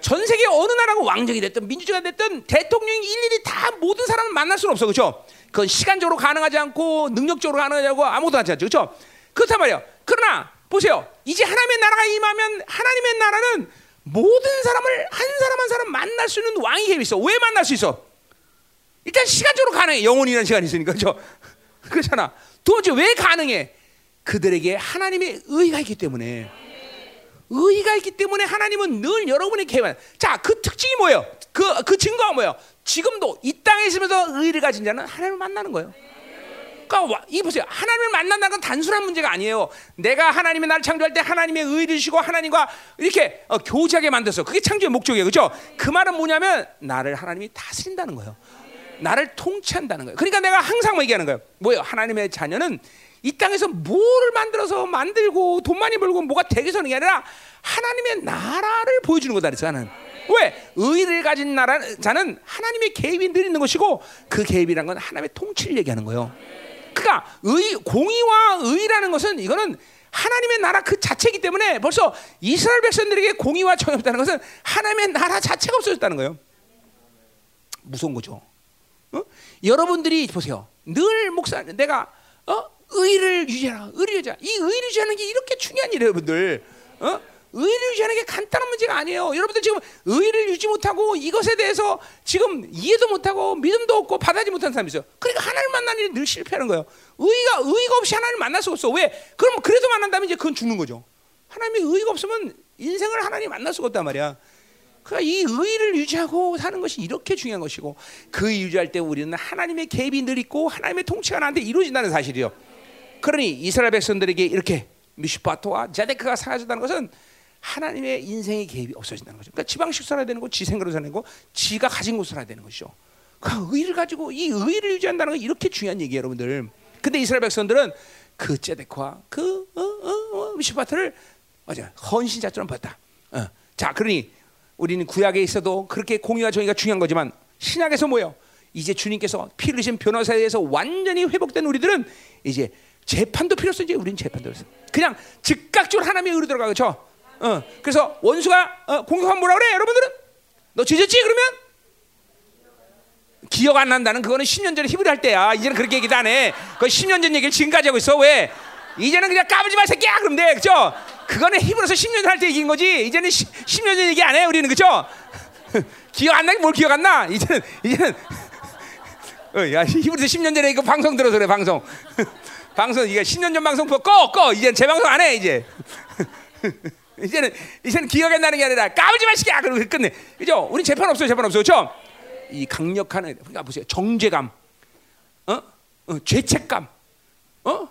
Speaker 1: 전 세계 어느 나라가 왕정이 됐든 민주주의가 됐든 대통령이 일일이 다 모든 사람을 만날 수는 없어. 그렇죠? 그건 시간적으로 가능하지 않고 능력적으로 가능하지 않고 아무것도 하지 않죠. 그렇죠? 그렇단 말이에요. 그러나 보세요. 이제 하나님의 나라가 임하면 하나님의 나라는 모든 사람을 한 사람 한 사람 만날 수 있는 왕이 계획 있어. 왜 만날 수 있어? 일단 시간적으로 가능해. 영원이라는 시간이 있으니까. 그렇죠? 그렇잖아. 두 번째 왜 가능해? 그들에게 하나님의 의가 있기 때문에. 의가 있기 때문에 하나님은 늘 여러분의 계획. 자, 그 특징이 뭐예요? 그, 그 증거가 뭐예요? 지금도 이 땅에 있으면서 의를 가진 자는 하나님을 만나는 거예요. 그러니까 이 보세요. 하나님을 만난다는 건 단순한 문제가 아니에요. 내가 하나님의 나를 창조할 때 하나님의 의를 주시고 하나님과 이렇게 어, 교제하게 만들었어. 그게 창조의 목적이에요. 그렇죠? 그 말은 뭐냐면 나를 하나님이 다스린다는 거예요. 나를 통치한다는 거예요. 그러니까 내가 항상 뭐 얘기하는 거예요. 뭐예요? 하나님의 자녀는 이 땅에서 뭐를 만들어서 만들고 돈 많이 벌고 뭐가 되게 서는 게 아니라 하나님의 나라를 보여주는 거다 그래서 하는. 왜? 의를 가진 나라 자는 하나님의 개입이 늘 있는 것이고 그 개입이란 건 하나님의 통치를 얘기하는 거예요. 그러니까 의 공의와 의라는 것은 이거는 하나님의 나라 그 자체이기 때문에 벌써 이스라엘 백성들에게 공의와 정이 없다는 것은 하나님의 나라 자체가 없어졌다는 거예요. 무서운 거죠. 어? 여러분들이 보세요. 늘 목사 내가 어? 의를 유지하라. 의를 유지하라. 이 의를 유지하는 게 이렇게 중요한 일이에요, 여러분들. 어? 의를 유지하는 게 간단한 문제가 아니에요. 여러분들 지금 의를 유지 못하고 이것에 대해서 지금 이해도 못하고 믿음도 없고 받아지 못하는 사람이 있어요. 그러니까 하나님 만나는 일이 늘 실패하는 거예요. 의가 의가 없이 하나님 만날 수 없어. 왜? 그럼 그래도 만난다면 이제 그건 죽는 거죠. 하나님의 의가 없으면 인생을 하나님 만날 수가 없단 말이야. 그러니까 이 의를 유지하고 사는 것이 이렇게 중요한 것이고 그 유지할 때 우리는 하나님의 개입이 늘 있고 하나님의 통치가 나한테 이루어진다는 사실이요. 그러니 이스라엘 백성들에게 이렇게 미슈파토와 자데크가 사라졌다는 것은 하나님의 인생의 개입이 없어진다는 거죠. 그러니까 지방식 살아야 되는 거, 지 생각으로 사는 거, 지가 가진 곳 살아야 되는 것이죠. 그 의를 가지고 이 의를 유지한다는 건 이렇게 중요한 얘기예요, 여러분들. 근데 이스라엘 백성들은 그 제데크와 그 어, 어, 어, 미슈파트를 맞아 헌신자처럼 봤다. 어. 자, 그러니 우리는 구약에 있어도 그렇게 공의와 정의가 중요한 거지만 신약에서 뭐요? 이제 주님께서 피 흘리신 변호사에 의해서 완전히 회복된 우리들은 이제 재판도 필요 없어 이제 우리는 재판도 없어. 그냥 즉각적으로 하나님의 의로 들어가 그렇죠? 어, 그래서 원수가 어, 공격하면 뭐라 그래? 여러분들은 너 죄졌지? 그러면 기억 안 난다는 그거는 10년 전에 히브리 할 때야. 이제는 그렇게 얘기도 안 해. 그 10년 전 얘기를 지금까지 하고 있어. 왜? 이제는 그냥 까불지 마 새끼야. 그러면 돼. 그죠? 그거는 히브리서 10년 전 할 때 얘기인 거지. 이제는 10, 10 년 전 얘기 안 해. 우리는 그죠? 기억 안 나게 뭘 기억 안 나? 이제는 이제는 어, 야 히브리서 10년 전에 이거 방송 들어서 그래 방송. 방송 이게 10년 전 방송 꺼 꺼. 이제 재방송 안 해 이제. 이제는 이제는 기억이 나는 게 아니라 까불지 마시게 그러고 끝내. 그죠? 우리 재판 없어요. 재판 없어요. 그렇죠? 이 강력한 그러니까 보세요. 정죄감. 어? 어? 죄책감. 어?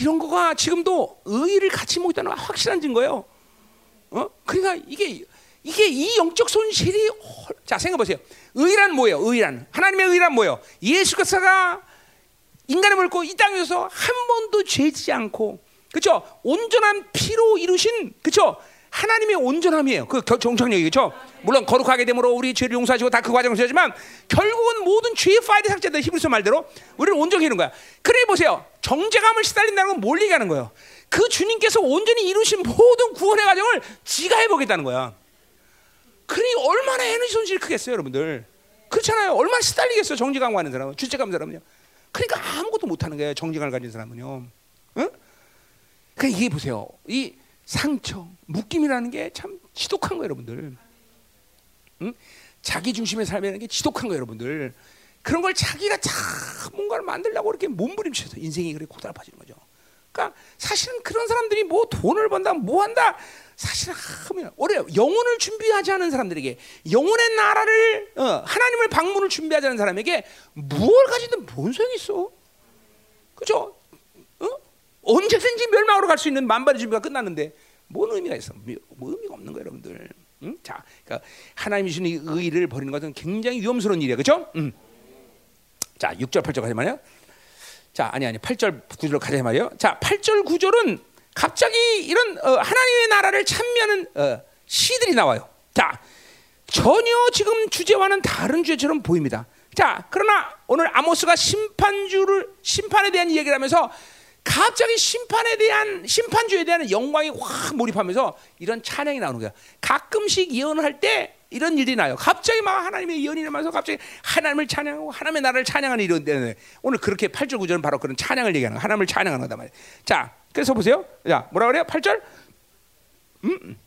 Speaker 1: 이런 거가 지금도 의의를 같이 먹다는 확실한 증거예요. 어? 그러니까 이게 이게 이 영적 손실이 자 생각해 보세요. 의란 뭐예요? 의란 하나님의 의란 뭐예요? 예수 그리스도가 인간을 물고 이 땅에서 한 번도 죄지 않고 그렇죠? 온전한 피로 이루신 그렇죠? 하나님의 온전함이에요. 그 정착력이 그렇죠? 물론 거룩하게 됨으로 우리 죄를 용서하시고 다 그 과정을 지지만 결국은 모든 죄의 파일이 삭제된 히브리서 말대로 우리를 온전히 이룬 거야. 그래 보세요. 정죄감을 시달린다는 건 뭘 얘기하는 거예요? 그 주님께서 온전히 이루신 모든 구원의 과정을 지가 해보겠다는 거야. 그러니 얼마나 에너지 손실이 크겠어요, 여러분들. 그렇잖아요. 얼마나 시달리겠어요, 정죄감 가는 사람은, 주죄감 사람은요. 그러니까 아무것도 못하는 거예요, 정죄감을 가진 사람은요. 응? 그러니까 이게 보세요. 이 상처, 묶임이라는 게 참 지독한 거예요, 여러분들. 응? 자기 중심의 삶이라는 게 지독한 거예요, 여러분들. 그런 걸 자기가 참 뭔가를 만들려고 이렇게 몸부림쳐서 인생이 그렇게 고달파지는 거죠. 그러니까 사실은 그런 사람들이 뭐 돈을 번다, 뭐 한다, 사실은 하면 어려요. 영혼을 준비하지 않은 사람들에게 영혼의 나라를 어, 하나님을 방문을 준비하지 않은 사람에게 무엇을 가지든 뭔 소용이 있어? 그죠? 어? 언제든지 멸망으로 갈 수 있는 만발의 준비가 끝났는데 뭔 의미가 있어? 뭐 의미가 없는 거예요, 여러분들. 응? 자, 그러니까 하나님이 주신 이 의를 버리는 것은 굉장히 위험스러운 일이에요, 그렇죠? 응. 자, 6절 8절 가자 말이요. 자, 아니 아니 8절 9절로 가자 말이요. 자, 8절 9절은 갑자기 이런 어, 하나님의 나라를 찬미하는 어, 시들이 나와요. 자, 전혀 지금 주제와는 다른 주제처럼 보입니다. 자, 그러나 오늘 아모스가 심판주를 심판에 대한 얘기를 하면서 갑자기 심판에 대한 심판주에 대한 영광이 확 몰입하면서 이런 찬양이 나오는 거야. 가끔씩 예언을 할 때 이런 일이 나요. 갑자기 막 하나님의 예언이 나면서 갑자기 하나님을 찬양하고 하나님의 나라를 찬양하는 이런 데 오늘 그렇게 8절 9절은 바로 그런 찬양을 얘기하는 거야. 하나님을 찬양하는 거다 말이야. 자, 그래서 보세요. 자, 뭐라 그래요? 8절. 음.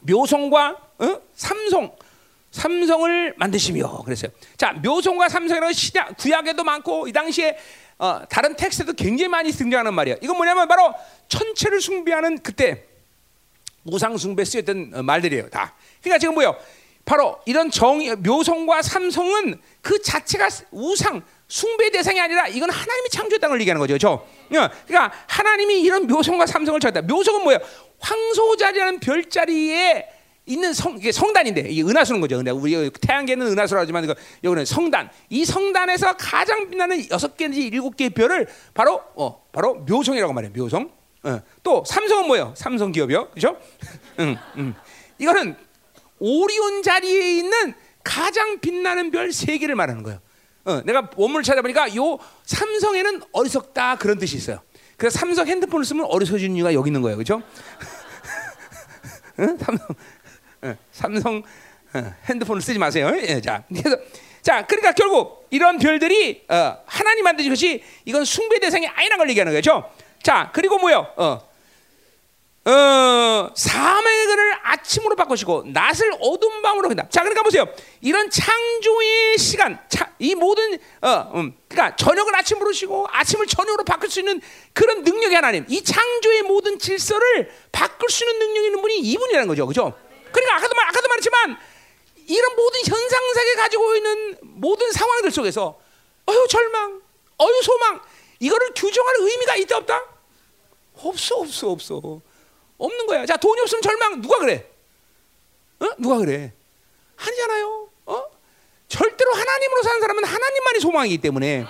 Speaker 1: 묘성과 어? 삼성 삼성을 만드시며 그랬어요. 자, 묘성과 삼성이라는 신약 구약에도 많고 이 당시에 어, 다른 텍스트도 굉장히 많이 등장하는 말이야. 이건 뭐냐면 바로 천체를 숭배하는 그때 우상 숭배 쓰였던 어, 말들이에요. 다. 그러니까 지금 뭐요? 바로 이런 정 묘성과 삼성은 그 자체가 우상 숭배 대상이 아니라 이건 하나님이 창조했다는 걸 얘기하는 거죠. 그렇죠? 그러니까 하나님이 이런 묘성과 삼성을 찾다. 묘성은 뭐예요? 황소자리라는 별자리에 있는 성 이게 성단인데 이게 은하수는 거죠. 근데 우리 태양계는 은하수라 하지만 이거 여기는 성단. 이 성단에서 가장 빛나는 여섯 개인지 일곱 개의 별을 바로 어 바로 묘성이라고 말해요. 묘성. 어. 또 삼성은 뭐예요? 삼성 기업이요. 그렇죠? 응, 응. 이거는 오리온 자리에 있는 가장 빛나는 별 세 개를 말하는 거예요. 어, 내가 원문을 찾아보니까 요 삼성에는 어리석다 그런 뜻이 있어요. 그래서 삼성 핸드폰을 쓰면 어리석어지는 이유가 여기 있는 거예요? 삼성, 응, 삼성 어, 핸드폰을 쓰지 마세요. 예, 자, 그래서 자, 그러니까 결국 이런 별들이 어, 하나님 만드신 것이 이건 숭배 대상이 아니라는 걸 얘기하는 거죠. 자, 그리고 뭐요? 어, 어, 사망의 그를 아침으로 바꾸시고 낮을 어두운 밤으로 한다. 자, 그러니까 보세요. 이런 창조의 시간, 차, 이 모든 어, 음, 그러니까 저녁을 아침으로 쉬고 아침을 저녁으로 바꿀 수 있는 그런 능력이 하나님. 이 창조의 모든 질서를 바꿀 수 있는 능력이 있는 분이 이분이라는 거죠, 그죠? 그러니까 아까도 말, 아까도 말했지만 이런 모든 현상 세계 가지고 있는 모든 상황들 속에서 어유 절망, 어유 소망 이거를 규정할 의미가 있다 없다? 없어, 없어, 없어. 없는 거야. 자, 돈이 없으면 절망 누가 그래? 어? 누가 그래? 아니잖아요. 어? 절대로 하나님으로 사는 사람은 하나님만이 소망이기 때문에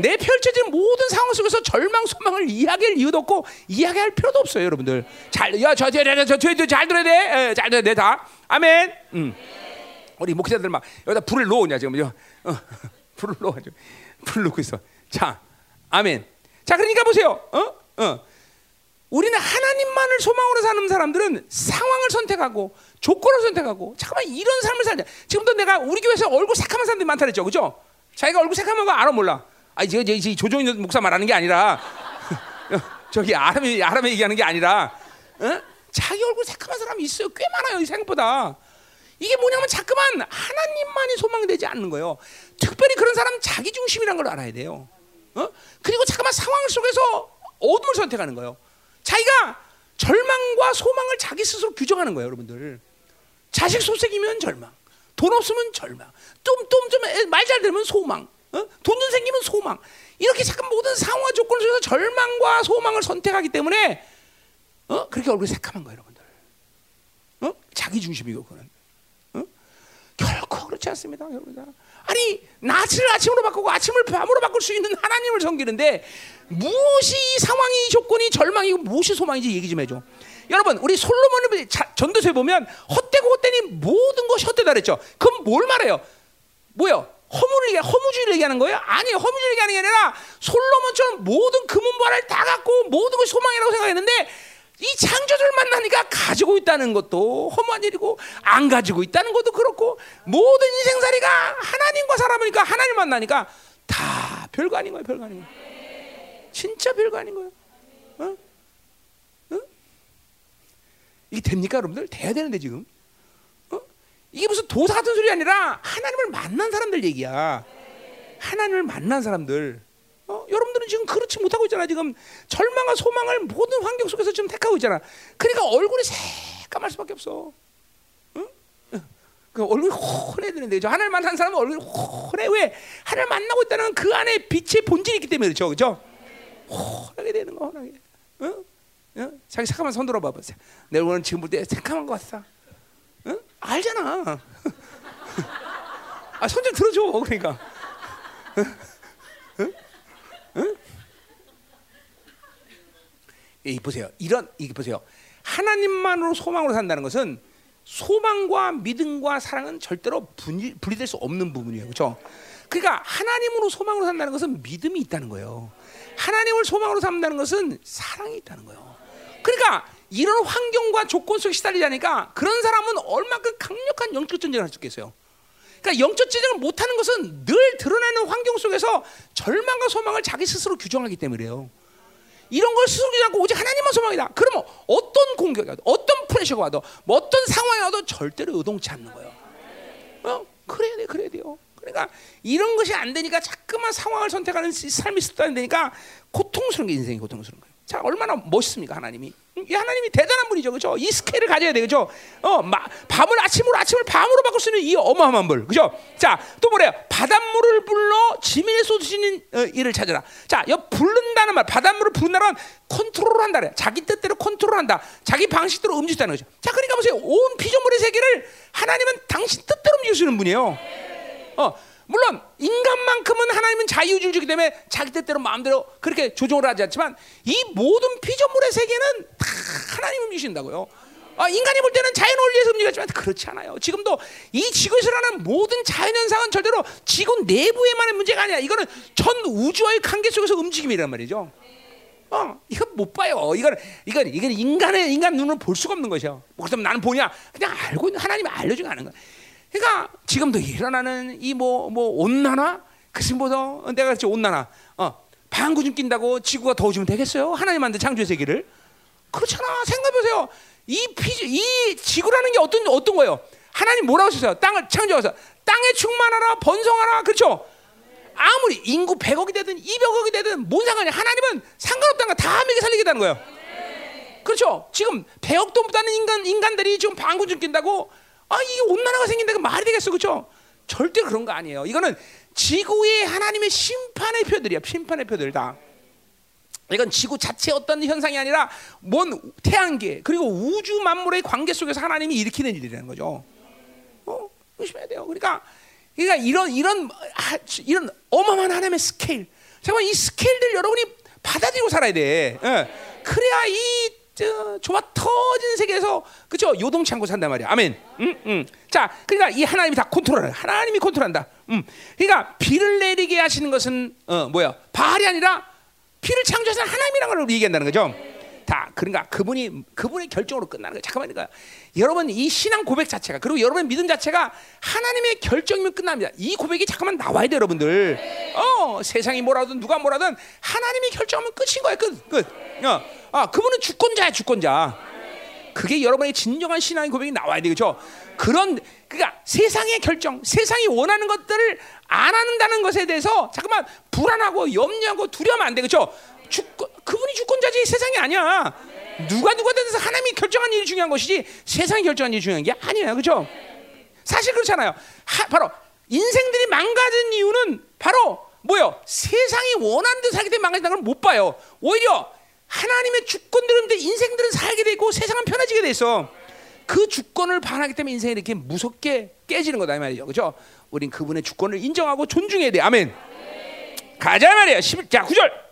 Speaker 1: 내 펼쳐진 모든 상황 속에서 절망, 소망을 이야기할 이유도 없고 이야기할 필요도 없어요, 여러분들. 잘, 야, 저, 저, 저, 저, 저, 저, 잘 들어야 돼. 에, 잘 들어야 돼, 다. 아멘. 음. 우리 목사들 막 여기다 불을 놓으냐 지금 어, 불을 놓아가지고 불을 놓고 있어. 자, 아멘. 자, 그러니까 보세요. 어, 어. 우리는 하나님만을 소망으로 사는 사람들은 상황을 선택하고 조건을 선택하고 잠깐만 이런 삶을 살자. 지금도 내가 우리 교회에서 얼굴 새카만 사람들이 많다 그랬죠, 그죠? 자기가 얼굴 새카만 거 알아 몰라. 아니 제가 이제 조종인 목사 말하는 게 아니라 저기 아람이 아람이 얘기하는 게 아니라 어? 자기 얼굴 새카만 사람이 있어요. 꽤 많아요, 이 생각보다. 이게 뭐냐면 자꾸만 하나님만이 소망되지 않는 거예요. 특별히 그런 사람은 자기 중심이라는 걸 알아야 돼요. 어? 그리고 잠깐만 상황 속에서 어둠을 선택하는 거예요. 자기가 절망과 소망을 자기 스스로 규정하는 거예요, 여러분들. 자식 소색이면 절망, 돈 없으면 절망, 좀 좀 좀 말 잘 들으면 소망, 어? 돈좀 생기면 소망. 이렇게 잠깐 모든 상황 조건을 통해서 절망과 소망을 선택하기 때문에 어? 그렇게 얼굴이 새카만 거예요, 여러분들. 어? 자기 중심이고 그는. 어? 결코 그렇지 않습니다, 여러분들. 아니 낮을 아침으로 바꾸고 아침을 밤으로 바꿀 수 있는 하나님을 섬기는데 무엇이 상황이 조건이 절망이고 무엇이 소망인지 얘기 좀 해줘. 여러분 우리 솔로몬을 전도서에 보면 헛되고 헛되니 모든 것이 헛되다 그랬죠. 그럼 뭘 말해요? 뭐요? 허무를 얘기, 허무주의를 얘기하는 거예요? 아니에요. 허무주의를 얘기하는 게 아니라 솔로몬처럼 모든 금은보화를 다 갖고 모든 것이 소망이라고 생각했는데 이 창조주를 만나니까 가지고 있다는 것도 허무한 일이고 안 가지고 있다는 것도 그렇고 모든 인생살이가 하나님과 살아보니까 하나님 만나니까 다 별거 아닌 거예요 별거 아닌 거예요 진짜 별거 아닌 거예요 어? 어? 이게 됩니까 여러분들? 돼야 되는데 지금 어? 이게 무슨 도사 같은 소리 아니라 하나님을 만난 사람들 얘기야 하나님을 만난 사람들 어? 여러분들은 지금 그렇지 못하고 있잖아. 지금 절망과 소망을 모든 환경 속에서 지금 택하고 있잖아. 그러니까 얼굴이 새까말 수밖에 없어. 응? 그 얼굴이 훤해 되는데 저 하나님 만난 사람은 얼굴이 훤해 왜? 하나님 만나고 있다는 그 안에 빛의 본질이 있기 때문에 그렇죠, 그렇죠? 훤하게 되는 거, 훤하게. 응? 응? 자기 잠깐만 손 들어봐 보세요. 내 얼굴은 지금 볼 때 새까만 것 같아. 응? 알잖아. 아, 손좀 들어줘, 그러니까. 응? 이 보세요. 이런 이 보세요. 하나님만으로 소망으로 산다는 것은 소망과 믿음과 사랑은 절대로 분리, 분리될 수 없는 부분이에요. 그렇죠? 그러니까 하나님으로 소망으로 산다는 것은 믿음이 있다는 거예요. 하나님을 소망으로 삼다는 것은 사랑이 있다는 거예요. 그러니까 이런 환경과 조건 속에 시달리자니까 그런 사람은 얼마큼 강력한 영적 전쟁을 할 수 있겠어요. 그러니까 영적 지정을 못하는 것은 늘 드러나는 환경 속에서 절망과 소망을 자기 스스로 규정하기 때문이에요. 이런 걸 스스로 규정하고 오직 하나님만 소망이다. 그러면 어떤 공격이 와도 어떤 프레셔가 와도 뭐 어떤 상황이 와도 절대로 요동치 않는 거예요. 어? 그래야 돼, 그래야 돼요. 그러니까 이런 것이 안 되니까 자꾸만 상황을 선택하는 삶이 습관이 되니까 고통스러운 게 인생이 고통스러운 거예요. 자, 얼마나 멋있습니까, 하나님이? 이 하나님이 대단한 분이죠, 그죠? 이 스케일을 가져야 돼, 그죠? 어, 마, 밤을 아침으로 아침을 밤으로 바꿀 수 있는 이 어마어마한 물, 그죠? 자, 또 뭐래요? 바닷물을 불러 지면에 쏟으시는 어, 일을 찾으라. 자, 이 부른다는 말, 바닷물을 부른다는 컨트롤한다 그래. 자기 뜻대로 컨트롤한다. 자기 방식대로 움직인다는 거죠. 자, 그러니까 보세요. 온 피조물의 세계를 하나님은 당신 뜻대로 움직이시는 분이에요. 어, 물론 인간만큼은 하나님은 자유주의이기 때문에 자기 뜻대로 마음대로 그렇게 조종을 하지 않지만 이 모든 피조물의 세계는 다 하나님 움직이신다고요. 아, 인간이 볼 때는 자연 원리에서 움직이지만 그렇지 않아요. 지금도 이 지구에서 일어나는 모든 자연 현상은 절대로 지구 내부에만의 문제가 아니야. 이거는 전 우주와의 관계 속에서 움직임이란 말이죠. 어, 이건 못 봐요. 이건 이건 이건 인간의 인간 눈으로 볼 수가 없는 것이요. 뭐 그렇다면 나는 보냐? 그냥 알고 알려주고 하는 거야. 그러니까 지금도 일어나는 이뭐뭐 온난화, 그것보다 내가 그랬지 온난화. 어, 방구 좀 낀다고 지구가 더워지면 되겠어요? 하나님한테 창조의 세계를 그렇잖아. 생각해 보세요. 이 피, 이 지구라는 게 어떤 어떤 거예요? 하나님 뭐라고 하셨어요? 땅을 창조하셔서 땅에 충만하라, 번성하라, 그렇죠? 아무리 인구 100억이 되든 200억이 되든 뭔 상관이야? 하나님은 상관없다는 거다 먹여 살리겠다는 거예요. 그렇죠? 지금 100억도 못하는 인간 인간들이 지금 방구 좀 낀다고 아 이게 온난화가 생긴다고 말이 되겠어, 그렇죠? 절대 그런 거 아니에요. 이거는 지구의 하나님의 심판의 표들이야, 심판의 표들 다. 이건 지구 자체 어떤 현상이 아니라 먼 태양계 그리고 우주 만물의 관계 속에서 하나님이 일으키는 일이라는 거죠. 어, 조심해야 돼요. 그러니까, 그러니까 이런 이런 이런 어마어마한 하나님의 스케일. 잠깐 이 스케일들 여러분이 받아들이고 살아야 돼. 예. 그래야 이 저, 좁아 터진 세계에서 그죠 요동치 않고 산단 말이야. 아멘. 음, 음. 자, 그러니까 이 하나님이 다 컨트롤해. 하나님이 컨트롤한다. 음. 그러니까 비를 내리게 하시는 것은 어, 뭐야? 바알이 아니라 비를 창조하신 하나님이라는 걸 얘기한다는 거죠. 다 그러니까 그분이 그분의 결정으로 끝나는 거예요. 잠깐만요. 그러니까 여러분 이 신앙 고백 자체가 그리고 여러분의 믿음 자체가 하나님의 결정이면 끝납니다. 이 고백이 잠깐만 나와야 돼 여러분들. 어 세상이 뭐라든 누가 뭐라든 하나님이 결정하면 끝인 거야 끝 끝. 어, 아 그분은 주권자야 주권자. 그게 여러분의 진정한 신앙의 고백이 나와야 되겠죠. 그런 그러니까 세상의 결정, 세상이 원하는 것들을 안 한다는 것에 대해서 잠깐만 불안하고 염려하고 두려우면 안 되겠죠. 주권, 그분이 주권자지 세상이 아니야. 누가 누가 되서 하나님이 결정한 일이 중요한 것이지 세상이 결정한 일이 중요한 게 아니에요. 그렇죠? 사실 그렇잖아요. 하, 바로 인생들이 망가진 이유는 바로 뭐요? 세상이 원하는 대로 살기 때문에 망가진다는 걸 못 봐요. 오히려 하나님의 주권대로 인생들은 살게 되고 세상은 편해지게 돼 있어. 그 주권을 반하기 때문에 인생이 이렇게 무섭게 깨지는 거다 이 말이죠. 그렇죠? 우린 그분의 주권을 인정하고 존중해야 돼. 아멘. 가자 말이야. 10, 자, 9절.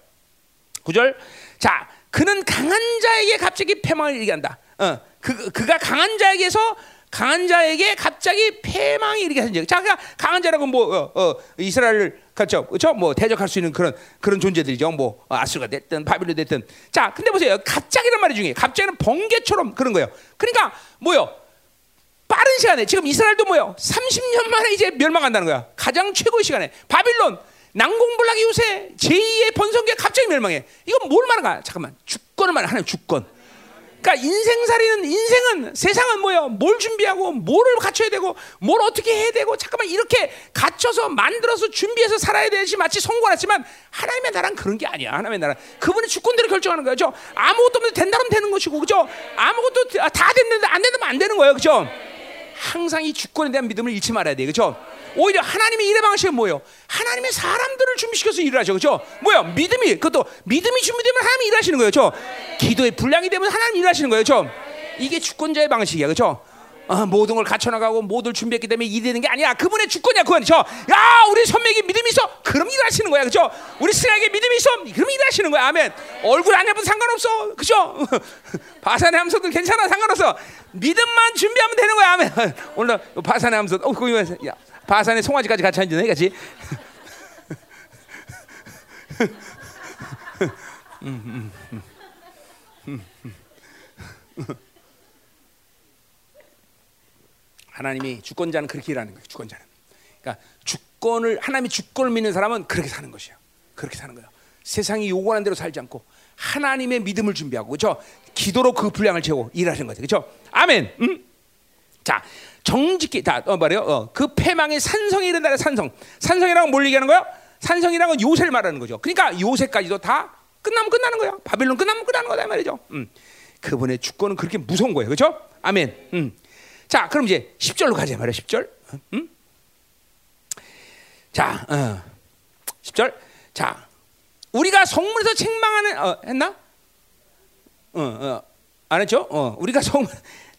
Speaker 1: 9절. 자, 그는 강한 자에게 갑자기 패망을 얘기한다. 어, 그 그가 강한 자에게서 강한 자에게 갑자기 패망이 이르게 하신 자. 가 강한 자라고 뭐 어, 어, 이스라엘을 그렇죠, 그렇죠, 뭐 대적할 수 있는 그런 그런 존재들이죠. 뭐 아수가 됐든 바빌론 됐든. 자, 근데 보세요. 갑자기란 말이 중요해. 갑자기는 번개처럼 그런 거예요. 그러니까 뭐요? 빠른 시간에 지금 이스라엘도 뭐요? 30년 만에 이제 멸망한다는 거야. 가장 최고의 시간에 바빌론 난공불락 이웃에 제2의 번성계 갑자기 멸망해. 이건 뭘 말하는 거야? 잠깐만. 주권을 말해. 하나님 주권. 그러니까 인생살이는 인생은 세상은 뭐예요? 뭘 준비하고 뭐를 갖춰야 되고 뭘 어떻게 해야 되고 잠깐만 이렇게 갖춰서 만들어서 준비해서 살아야 되지 마치 성공했지만 하나님의 나라는 그런 게 아니야. 하나님의 나라 그분의 주권대로 결정하는 거죠. 아무것도 없는데 된다면 되는 것이고 그죠? 아무것도 다 됐는데 안 된다면 안 되는 거예요. 그죠? 항상 이 주권에 대한 믿음을 잃지 말아야 돼. 그죠? 오히려 하나님의 일의 방식은 뭐예요? 하나님의 사람들을 준비시켜서 일을 하죠. 그죠? 뭐야? 믿음이, 그것도 믿음이 준비되면 하나님이 일하시는 거예요. 그죠? 기도의 분량이 되면 하나님이 일하시는 거예요. 그죠? 이게 주권자의 방식이야. 그죠? 어, 모든 걸 갖춰나가고 모든 준비했기 때문에 일이 되는 게 아니야. 그분의 주권이야. 그건 저, 야, 우리 선배에게 믿음이 있어. 그럼 일하시는 거야. 그죠? 우리 스나에게 믿음이 있어. 그럼 일하시는 거야. 아멘. 얼굴 안 예쁘면 상관없어. 그죠? 바산의 함소도 괜찮아. 상관없어. 믿음만 준비하면 되는 거야. 아멘. 오늘 바산의 함소, 어, 거기 야, 바산의 송아지까지 같이 앉네, 같이. 하나님이 주권자는 그렇게 일하는 거예요. 주권자는. 그러니까 주권을 하나님이 주권을 믿는 사람은 그렇게 사는 것이야. 그렇게 사는 거야. 세상이 요구하는 대로 살지 않고 하나님의 믿음을 준비하고 그렇죠? 기도로 그 분량을 채우고 일하는 거죠. 그렇죠? 아멘. 음? 자, 정직히 다 어, 말이요. 어, 그 패망의 산성이 이른다. 산성. 산성이라고 뭘 얘기하는 거야? 산성이라는 건 요새를 말하는 거죠. 그러니까 요새까지도 다 끝나면 끝나는 거야. 바빌론 끝나면 끝나는 거다 말이죠. 음. 그분의 주권은 그렇게 무서운 거예요. 그렇죠? 아멘. 음. 자, 그럼 이제 10절로 가자 말이야. 10절. 음? 자, 어. 10절. 자, 우리가 성문에서 책망하는 어, 했나? 어, 어. 안 했죠? 어, 우리가 성문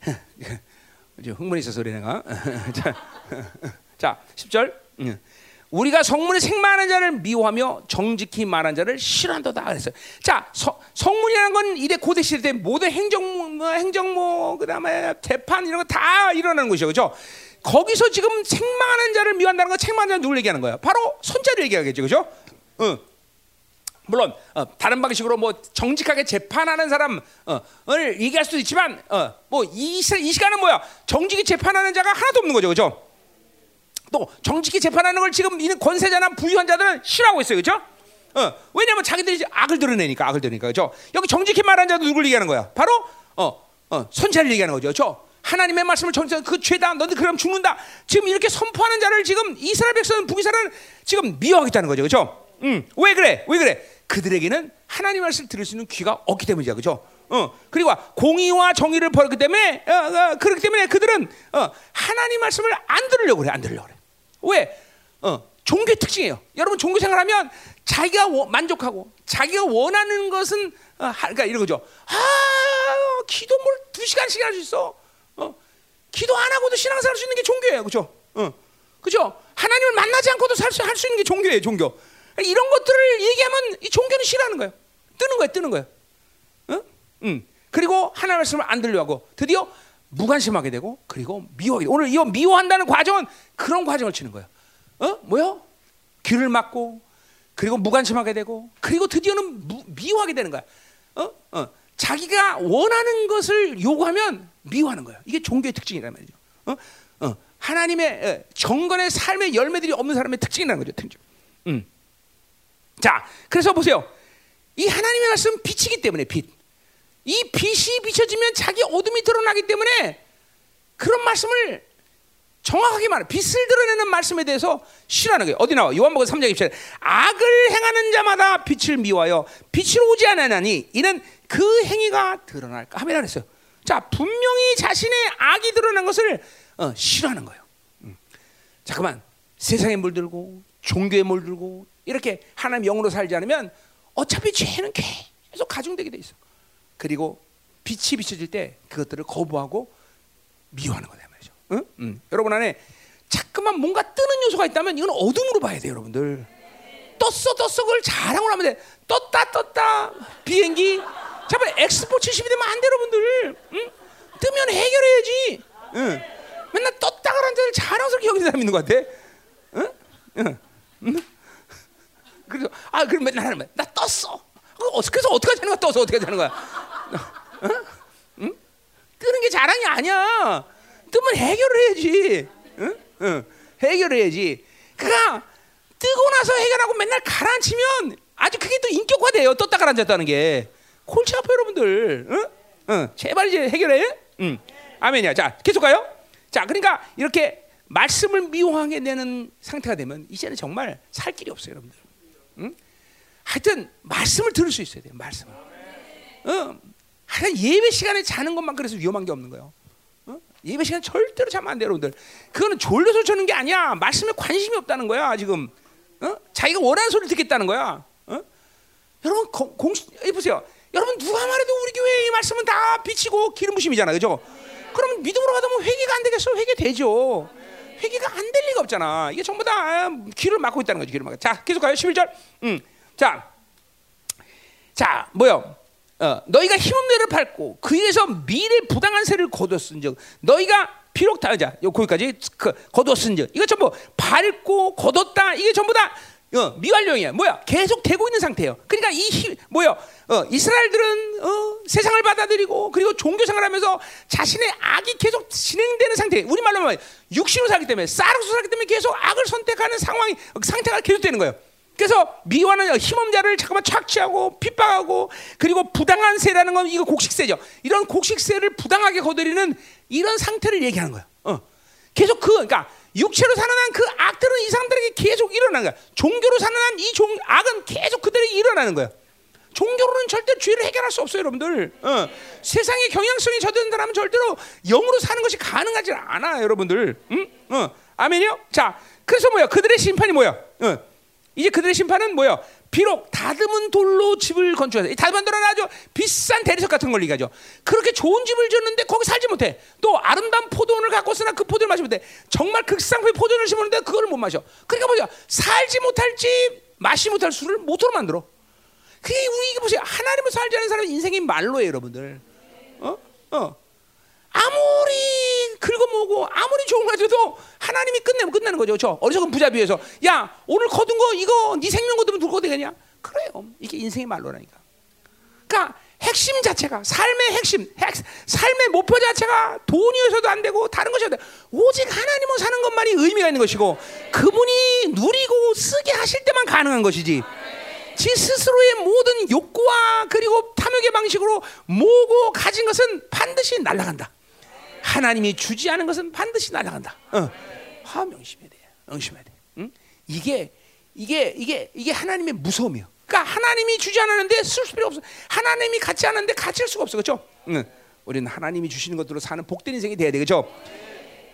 Speaker 1: 흥분이 있어서 그래 내가. 자, 자, 10절. 우리가 성문에 생망하는 자를 미워하며 정직히 말한 자를 싫어한다다 그랬어요. 자, 서, 성문이라는 건 이래 고대 시대 때 모든 행정모, 뭐, 행정모, 그다음에 재판 이런 거 다 일어나는 것이죠, 그렇죠? 거기서 지금 생망하는 자를 미워한다는 건 책망하는 자를 누굴 얘기하는 거야? 바로 손자를 얘기하겠죠, 그렇죠? 응. 물론 어, 다른 방식으로 뭐 정직하게 재판하는 사람을 얘기할 수도 있지만 어, 뭐이 이 시간은 뭐야 정직히 재판하는 자가 하나도 없는 거죠, 그렇죠? 또 정직히 재판하는 걸 지금 이는 권세자나 부유한 자들은 싫어하고 있어요, 그렇죠? 어, 왜냐하면 자기들이 악을 드러내니까 악을 드러내니까 그렇죠? 여기 정직히 말하는 자도 누굴 얘기하는 거야? 바로 어, 어, 선지자를 얘기하는 거죠, 그렇죠? 하나님의 말씀을 전체 그 죄다 너희들 그럼 죽는다. 지금 이렇게 선포하는 자를 지금 이스라엘 백성은 북이스라엘은 지금 미워하겠다는 거죠, 그렇죠? 음, 왜 그래? 왜 그래? 그들에게는 하나님 말씀을 들을 수 있는 귀가 없기 때문이죠, 그렇죠? 어, 그리고 공의와 정의를 버렸기 때문에 어, 어, 그렇기 때문에 그들은 어, 하나님 말씀을 안 들으려고 그래, 안 들으려고 그래. 왜? 어, 종교의 특징이에요. 여러분 종교 생활하면 자기가 워, 만족하고 자기가 원하는 것은 어, 하, 그러니까 이런 거죠. 아, 기도 뭘 두 시간씩 할 수 있어. 어, 기도 안 하고도 신앙생활 할수 있는 게 종교예요, 그렇죠? 어, 그렇죠? 하나님을 만나지 않고도 살수 할 수 있는 게 종교예요, 종교. 이런 것들을 얘기하면 이 종교는 싫어하는 거예요. 뜨는 거예요, 뜨는 거예요. 어? 음. 그리고 하나님 말씀을 안 들려하고 드디어 무관심하게 되고 그리고 돼. 오늘 이 미워한다는 과정은 그런 과정을 치는 거예요. 어? 뭐요? 귀를 막고 그리고 무관심하게 되고 그리고 드디어는 무, 미워하게 되는 거야. 어? 어. 자기가 원하는 것을 요구하면 미워하는 거예요. 이게 종교의 특징이란 말이죠. 어? 어. 하나님의 정건의 삶의 열매들이 없는 사람의 특징이라는 거죠. 특징. 음. 자, 그래서 보세요. 이 하나님의 말씀 빛이기 때문에 빛. 이 빛이 비춰지면 자기 어둠이 드러나기 때문에 그런 말씀을 정확하게 말해 빛을 드러내는 말씀에 대해서 싫어하는 거예요. 어디 나와? 요한복음 3장 27절. 악을 행하는 자마다 빛을 미워하여 빛을 오지 않으나니 이는 그 행위가 드러날까 하면 그랬어요. 자, 분명히 자신의 악이 드러난 것을 어, 싫어하는 거예요. 음. 잠깐만 세상에 물들고 종교에 물들고 이렇게 하나님 영으로 살지 않으면 어차피 죄는 계속 가중되게 돼 있어. 그리고 빛이 비춰질 때 그것들을 거부하고 미워하는 거다 말이죠. 응? 응. 여러분 안에 자꾸만 뭔가 뜨는 요소가 있다면 이건 어둠으로 봐야 돼요, 여러분들. 떴어 떴어 그걸 자랑을 하면 돼. 떴다 떴다 비행기. 잠깐 엑스포 70이 되면 안 돼, 여러분들. 응? 뜨면 해결해야지. 응. 맨날 떴다 그런 자들 자랑스럽게 여기는 사람 있는 것 같아. 응? 응. 응? 그래서 아 그럼 맨날 하는 나 떴어. 그래서 어떻게 하는 거야? 떠서 어떻게 하는 거야? 어? 응? 뜨는 게 자랑이 아니야. 뜨면 해결을 해야지. 응? 응. 해결해야지. 그가 뜨고 나서 해결하고 맨날 가라앉히면 아주 그게 또 인격화돼요. 떴다 가라앉았다는 게. 골치 아파 여러분들. 응? 응. 제발 이제 해결해. 응. 아멘이야. 자 계속 가요. 자 그러니까 이렇게 말씀을 미워하게 되는 상태가 되면 이제는 정말 살 길이 없어요, 여러분들. 응? 하여튼 말씀을 들을 수 있어야 돼요. 말씀을. 어, 하여튼 예배 시간에 자는 것만 그래서 위험한 게 없는 거예요. 어? 예배 시간 절대로 자면 안 돼요, 여러분들. 그거는 졸려서 자는 게 아니야. 말씀에 관심이 없다는 거야, 지금. 어? 자기가 원하는 소리를 듣겠다는 거야. 어? 여러분 공, 공 보세요. 여러분 누가 말해도 우리 교회 이 말씀은 다 비치고 기름 부심이잖아, 그죠? 그러면 믿음으로 가다 보면 회개가 안 되겠어? 회개 되죠. 회개가 안 될 리가 없잖아. 이게 전부 다 귀를 막고 있다는 거지. 귀를 막고. 자, 계속 가요. 11절. 음. 자. 자, 뭐요? 어, 너희가 힘없는 데를 밟고 그 위에서 미래 부당한 세를 거뒀은즉 너희가 비록 다자 거기까지 그, 거뒀은즉 이거 전부 밟고 거뒀다 이게 전부 다 어, 미완료이야. 뭐야? 계속 되고 있는 상태예요. 그러니까 이 힘, 뭐야? 어, 이스라엘들은 어, 세상을 받아들이고 그리고 종교 생활하면서 자신의 악이 계속 진행되는 상태. 우리 말로 하면 육신으로 살기 때문에 쌀로서 살기 때문에 계속 악을 선택하는 상황이 상태가 계속되는 거예요. 그래서 미워하는 힘없는 자를 잠깐만 착취하고 핍박하고 그리고 부당한 세라는 건 이거 곡식세죠. 이런 곡식세를 부당하게 거두리는 이런 상태를 얘기하는 거예요. 어. 계속 그 그러니까 육체로 살아난 그 악들은 이 사람들에게 계속 일어나는 거야. 종교로 살아난 이 종, 악은 계속 그들에게 일어나는 거야. 종교로는 절대 죄를 해결할 수 없어요, 여러분들. 어. 세상의 경향성이 저든다면 절대로 영으로 사는 것이 가능하지 않아, 여러분들. 응? 어. 아멘이요? 자, 그래서 뭐야? 그들의 심판이 뭐야? 어. 이제 그들의 심판은 뭐야? 비록 다듬은 돌로 집을 건축하세요. 다듬은 돌은 아주 비싼 대리석 같은 걸 얘기하죠. 그렇게 좋은 집을 지었는데 거기 살지 못해. 또 아름다운 포도원을 갖고 쓰나 그 포도를 마시면 돼. 정말 극상의 포도를 심었는데 그걸 못 마셔. 그러니까 뭐야? 살지 못할 집, 마시 못할 술을 모토로 만들어. 그게 우리 이게 보세요. 하나님을 살지 않은 사람은 인생이 말로예요, 여러분들. 어? 어. 아무리 긁어모으고 아무리 좋은 거 가져도 하나님이 끝내면 끝나는 거죠. 저 어리석은 부자 비해서 야 오늘 거둔 거 이거 네 생명 거두면 누구 되겠냐? 그래요. 이게 인생의 말로라니까. 그러니까 핵심 자체가 삶의 핵심, 핵, 삶의 목표 자체가 돈이어서도 안 되고 다른 것이 안 돼. 오직 하나님을 사는 것만이 의미가 있는 것이고 그분이 누리고 쓰게 하실 때만 가능한 것이지. 지 스스로의 모든 욕구와 그리고 탐욕의 방식으로 모고 가진 것은 반드시 날아간다. 하나님이 주지 않은 것은 반드시 날아간다. 어. 화 명심해야 돼. 명심해야 돼. 응? 이게 이게 이게 이게 하나님의 무서움이요. 그러니까 하나님이 주지 않았는데 쓸 필요 없어. 하나님이 갖지 않았는데 가질 수가 없어, 그렇죠? 응. 우리는 하나님이 주시는 것들로 사는 복된 인생이 돼야 돼, 그렇죠?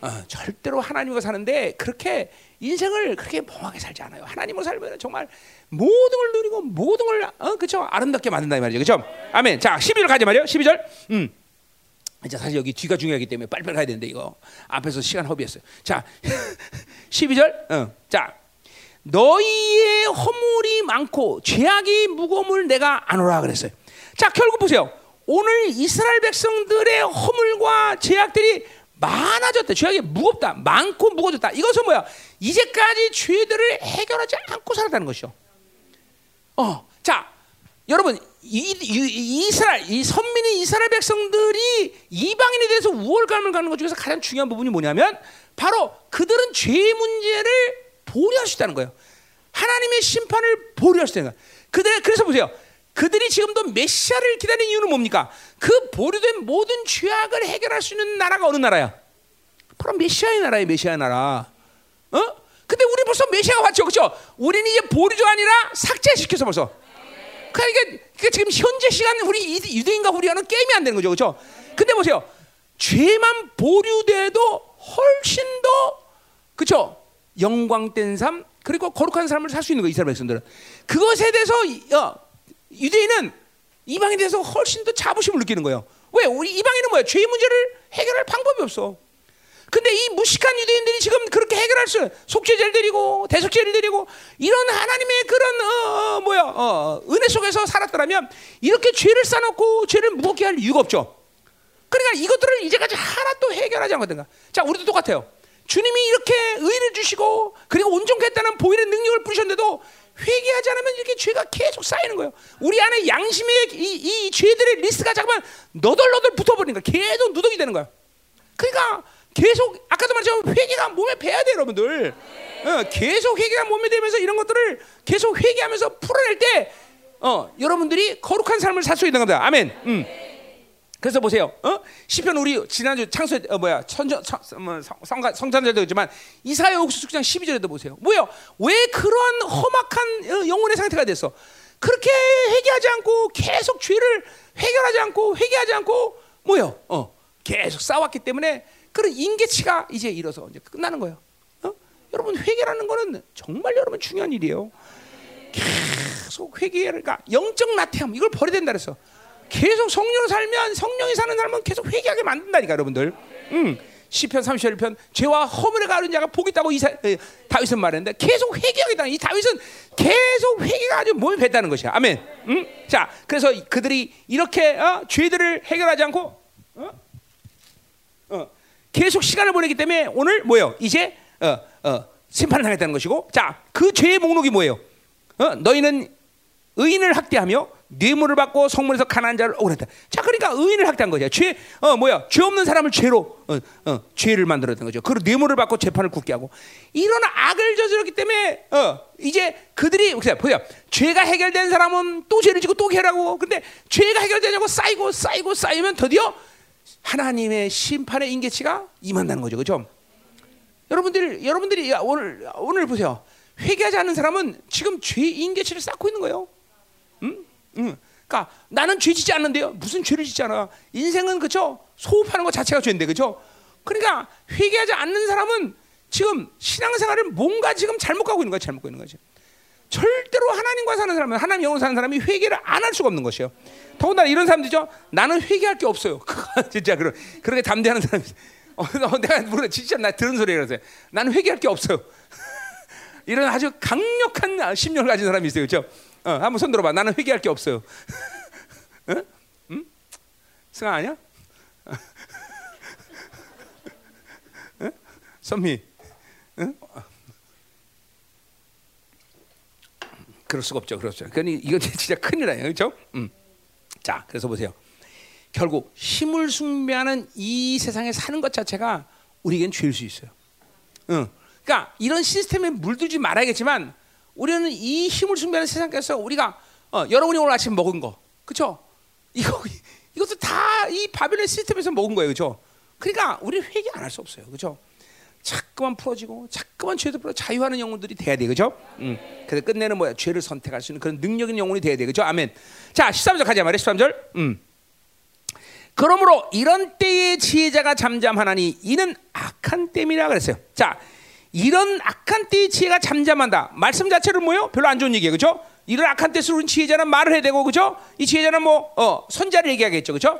Speaker 1: 어, 절대로 하나님과 사는데 그렇게 인생을 그렇게 멍하게 살지 않아요. 하나님으로 살면 정말 모든 걸 누리고 모든 걸 어, 그렇죠? 아름답게 만든다 이 말이죠, 그렇죠? 아멘. 자, 12절 가지 말이요. 12절. 음. 이제 사실 여기 뒤가 중요하기 때문에 빨리빨리 가야 되는데 이거 앞에서 시간 허비했어요. 자, 12절. 어. 자, 너희의 허물이 많고 죄악이 무거움을 내가 안오라 그랬어요. 자, 결국 보세요. 오늘 이스라엘 백성들의 허물과 죄악들이 많아졌다. 죄악이 무겁다. 많고 무거워졌다. 이것은 뭐야? 이제까지 죄들을 해결하지 않고 살았다는 것이요. 어, 자, 여러분 이스라엘 이 선민이 이스라엘 백성들이 이방인에 대해서 우월감을 갖는 것 중에서 가장 중요한 부분이 뭐냐면 바로 그들은 죄 문제를 보류할 수 있다는 거예요. 하나님의 심판을 보류할 수 있다는 거예요. 그들 그래서 보세요. 그들이 지금도 메시아를 기다리는 이유는 뭡니까? 그 보류된 모든 죄악을 해결할 수 있는 나라가 어느 나라야? 바로 메시아의 나라예요, 메시아의 나라. 어? 근데 우리 벌써 메시아가 왔죠, 그렇죠? 우리는 이제 보류가 아니라 삭제시켜서 벌써. 그러니까, 그러니까 지금 현재 시간 우리 유대인과 우리와는 게임이 안 되는 거죠, 그렇죠? 근데 보세요, 죄만 보류돼도 훨씬 더 그렇죠? 영광된 삶 그리고 거룩한 삶을 살 수 있는 거 이스라엘 백성들은 그것에 대해서 어, 유대인은 이방인에 대해서 훨씬 더 자부심을 느끼는 거예요. 왜? 우리 이방인은 뭐야? 죄 문제를 해결할 방법이 없어. 근데 이 무식한 유대인들이 지금 그렇게 해결할 수 속죄제를 드리고 대속죄를 드리고 이런 하나님의 그런 어, 어, 뭐야 어, 은혜 속에서 살았더라면 이렇게 죄를 쌓아놓고 죄를 무겁게 할 이유가 없죠. 그러니까 이것들을 이제까지 하나도 해결하지 않거든요. 자, 우리도 똑같아요. 주님이 이렇게 의를 주시고 그리고 온전했다는 보이는 능력을 부르셨는데도 회개하지 않으면 이렇게 죄가 계속 쌓이는 거예요. 우리 안에 양심의 이, 이 죄들의 리스트가 잠깐 너덜너덜 붙어버리니까 계속 누더기 되는 거야. 그러니까 계속 아까도 말했지만 회개가 몸에 배야 돼 여러분들. 어, 계속 회개가 몸에 되면서 이런 것들을 계속 회개하면서 풀어낼 때 어, 여러분들이 거룩한 삶을 살 수 있는 겁니다. 아멘. 음. 그래서 보세요. 어? 시편 우리 지난주 창세 어 뭐야 천전 뭐, 성, 성탄절도 있지만 이사야 옥수 6장 12절에도 보세요. 뭐요? 왜 그러한 험악한 어, 영혼의 상태가 됐어? 그렇게 회개하지 않고 계속 죄를 해결하지 않고 회개하지 않고 뭐요? 어 계속 싸웠기 때문에 그런 인계치가 이제 일어서 이제 끝나는 거예요. 어? 여러분 회개라는 거는 정말 여러분 중요한 일이에요. 계속 회개를 그러니까 영적 나태함 이걸 버려야 된다 그랬어. 계속 성령으로 살면 성령이 사는 사람은 계속 회개하게 만든다니까 여러분들. 음. 시편 31편 죄와 허물에 가는 자가 복이 있다고 이사, 에, 다윗은 말했는데 계속 회개하겠다. 이 다윗은 계속 회개가 아주 몸에 뱉다는 것이야. 아멘. 음? 자, 그래서 그들이 이렇게 어, 죄들을 해결하지 않고 어? 어, 계속 시간을 보내기 때문에 오늘 뭐예요? 이제 어, 어, 심판을 당했다는 것이고, 자, 그 죄의 목록이 뭐예요? 어, 너희는 의인을 학대하며 뇌물을 받고 성문에서 가난한 자를 억울했다. 자, 그러니까 의인을 학대한 거죠. 죄, 어, 뭐야, 죄 없는 사람을 죄로, 어, 어, 죄를 만들었던 거죠. 그 뇌물을 받고 재판을 굳게 하고 이런 악을 저질렀기 때문에, 어, 이제 그들이 보세요, 보세요. 죄가 해결된 사람은 또 죄를 지고 또 해라고. 근데 죄가 해결되냐고 쌓이고 쌓이고 쌓이면 드디어 하나님의 심판의 인계치가 임한다는 거죠, 그렇죠? 여러분들, 여러분들이 오늘 오늘 보세요. 회개하지 않는 사람은 지금 죄 인계치를 쌓고 있는 거예요. 음? 응. 그러니까 나는 죄 짓지 않는데요. 무슨 죄를 짓잖아. 인생은 그죠? 소흡하는 것 자체가 죄인데 그죠? 그러니까 회개하지 않는 사람은 지금 신앙생활을 뭔가 지금 잘못 가고 있는 거야. 잘못 가고 있는 거지. 절대로 하나님과 사는 사람은 하나님 영으로 사는 사람이 회개를 안 할 수가 없는 것이요. 더군다나 이런 사람들이죠. 나는 회개할 게 없어요. 진짜 그런 그렇게 담대하는 사람이. 어, 내가 물어 진짜 나 들은 소리라서 나는 회개할 게 없어요. 이런 아주 강력한 심령을 가진 사람이 있어요. 그렇죠? 어, 한번 손 들어봐. 나는 회개할 게 없어요. 응? 응? 승아 아니야? 응? 선미. 응? 그럴 수가 없죠. 그렇죠. 그러니 이건 진짜 큰일이에요. 그렇죠? 음. 자, 그래서 보세요. 결국 힘을 숭배하는 이 세상에 사는 것 자체가 우리에겐 죄일 수 있어요. 응. 그러니까 이런 시스템에 물들지 말아야겠지만 우리는 이 힘을 숭배하는 세상에서 우리가 어, 여러분이 오늘 아침 먹은 거, 그렇죠? 이거 이것도 다 이 바벨론 시스템에서 먹은 거예요, 그렇죠? 그러니까 우리 회개 안 할 수 없어요, 그렇죠? 자꾸만 풀어지고 자꾸만 죄도 풀어 자유하는 영혼들이 돼야 돼, 그렇죠? 음. 그래서 끝내는 뭐야? 죄를 선택할 수 있는 그런 능력 있는 영혼이 돼야 돼, 그렇죠? 아멘. 자, 13절 가자 말이야, 13절. 음. 그러므로 이런 때에 지혜자가 잠잠하나니 이는 악한 때이라 그랬어요. 자, 이런 악한 때의 지혜가 잠잠한다. 말씀 자체는 뭐예요? 별로 안 좋은 얘기예요, 그렇죠? 이런 악한 때에서 우리 지혜자는 말을 해야 되고, 그렇죠? 이 지혜자는 뭐 어, 선자를 얘기하겠죠, 그렇죠?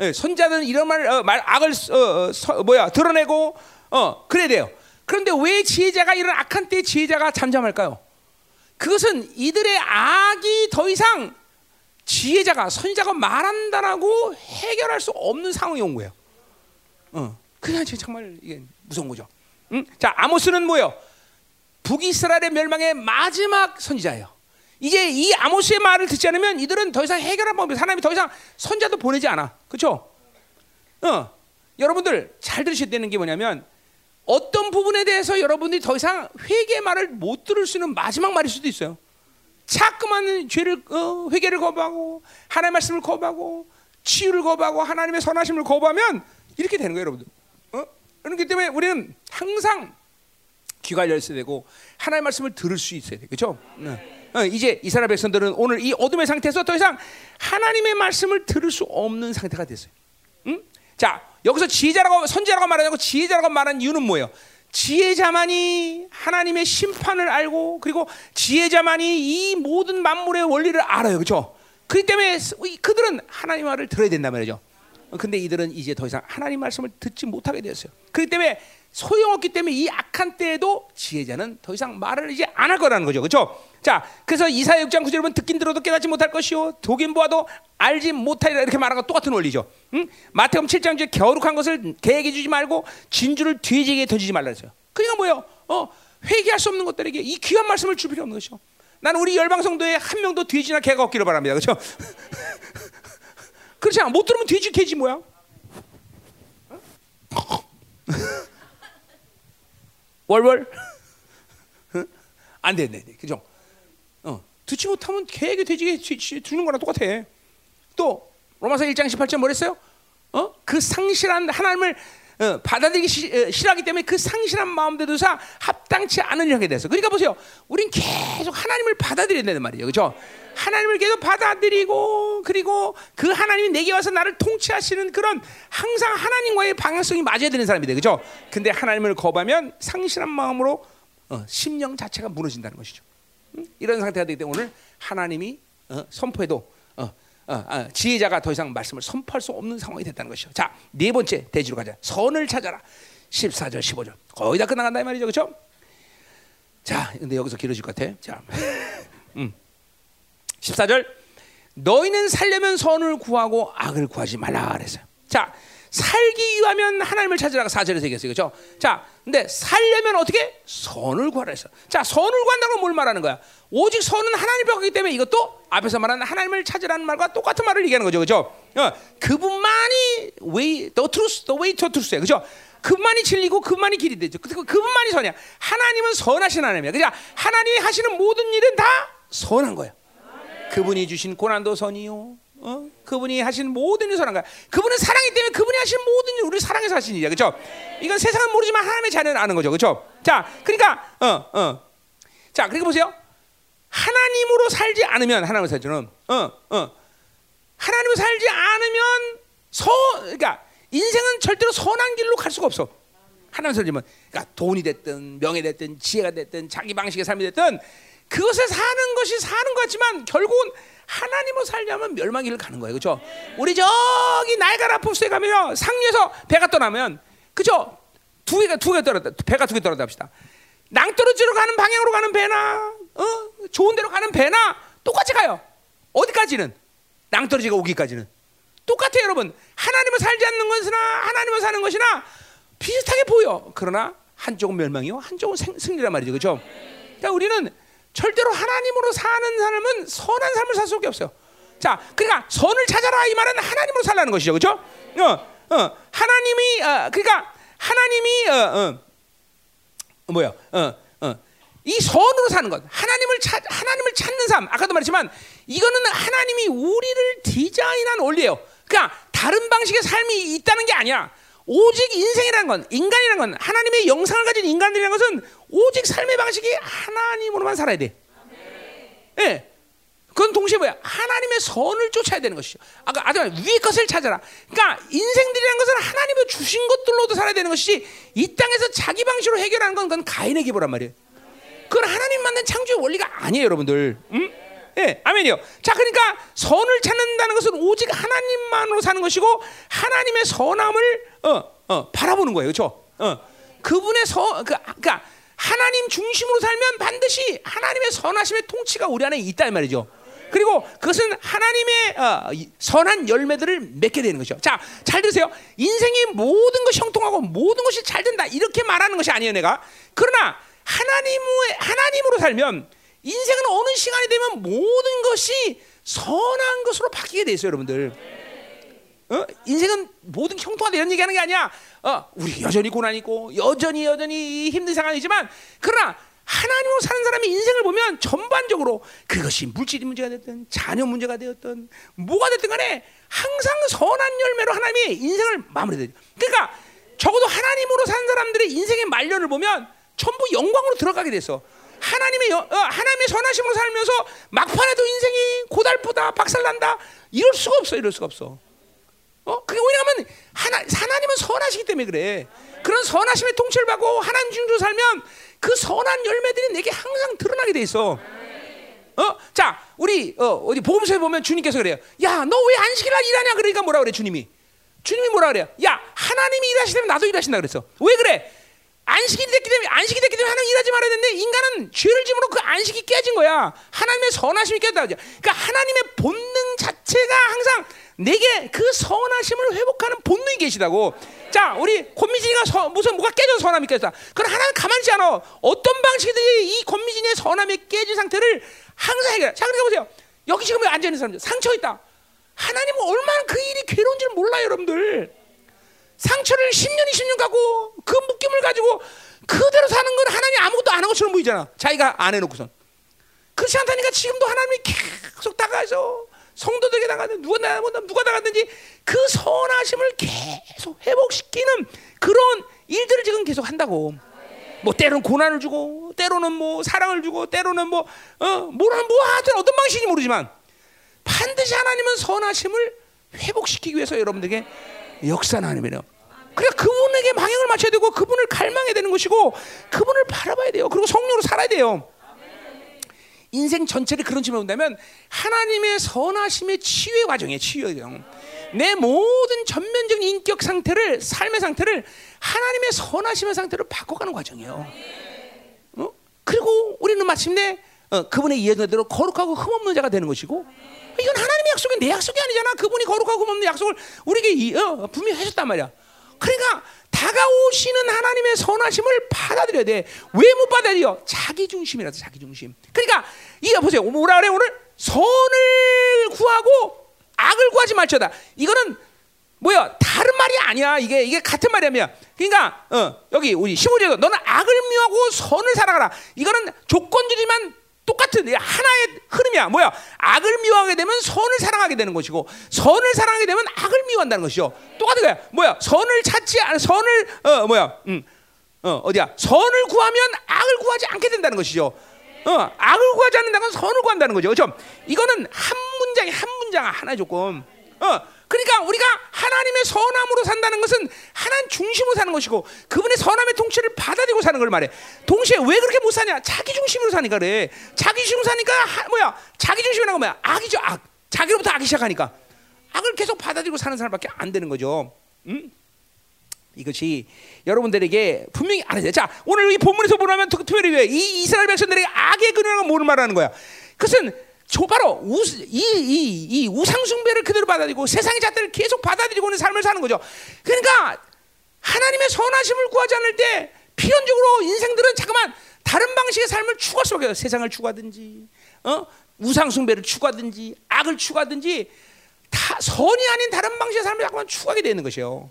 Speaker 1: 예, 선자는 이런 말, 어, 말 악을 어, 어, 서, 뭐야 드러내고 어 그래야 돼요. 그런데 왜 지혜자가 이런 악한 때의 지혜자가 잠잠할까요? 그것은 이들의 악이 더 이상 지혜자가 선자가 말한다라고 해결할 수 없는 상황이 온 거예요. 어, 그냥 정말 이게 무서운 거죠. 응? 자 아모스는 뭐요? 북이스라엘의 멸망의 마지막 선지자예요. 이제 이 아모스의 말을 듣지 않으면 이들은 더 이상 해결할 방법이 하나님이 더 이상 선자도 보내지 않아. 그렇죠? 어. 여러분들 잘 들으셔야 되는 게 뭐냐면 어떤 부분에 대해서 여러분들이 더 이상 회개 말을 못 들을 수 있는 마지막 말일 수도 있어요. 자꾸만 죄를 어, 회개를 거부하고 하나님의 말씀을 거부하고 치유를 거부하고 하나님의 선하심을 거부하면 이렇게 되는 거예요, 여러분들. 어? 그렇기 때문에 우리는 항상 귀가 열쇠 되고 하나님의 말씀을 들을 수 있어야 돼. 그렇죠? 네. 어, 이제 이스라엘 백성들은 오늘 이 어둠의 상태에서 더 이상 하나님의 말씀을 들을 수 없는 상태가 됐어요. 응? 자, 여기서 지혜자라고 선지자라고 말하자고 지혜자라고 말한 이유는 뭐예요? 지혜자만이 하나님의 심판을 알고 그리고 지혜자만이 이 모든 만물의 원리를 알아요. 그렇죠? 그렇기 때문에 그들은 하나님 말을 들어야 된단 말이죠. 근데 이들은 이제 더 이상 하나님 말씀을 듣지 못하게 되었어요. 그렇기 때문에 소용없기 때문에 이 악한 때에도 지혜자는 더 이상 말을 이제 안 할 거라는 거죠. 그렇죠? 자, 그래서 이사야 6장 9절 보 듣긴 들어도 깨닫지 못할 것이요 독인 보아도 알지 못하리라 이렇게 말한 거 똑같은 원리죠. 응? 마태음 7장 중에 겨울룩한 것을 계획해 주지 말고 진주를 돼지에게 던지지 말라 했어요. 그러니까 뭐예요? 어, 회개할 수 없는 것들에게 이 귀한 말씀을 줄 필요 없는 것이죠. 나는 우리 열방성도에 한 명도 돼지나 개가 없기를 바랍니다. 그렇죠? 그렇지 않아. 못 들으면 돼지 개지 뭐야? 월월 안 돼, 네, 네, 그죠? 어, 듣지 못하면 개에게 돼지게 주는 거랑 똑같아. 또 로마서 1장 18절 뭐랬어요? 어? 그 상실한 하나님을 어, 받아들이기 시, 어, 싫어하기 때문에 그 상실한 마음대로사 합당치 않은 하게 돼서. 그러니까 보세요. 우린 계속 하나님을 받아들여야 된단 말이에요. 그죠? 하나님을 계속 받아들이고 그리고 그 하나님이 내게 와서 나를 통치하시는 그런 항상 하나님과의 방향성이 맞아야 되는 사람이 돼 그죠? 근데 하나님을 거부하면 상실한 마음으로 어, 심령 자체가 무너진다는 것이죠. 응? 이런 상태가 되기 때문에 오늘 하나님이 어, 선포해도 어, 어, 지혜자가 더 이상 말씀을 선포할 수 없는 상황이 됐다는 것이죠. 자, 네 번째 대지로 가자. 선을 찾아라. 14절, 15절. 거의 다 끝나간다 이 말이죠. 그렇죠? 자, 근데 여기서 길어질 것 같아. 자. 음. 14절. 너희는 살려면 선을 구하고 악을 구하지 말라 그랬어요. 자, 살기 위하면 하나님을 찾으라가 사절에 새겼어요. 그렇죠? 자, 근데 살려면 어떻게? 선을 구하라 했어. 자, 선을 구한다는 건 뭘 말하는 거야? 오직 선은 하나님을 받기 때문에 이것도 앞에서 말하는 하나님을 찾으라는 말과 똑같은 말을 얘기하는 거죠. 그죠? 어, 그분만이 way, the truth, the way to truth야. 그죠? 그분만이 진리고 그분만이 길이 되죠. 그, 그분만이 선이야. 하나님은 선하신 하나님이야. 그죠? 하나님이 하시는 모든 일은 다 선한 거야. 그분이 주신 고난도 선이요. 어? 그분이 하신 모든 일 선한 거야. 그분은 사랑이 때문에 그분이 하신 모든 일 우리 사랑해서 하신 일이야. 그죠? 이건 세상은 모르지만 하나님의 자녀는 아는 거죠. 그죠? 자, 그러니까 어, 어. 자, 그리고 보세요. 하나님으로 살지 않으면 하나님을 살지는 어, 어. 하나님을 살지 않으면 서 그러니까 인생은 절대로 선한 길로 갈 수가 없어. 하나님 살지면 그러니까 돈이 됐든 명예 됐든 지혜가 됐든 자기 방식의 삶이 됐든 그것을 사는 것이 사는 것 같지만 결국은 하나님을 살려면 멸망 길을 가는 거예요. 그렇죠? 우리 저기 나이가라 포스에 가면요. 상류에서 배가 떠나면 그죠? 두 개가 두 개 떨어졌다. 배가 두 개 떨어졌다 합시다. 낭떠러지로 가는 방향으로 가는 배나 어? 좋은 데로 가는 배나 똑같이 가요. 어디까지는 낭떠러지가 오기까지는 똑같아요, 여러분. 하나님을 살지 않는 것이나 하나님을 사는 것이나 비슷하게 보여. 그러나 한쪽은 멸망이요, 한쪽은 생, 승리란 말이죠, 그렇죠? 그러니까 우리는 절대로 하나님으로 사는 삶은 선한 삶을 살 수밖에 없어요. 자, 그러니까 선을 찾아라 이 말은 하나님으로 살라는 것이죠, 그렇죠? 어, 어, 하나님이 어, 그러니까 하나님이 어, 어, 뭐야, 어, 어, 이 선으로 사는 것, 하나님을 찾, 하나님을 찾는 삶. 아까도 말했지만 이거는 하나님이 우리를 디자인한 원리예요. 그러니까 다른 방식의 삶이 있다는 게 아니야. 오직 인생이라는 건 인간이라는 건 하나님의 영상을 가진 인간들이라는 것은 오직 삶의 방식이 하나님으로만 살아야 돼. 예. 네. 그건 동시에 뭐야? 하나님의 선을 쫓아야 되는 것이죠. 아까 아까 위의 것을 찾아라. 그러니까 인생들이라는 것은 하나님의 주신 것들로도 살아야 되는 것이지 이 땅에서 자기 방식으로 해결하는 건 그건 가인의 기보란 말이에요. 그건 하나님 만든 창조의 원리가 아니에요, 여러분들. 응? 예, 아멘이요. 자, 그러니까 선을 찾는다는 것은 오직 하나님만으로 사는 것이고 하나님의 선함을 어, 어, 바라보는 거예요, 그렇죠? 어, 그분의 선, 그, 그러니까 하나님 중심으로 살면 반드시 하나님의 선하심의 통치가 우리 안에 있다 이 말이죠. 그리고 그것은 하나님의 어, 선한 열매들을 맺게 되는 것이죠. 자, 잘 들으세요. 인생의 모든 것이 형통하고 모든 것이 잘 된다 이렇게 말하는 것이 아니에요, 내가. 그러나 하나님의 하나님으로 살면 인생은 어느 시간이 되면 모든 것이 선한 것으로 바뀌게 돼 있어요, 여러분들. 어? 인생은 모든 형통하다 이런 얘기하는 게 아니야. 어, 우리 여전히 고난 있고 여전히 여전히 힘든 상황이지만 그러나 하나님으로 사는 사람의 인생을 보면 전반적으로 그것이 물질 문제가 됐든 자녀 문제가 되었든 뭐가 됐든 간에 항상 선한 열매로 하나님의 인생을 마무리해요. 그러니까 적어도 하나님으로 사는 사람들의 인생의 말년을 보면 전부 영광으로 들어가게 됐어. 하나님의 어, 하나님의 선하심으로 살면서 막판에도 인생이 고달프다, 박살난다 이럴 수가 없어, 이럴 수가 없어. 어? 그게 왜냐하면 하나 하나님은 선하시기 때문에 그래. 그런 선하심의 통치를 받고 하나님 중으로 살면 그 선한 열매들이 내게 항상 드러나게 돼 있어. 어? 자, 우리 어, 어디 복음서에 보면 주님께서 그래요. 야, 너 왜 안식일 날 일하냐? 그러니까 뭐라 그래 주님이? 주님이 뭐라 그래요? 야, 하나님이 일하시려면 나도 일하신다 그랬어. 왜 그래? 안식이 됐기 때문에 안식이 됐기 때문에 하나님 일하지 말아야 되는데 인간은 죄를 지으로 그 안식이 깨진 거야. 하나님의 선하심이 깨졌다. 그러니까 하나님의 본능 자체가 항상 내게 그 선하심을 회복하는 본능이 계시다고. 자, 우리 권미진이가 서, 무슨 뭐가 깨져서 선함이 깨졌다. 그럼 하나님 가만히 않아. 어떤 방식이든지 이 권미진의 선함이 깨진 상태를 항상 해결해. 자, 그러니까 보세요. 여기 지금 앉아 있는 사람들 상처 있다. 하나님은 얼마나 그 일이 괴로운지를 몰라요, 여러분들. 상처를 10년, 20년 가고 그 묶임을 가지고 그대로 사는 건 하나님 아무것도 안 한 것처럼 보이잖아. 자기가 안 해놓고선. 그렇지 않다니까 지금도 하나님이 계속 다가서 성도들에게 나가든 누가 나가든 누가 나가든지 그 선하심을 계속 회복시키는 그런 일들을 지금 계속 한다고. 뭐 때로는 고난을 주고 때로는 뭐 사랑을 주고 때로는 뭐 어, 뭐라는 뭐 하여튼 어떤 방식인지 모르지만 반드시 하나님은 선하심을 회복시키기 위해서 여러분들에게 역사하는 하나님이에요. 그러니까 그분에게 방향을 맞춰야 되고 그분을 갈망해야 되는 것이고 그분을 바라봐야 돼요. 그리고 성령으로 살아야 돼요. 인생 전체를 그런 측면으로 본다면 하나님의 선하심의 치유의 과정이에요. 치유의 과정. 내 모든 전면적인 인격 상태를 삶의 상태를 하나님의 선하심의 상태로 바꿔가는 과정이에요. 어? 그리고 우리는 마침내 어, 그분의 예언대로 거룩하고 흠없는 자가 되는 것이고 이건 하나님의 약속이 내 약속이 아니잖아. 그분이 거룩하고 흠없는 약속을 우리에게 어, 분명히 하셨단 말이야. 그러니까 다가오시는 하나님의 선하심을 받아들여야 돼. 왜 못 받아들여? 자기 중심이라서 자기 중심. 그러니까 이거 보세요. 뭐라 그래 오늘 선을 구하고 악을 구하지 말자다. 이거는 뭐야? 다른 말이 아니야. 이게 이게 같은 말이야. 그러니까 어, 여기 우리 15절에서 너는 악을 미워하고 선을 사랑하라. 이거는 조건주지만 똑같은 하나의 흐름이야. 뭐야? 악을 미워하게 되면 선을 사랑하게 되는 것이고 선을 사랑하게 되면 악을 미워한다는 것이죠. 똑같은 거야. 뭐야? 선을 찾지 않 선을 어 뭐야? 음. 어, 어디야? 선을 구하면 악을 구하지 않게 된다는 것이죠. 어, 악을 구하지 않는다는 건 선을 구한다는 거죠. 그렇죠? 이거는 한 문장에 한 문장 하나의 조건. 어, 그러니까 우리가 하나님의 선함으로 산다는 것은 하나님 중심으로 사는 것이고 그분의 선함의 통치를 받아들이고 사는 걸 말해. 동시에 왜 그렇게 못 사냐? 자기 중심으로 사니까 그래. 자기 중심으로 사니까 하, 뭐야? 자기 중심이라는 건 뭐야? 악이죠, 악. 자기로부터 악이 시작하니까 악을 계속 받아들이고 사는 사람밖에 안 되는 거죠. 음? 이것이 여러분들에게 분명히 알아야 돼. 자, 오늘 이 본문에서 보면 특별히 왜이 이스라엘 백성들에게 악의 근원은 뭘 말하는 거야? 그것은 저 바로 우, 이, 이, 이 우상숭배를 그대로 받아들이고 세상의 잣대를 계속 받아들이고 있는 삶을 사는 거죠. 그러니까 하나님의 선하심을 구하지 않을 때 필연적으로 인생들은 잠깐만 다른 방식 방식의 삶을 추구할 수밖에 없어요. 세상을 추구하든지, 어? 우상 숭배를 추구하든지, 악을 추구하든지 다 선이 아닌 다른 방식의 삶을 자꾸만 추구하게 되는 것이요.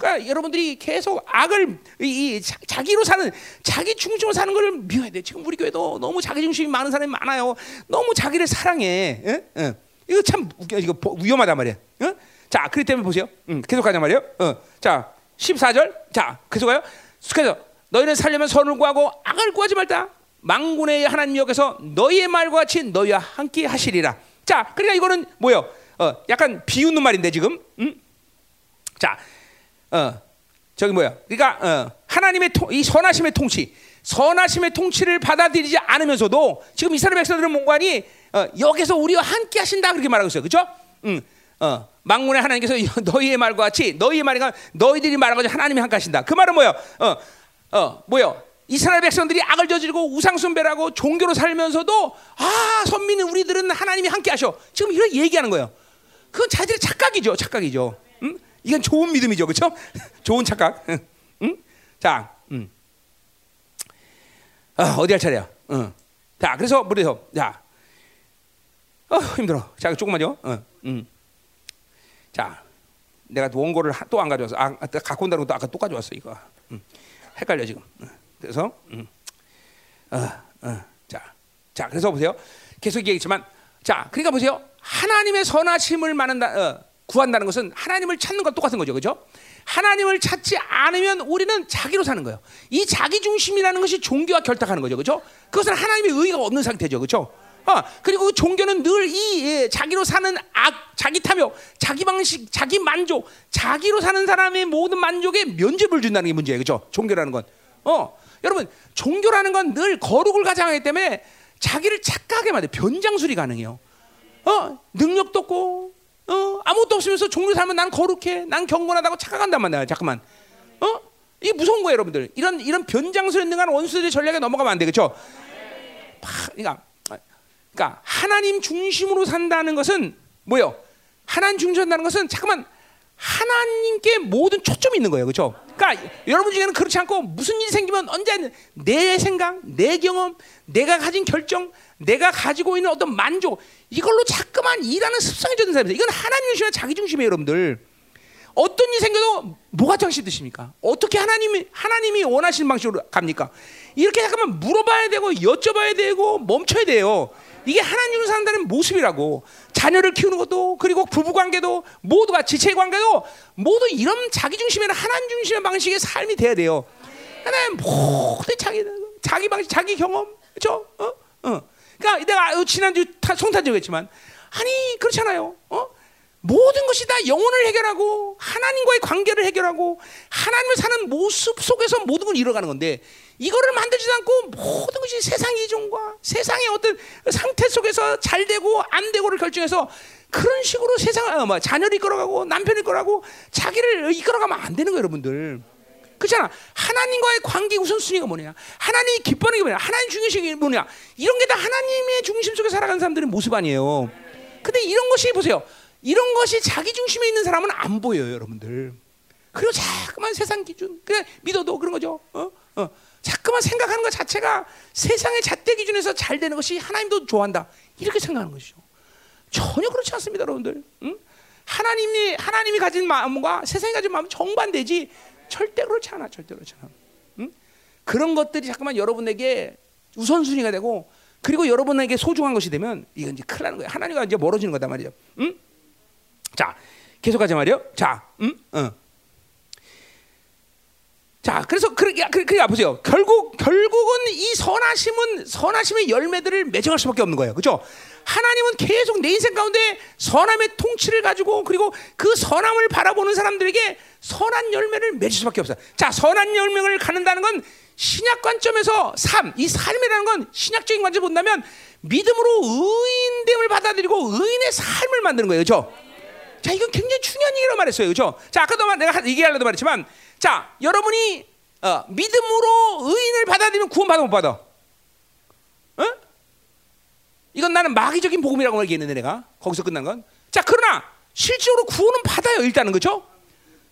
Speaker 1: 어? 그러니까 여러분들이 계속 악을 이, 이 자, 자기로 사는 자기 중심으로 사는 걸 미워야 돼. 지금 우리 교회도 너무 자기 중심이 많은 사람이 많아요. 너무 자기를 사랑해. 예? 예. 이거 참 웃겨, 이거 위험하단 말이야. 어? 자, 그렇기 때문에 보세요. 음, 계속 가자 말이에요. 어. 자, 14절. 자, 계속 가요. 그래서 너희는 살려면 선을 구하고 악을 구하지 말다. 망군의 하나님 여기서 너희의 말과 같이 너희와 함께 하시리라. 자, 그러니까 이거는 뭐요? 어, 약간 비웃는 말인데 지금. 음? 자, 어, 저기 뭐야? 그러니까 어, 하나님의 통, 이 선하심의 통치, 선하심의 통치를 받아들이지 않으면서도 지금 이스라엘 백성들은 뭔가니 어, 여기서 우리와 함께 하신다 그렇게 말하고 있어요. 그렇죠? 음, 어, 망군의 하나님께서 너희의 말과 같이 너희의 말과 너희들이 말하고 하나님이 함께 하신다. 그 말은 뭐야? 어, 어, 뭐요? 이스라엘 백성들이 악을 저지르고 우상숭배라고 종교로 살면서도 아 선민은 우리들은 하나님이 함께 하셔. 지금 이런 얘기하는 거예요. 그건 자들의 착각이죠, 착각이죠. 음? 이건 좋은 믿음이죠, 그렇죠? 좋은 착각. 음? 자, 음. 아, 어디 할 차례야? 어. 자, 그래서 그래서 자, 어, 힘들어. 자, 조금만요. 어, 음. 자, 내가 원고를 또 안 가져왔어. 아, 갖고 온다는 것도 아까 또 가져왔어 이거. 음. 헷갈려 지금. 어. 그래서 음. 어, 어. 자, 자, 그래서 보세요. 계속 얘기했지만, 자, 그러니까 보세요. 하나님의 선하심을 만한다, 어, 구한다는 것은 하나님을 찾는 것 똑같은 거죠, 그렇죠? 하나님을 찾지 않으면 우리는 자기로 사는 거예요. 이 자기 중심이라는 것이 종교와 결탁하는 거죠, 그렇죠? 그것은 하나님의 의가 없는 상태죠, 그렇죠? 어, 그리고 그 종교는 늘이 예, 자기로 사는 악, 자기 탐욕, 자기 방식, 자기 만족, 자기로 사는 사람의 모든 만족에 면죄부를 준다는 게 문제예요, 그렇죠? 종교라는 건. 어, 여러분, 종교라는 건 늘 거룩을 가장하기 때문에 자기를 착각하게 만들 변장술이 가능해요. 어, 능력도 없고, 어, 아무것도 없으면서 종교 살면 난 거룩해, 난 경건하다고 착각한단 말이야. 잠깐만, 어, 이게 무서운 거예요, 여러분들. 이런 이런 변장술에 능한 원수들의 전략에 넘어가면 안 돼, 그렇죠? 그러니까, 그러니까 하나님 중심으로 산다는 것은 뭐요? 하나님 중심으로 산다는 것은 잠깐만 하나님께 모든 초점이 있는 거예요, 그렇죠? 그러니까 여러분 중에는 그렇지 않고 무슨 일이 생기면 언제 내 생각, 내 경험, 내가 가진 결정, 내가 가지고 있는 어떤 만족 이걸로 자꾸만 일하는 습성이 젖은 사람이에요. 이건 하나님 중심이야 자기 중심이에요, 여러분들. 어떤 일이 생겨도 뭐가 정신 드십니까? 어떻게 하나님이 하나님이 원하시는 방식으로 갑니까? 이렇게 잠깐만 물어봐야 되고 여쭤봐야 되고 멈춰야 돼요. 이게 하나님으로 산다는 모습이라고 자녀를 키우는 것도 그리고 부부 관계도 모두가 지체 관계도 모두 이런 자기 중심의 하나님 중심의 방식의 삶이 돼야 돼요. 하나님 모든 자기 자기 방식 자기 경험 그렇죠? 어? 어. 그러니까 내가 지난주 성탄절 했지만 아니 그렇잖아요. 어? 모든 것이 다 영혼을 해결하고 하나님과의 관계를 해결하고 하나님을 사는 모습 속에서 모든 걸 이뤄가는 건데 이거를 만들지도 않고 모든 것이 세상의 이종과 세상의 어떤 상태 속에서 잘 되고 안 되고를 결정해서 그런 식으로 세상 어, 뭐 자녀를 이끌어가고 남편을 이끌어가고 자기를 이끌어가면 안 되는 거예요, 여러분들. 그렇잖아. 하나님과의 관계 우선순위가 뭐냐? 하나님이 기뻐하는 게 뭐냐? 하나님 중요시 게 뭐냐? 이런 게 다 하나님의 중심 속에 살아가는 사람들의 모습 아니에요. 근데 이런 것이 보세요. 이런 것이 자기 중심에 있는 사람은 안 보여요, 여러분들. 그리고 자꾸만 세상 기준, 그래 믿어도 그런 거죠. 어? 어. 자꾸만 생각하는 것 자체가 세상의 잣대 기준에서 잘 되는 것이 하나님도 좋아한다. 이렇게 생각하는 것이죠. 전혀 그렇지 않습니다, 여러분들. 응? 하나님이 하나님이 가진 마음과 세상이 가진 마음은 정반대지. 절대 그렇지 않아, 절대 그렇지 않아. 응? 그런 것들이 자꾸만 여러분에게 우선순위가 되고 그리고 여러분에게 소중한 것이 되면 이건 이제 큰일 나는 거예요. 하나님과 이제 멀어지는 거다 말이죠. 응? 자, 계속하자 말이요. 자, 음, 어. 자, 그래서 그러게 그러니까 보세요. 결국 결국은 이 선하심은 선하심의 열매들을 맺어갈 수밖에 없는 거예요. 그렇죠? 하나님은 계속 내 인생 가운데 선함의 통치를 가지고 그리고 그 선함을 바라보는 사람들에게 선한 열매를 맺을 수밖에 없어요. 자, 선한 열매를 갖는다는 건 신약 관점에서 삶, 이 삶이라는 건 신약적인 관점 본다면 믿음으로 의인됨을 받아들이고 의인의 삶을 만드는 거예요. 그렇죠? 자, 이건 굉장히 중요한 얘기라고 말했어요. 그렇죠? 자, 아까도 내가 얘기하려도 말했지만 자, 여러분이 어, 믿음으로 의인을 받아들이면 구원 받아 못 받아? 어? 이건 나는 마귀적인 복음이라고 얘기했는데 내가 거기서 끝난 건. 자, 그러나 실제로 구원은 받아요. 일단은 그렇죠?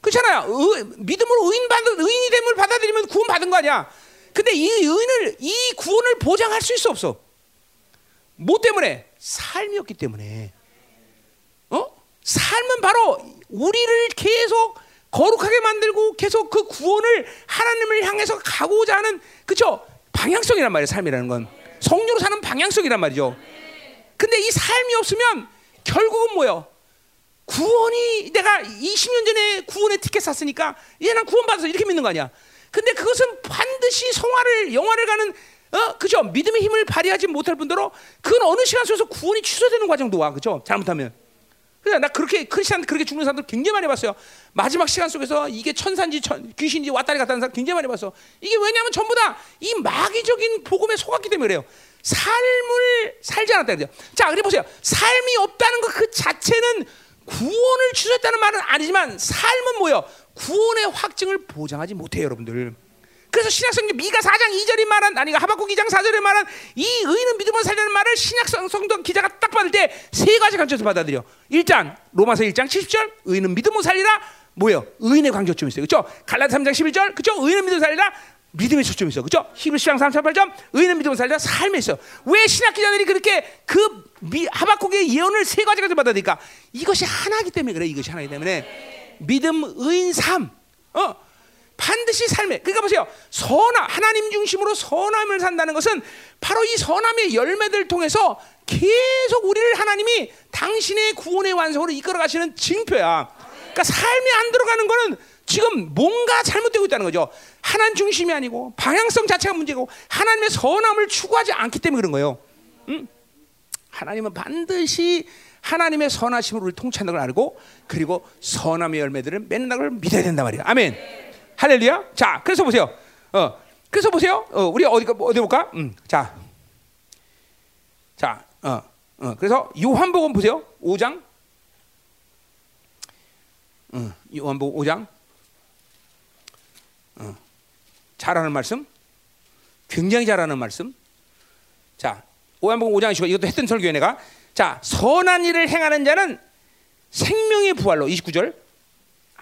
Speaker 1: 그렇잖아요. 의, 믿음으로 의인 받 의인이 됨을 받아들이면 구원 받은 거 아니야? 근데 이 의인을 이 구, 보장할 수 있어 없어? 뭐 때문에? 삶이었기 때문에. 어? 삶은 바로 우리를 계속 거룩하게 만들고 계속 그 구원을 하나님을 향해서 가고자 하는 그쵸 방향성이란 말이에요. 삶이라는 건 성령으로 사는 방향성이란 말이죠. 근데 이 삶이 없으면 결국은 뭐예요? 구원이 내가 20년 전에 구원의 티켓 샀으니까 이제 난 구원 받아서 이렇게 믿는 거 아니야. 근데 그것은 반드시 성화를 영화를 가는 어 그죠 믿음의 힘을 발휘하지 못할 뿐더러 그건 어느 시간 속에서 구원이 취소되는 과정도 와 그죠 잘못하면 나 그렇게 크리스천 그렇게 죽는 사람들 굉장히 많이 봤어요. 마지막 시간 속에서 이게 천산지 천, 귀신인지 왔다리 갔다 하는 사람 굉장히 많이 봤어. 이게 왜냐하면 전부 다 이 마귀적인 복음에 속았기 때문에 그래요. 삶을 살지 않았다 그래요. 자 그래 보세요. 삶이 없다는 것 그 자체는 구원을 취소했다는 말은 아니지만 삶은 뭐요? 구원의 확증을 보장하지 못해요 여러분들 그래서 신약성경 미가 4장 2절이 말한 아니 하박국 2장 4절에 말한 이 의는 믿음으로 살려는 말을 신약성경 기자가 딱 받을 때 세 가지 관점에서 받아들여. 일단 로마서 1장 70절 의는 믿음으로 살리라 뭐예요? 의인의 관계점이 있어요. 그렇죠? 갈라디 3장 11절 그렇죠? 의는 믿음으로 살리라 믿음의 초점이 있어. 그렇죠? 히브리서 1장 38점 의는 믿음으로 살리라 삶에 있어. 왜 신약 기자들이 그렇게 그 미, 하박국의 예언을 세 가지 가지고 받아들니까 이것이 하나이기 때문에 그래. 이것이 하나이기 때문에 믿음, 의인, 삶. 어? 반드시 삶에 그러니까 보세요 선함 하나님 중심으로 선함을 산다는 것은 바로 이 선함의 열매들 통해서 계속 우리를 하나님이 당신의 구원의 완성으로 이끌어 가시는 징표야. 그러니까 삶이 안 들어가는 거는 지금 뭔가 잘못되고 있다는 거죠. 하나님 중심이 아니고 방향성 자체가 문제고 하나님의 선함을 추구하지 않기 때문에 그런 거예요. 응? 하나님은 반드시 하나님의 선하심으로 우리를 통치한다는 걸 알고 그리고 선함의 열매들을 맺는다는 걸 믿어야 된단 말이야. 아멘. 할렐루야. 자, 그래서 보세요. 어, 그래서 보세요. 어, 우리 어디 어디 볼까? 음, 자, 자, 어, 어, 그래서 요한복음 보세요. 5장. 어, 요한복음 5장. 어, 잘하는 말씀. 굉장히 잘하는 말씀. 자, 요한복음 5장 이시고 이것도 했던 설교에 내가 자, 선한 일을 행하는 자는 생명의 부활로 29절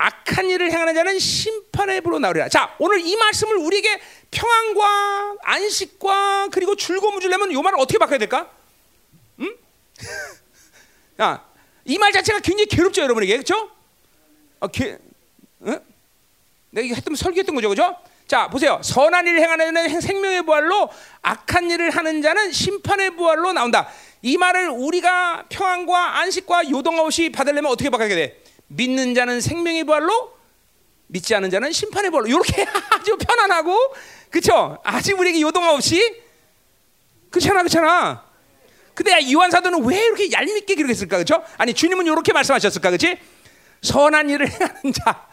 Speaker 1: 악한 일을 행하는 자는 심판의 불로 나오리라. 자, 오늘 이 말씀을 우리에게 평안과 안식과 그리고 즐거움을 주려면 이 말을 어떻게 바꿔야 될까? 음? 야, 이 말 자체가 굉장히 괴롭죠, 여러분에게. 그렇죠? 어, 게, 어? 내가 이거 했던 설교했던 거죠, 그죠? 자, 보세요. 선한 일을 행하는 자는 생명의 부활로 악한 일을 하는 자는 심판의 부활로 나온다. 이 말을 우리가 평안과 안식과 요동 없이 받으려면 어떻게 바꿔야 돼? 믿는 자는 생명의 부활로 믿지 않는 자는 심판의 부활로 이렇게 아주 편안하고 그렇죠? 아직 우리에게 요동 없이 그렇잖아 그렇잖아 근데 요한 사도는 왜 이렇게 얄밉게 기록했을까 그렇죠? 아니 주님은 이렇게 말씀하셨을까 그렇지? 선한 일을 행하는 자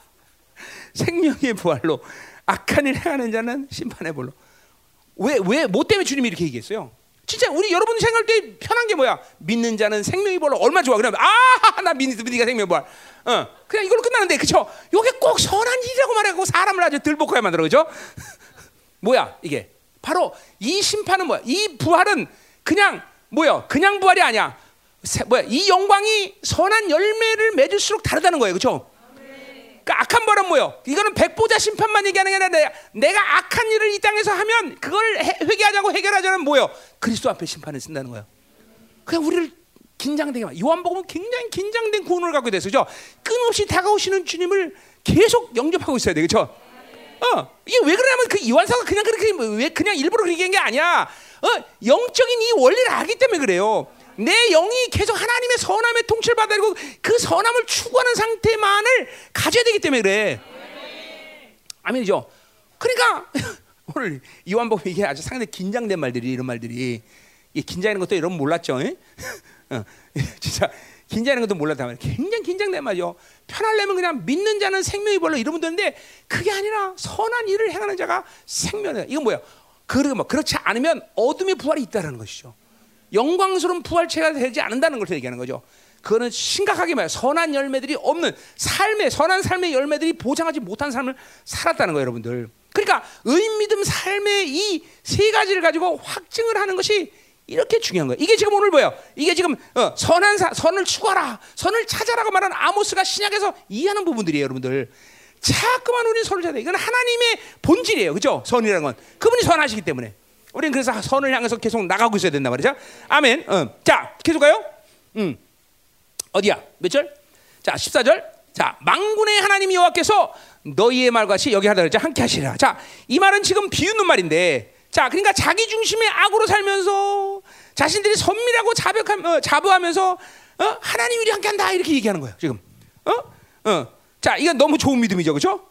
Speaker 1: 생명의 부활로 악한 일을 행하는 자는 심판의 부활로 왜 왜 뭐 때문에 주님이 이렇게 얘기했어요? 진짜 우리 여러분 생각할 때 편한 게 뭐야? 믿는 자는 생명이 벌로 얼마 좋아? 그러면 아나 믿는 네가 생명 벌. 어 그냥 이걸로 끝나는데 그쵸? 요게 꼭 선한 일이라고 말하고 사람을 아주 들볶아야 만들어 그죠? 뭐야 이게? 바로 이 심판은 뭐야? 이 부활은 그냥 뭐야? 그냥 부활이 아니야. 뭐야? 이 영광이 선한 열매를 맺을수록 다르다는 거예요, 그렇죠? 그러니까 악한 벌은 뭐요? 이거는 백보자 심판만 얘기하는 게 아니라 내가, 내가 악한 일을 이 땅에서 하면 그걸 해, 회개하자고 해결하자는 뭐요? 그리스도 앞에 심판을 쓴다는 거예요. 그냥 우리를 긴장되게 만 요한복음은 굉장히 긴장된 구원을 갖고 있어요. 끊임없이 다가오시는 주님을 계속 영접하고 있어야 되겠죠? 어, 이게 왜 그러냐면 그 요한사가 그냥 그렇게 왜 그냥 일부러 그렇게 한게 아니야. 어, 영적인 이 원리를 알기 때문에 그래요. 내 영이 계속 하나님의 선함의 통치를 받아들고 그 선함을 추구하는 상태만을 가져야 되기 때문에 그래. 아멘이죠. 그러니까 오늘 요한복음 이게 아주 상당히 긴장된 말들이 이런 말들이 이 긴장하는 것도 여러분 몰랐죠? 어, 진짜 긴장하는 것도 몰랐단 말이야. 굉장히 긴장된 말이죠. 편하려면 그냥 믿는 자는 생명이 벌로 이러면 되는데 그게 아니라 선한 일을 행하는 자가 생명이야. 이건 뭐야? 그러 뭐 그렇지 않으면 어둠의 부활이 있다라는 것이죠. 영광스러운 부활체가 되지 않는다는 걸 얘기하는 거죠. 그거는 심각하게 말해 선한 열매들이 없는 삶의 선한 삶의 열매들이 보장하지 못한 삶을 살았다는 거예요, 여러분들. 그러니까 의인 믿음 삶의 이 세 가지를 가지고 확증을 하는 것이 이렇게 중요한 거예요. 이게 지금 오늘 뭐예요? 이게 지금 어, 선한 사, 선을 추구하라, 선을 찾아라고 말하는 아모스가 신약에서 이해하는 부분들이에요, 여러분들. 자꾸만 우리 선을 찾아. 이건 하나님의 본질이에요, 그죠? 선이라는 건 그분이 선하시기 때문에. 우리는 그래서 선을 향해서 계속 나가고 있어야 된단 말이죠. 아멘. 어. 자, 계속 가요. 음. 어디야? 몇 절? 자, 14절. 자, 망군의 하나님 여호와께서 너희의 말과 같이 여기 하다 그랬죠. 함께 하시라. 자, 이 말은 지금 비웃는 말인데. 자, 그러니까 자기 중심의 악으로 살면서 자신들이 선밀하고 자벽함, 어, 자부하면서 어? 하나님 우리 함께 한다 이렇게 얘기하는 거예요. 지금. 어? 어. 자, 이건 너무 좋은 믿음이죠. 그렇죠?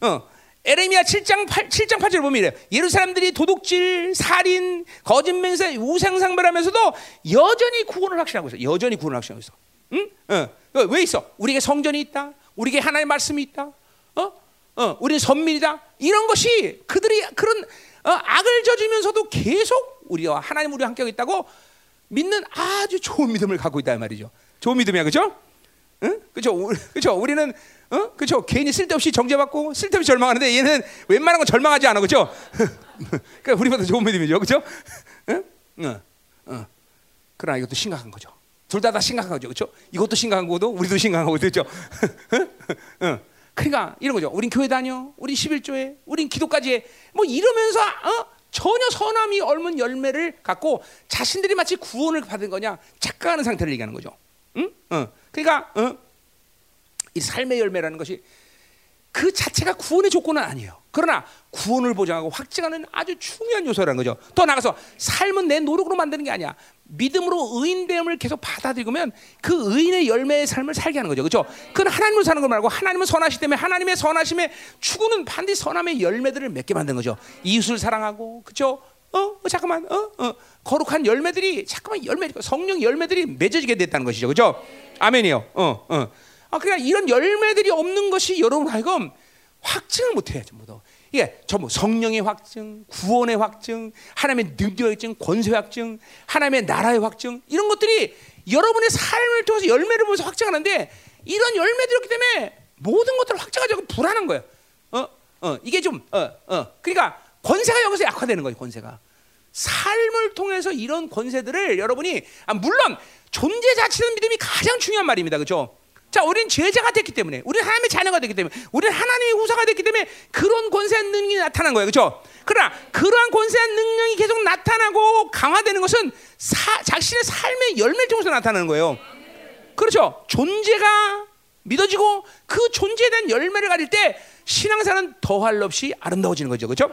Speaker 1: 어. 에레미야 7장 8, 7장 8절 보면 이래요. 예루살렘들이 도둑질, 살인, 거짓 맹세, 우상 상별하면서도 여전히 구원을 확신하고 있어. 여전히 구원을 확신하고 있어. 응? 어. 어. 왜 있어? 우리에게 성전이 있다. 우리에게 하나님의 말씀이 있다. 어? 어. 우리는 선민이다. 이런 것이 그들이 그런 어, 악을 저지면서도 계속 우리와 하나님 우리 함께 있다고 믿는 아주 좋은 믿음을 갖고 있다 말이죠. 좋은 믿음이야, 그렇죠? 응? 그렇죠? 그렇죠? 우리는 어? 그렇죠? 괜히 쓸데없이 정죄받고 쓸데없이 절망하는데 얘는 웬만한 건 절망하지 않아, 그렇죠? 그러니까 우리보다 좋은 믿음이죠, 그렇죠? 응? 응. 응. 그러나 이것도 심각한 거죠. 둘 다 다 심각한 거죠, 그렇죠? 이것도 심각한 거고 우리도 심각한 거고, 그렇죠? 응. 그러니까 이런 거죠. 우린 교회 다녀, 우린 11조에, 우린 기도까지 해. 뭐 이러면서 어? 전혀 선함이 얼문 열매를 갖고 자신들이 마치 구원을 받은 거냐 착각하는 상태를 얘기하는 거죠. 응? 어. 그러니까 어? 이 삶의 열매라는 것이 그 자체가 구원의 조건은 아니에요. 그러나 구원을 보장하고 확증하는 아주 중요한 요소라는 거죠. 더 나가서 삶은 내 노력으로 만드는 게 아니야. 믿음으로 의인됨을 계속 받아들이면 그 의인의 열매의 삶을 살게 하는 거죠. 그렇죠? 그건 하나님으로 사는 거 말고 하나님은 선하시 때문에 하나님의 선하심에 추구는 반드시 선함의 열매들을 맺게 만든 거죠. 이웃을 사랑하고 그렇죠? 어, 어 잠깐만, 어, 어, 거룩한 열매들이 잠깐만 열매, 성령 열매들이 맺어지게 됐다는 것이죠, 그렇죠? 아멘이요. 어, 어. 아, 그러니까 이런 열매들이 없는 것이 여러분 하여금 확증을 못해 전부 다. 이게 전부 성령의 확증, 구원의 확증, 하나님의 능력의 확증, 권세의 확증, 하나님의 나라의 확증 이런 것들이 여러분의 삶을 통해서 열매를 보면서 확증하는데 이런 열매들이었기 때문에 모든 것들을 확증하자고 불안한 거예요. 어, 어, 이게 좀, 어, 어, 그러니까 권세가 여기서 약화되는 거예요. 권세가 삶을 통해서 이런 권세들을 여러분이 아, 물론 존재 자체는 믿음이 가장 중요한 말입니다. 그렇죠? 자, 우리는 제자가 됐기 때문에, 우리는 하나님의 자녀가 됐기 때문에, 우리는 하나님의 후사가 됐기 때문에 그런 권세한 능력이 나타난 거예요, 그렇죠? 그러나 그러한 권세한 능력이 계속 나타나고 강화되는 것은 사, 자신의 삶의 열매를 통해서 나타나는 거예요. 그렇죠? 존재가 믿어지고 그 존재에 대한 열매를 가질 때 신앙사는 더할 것 없이 아름다워지는 거죠, 그렇죠?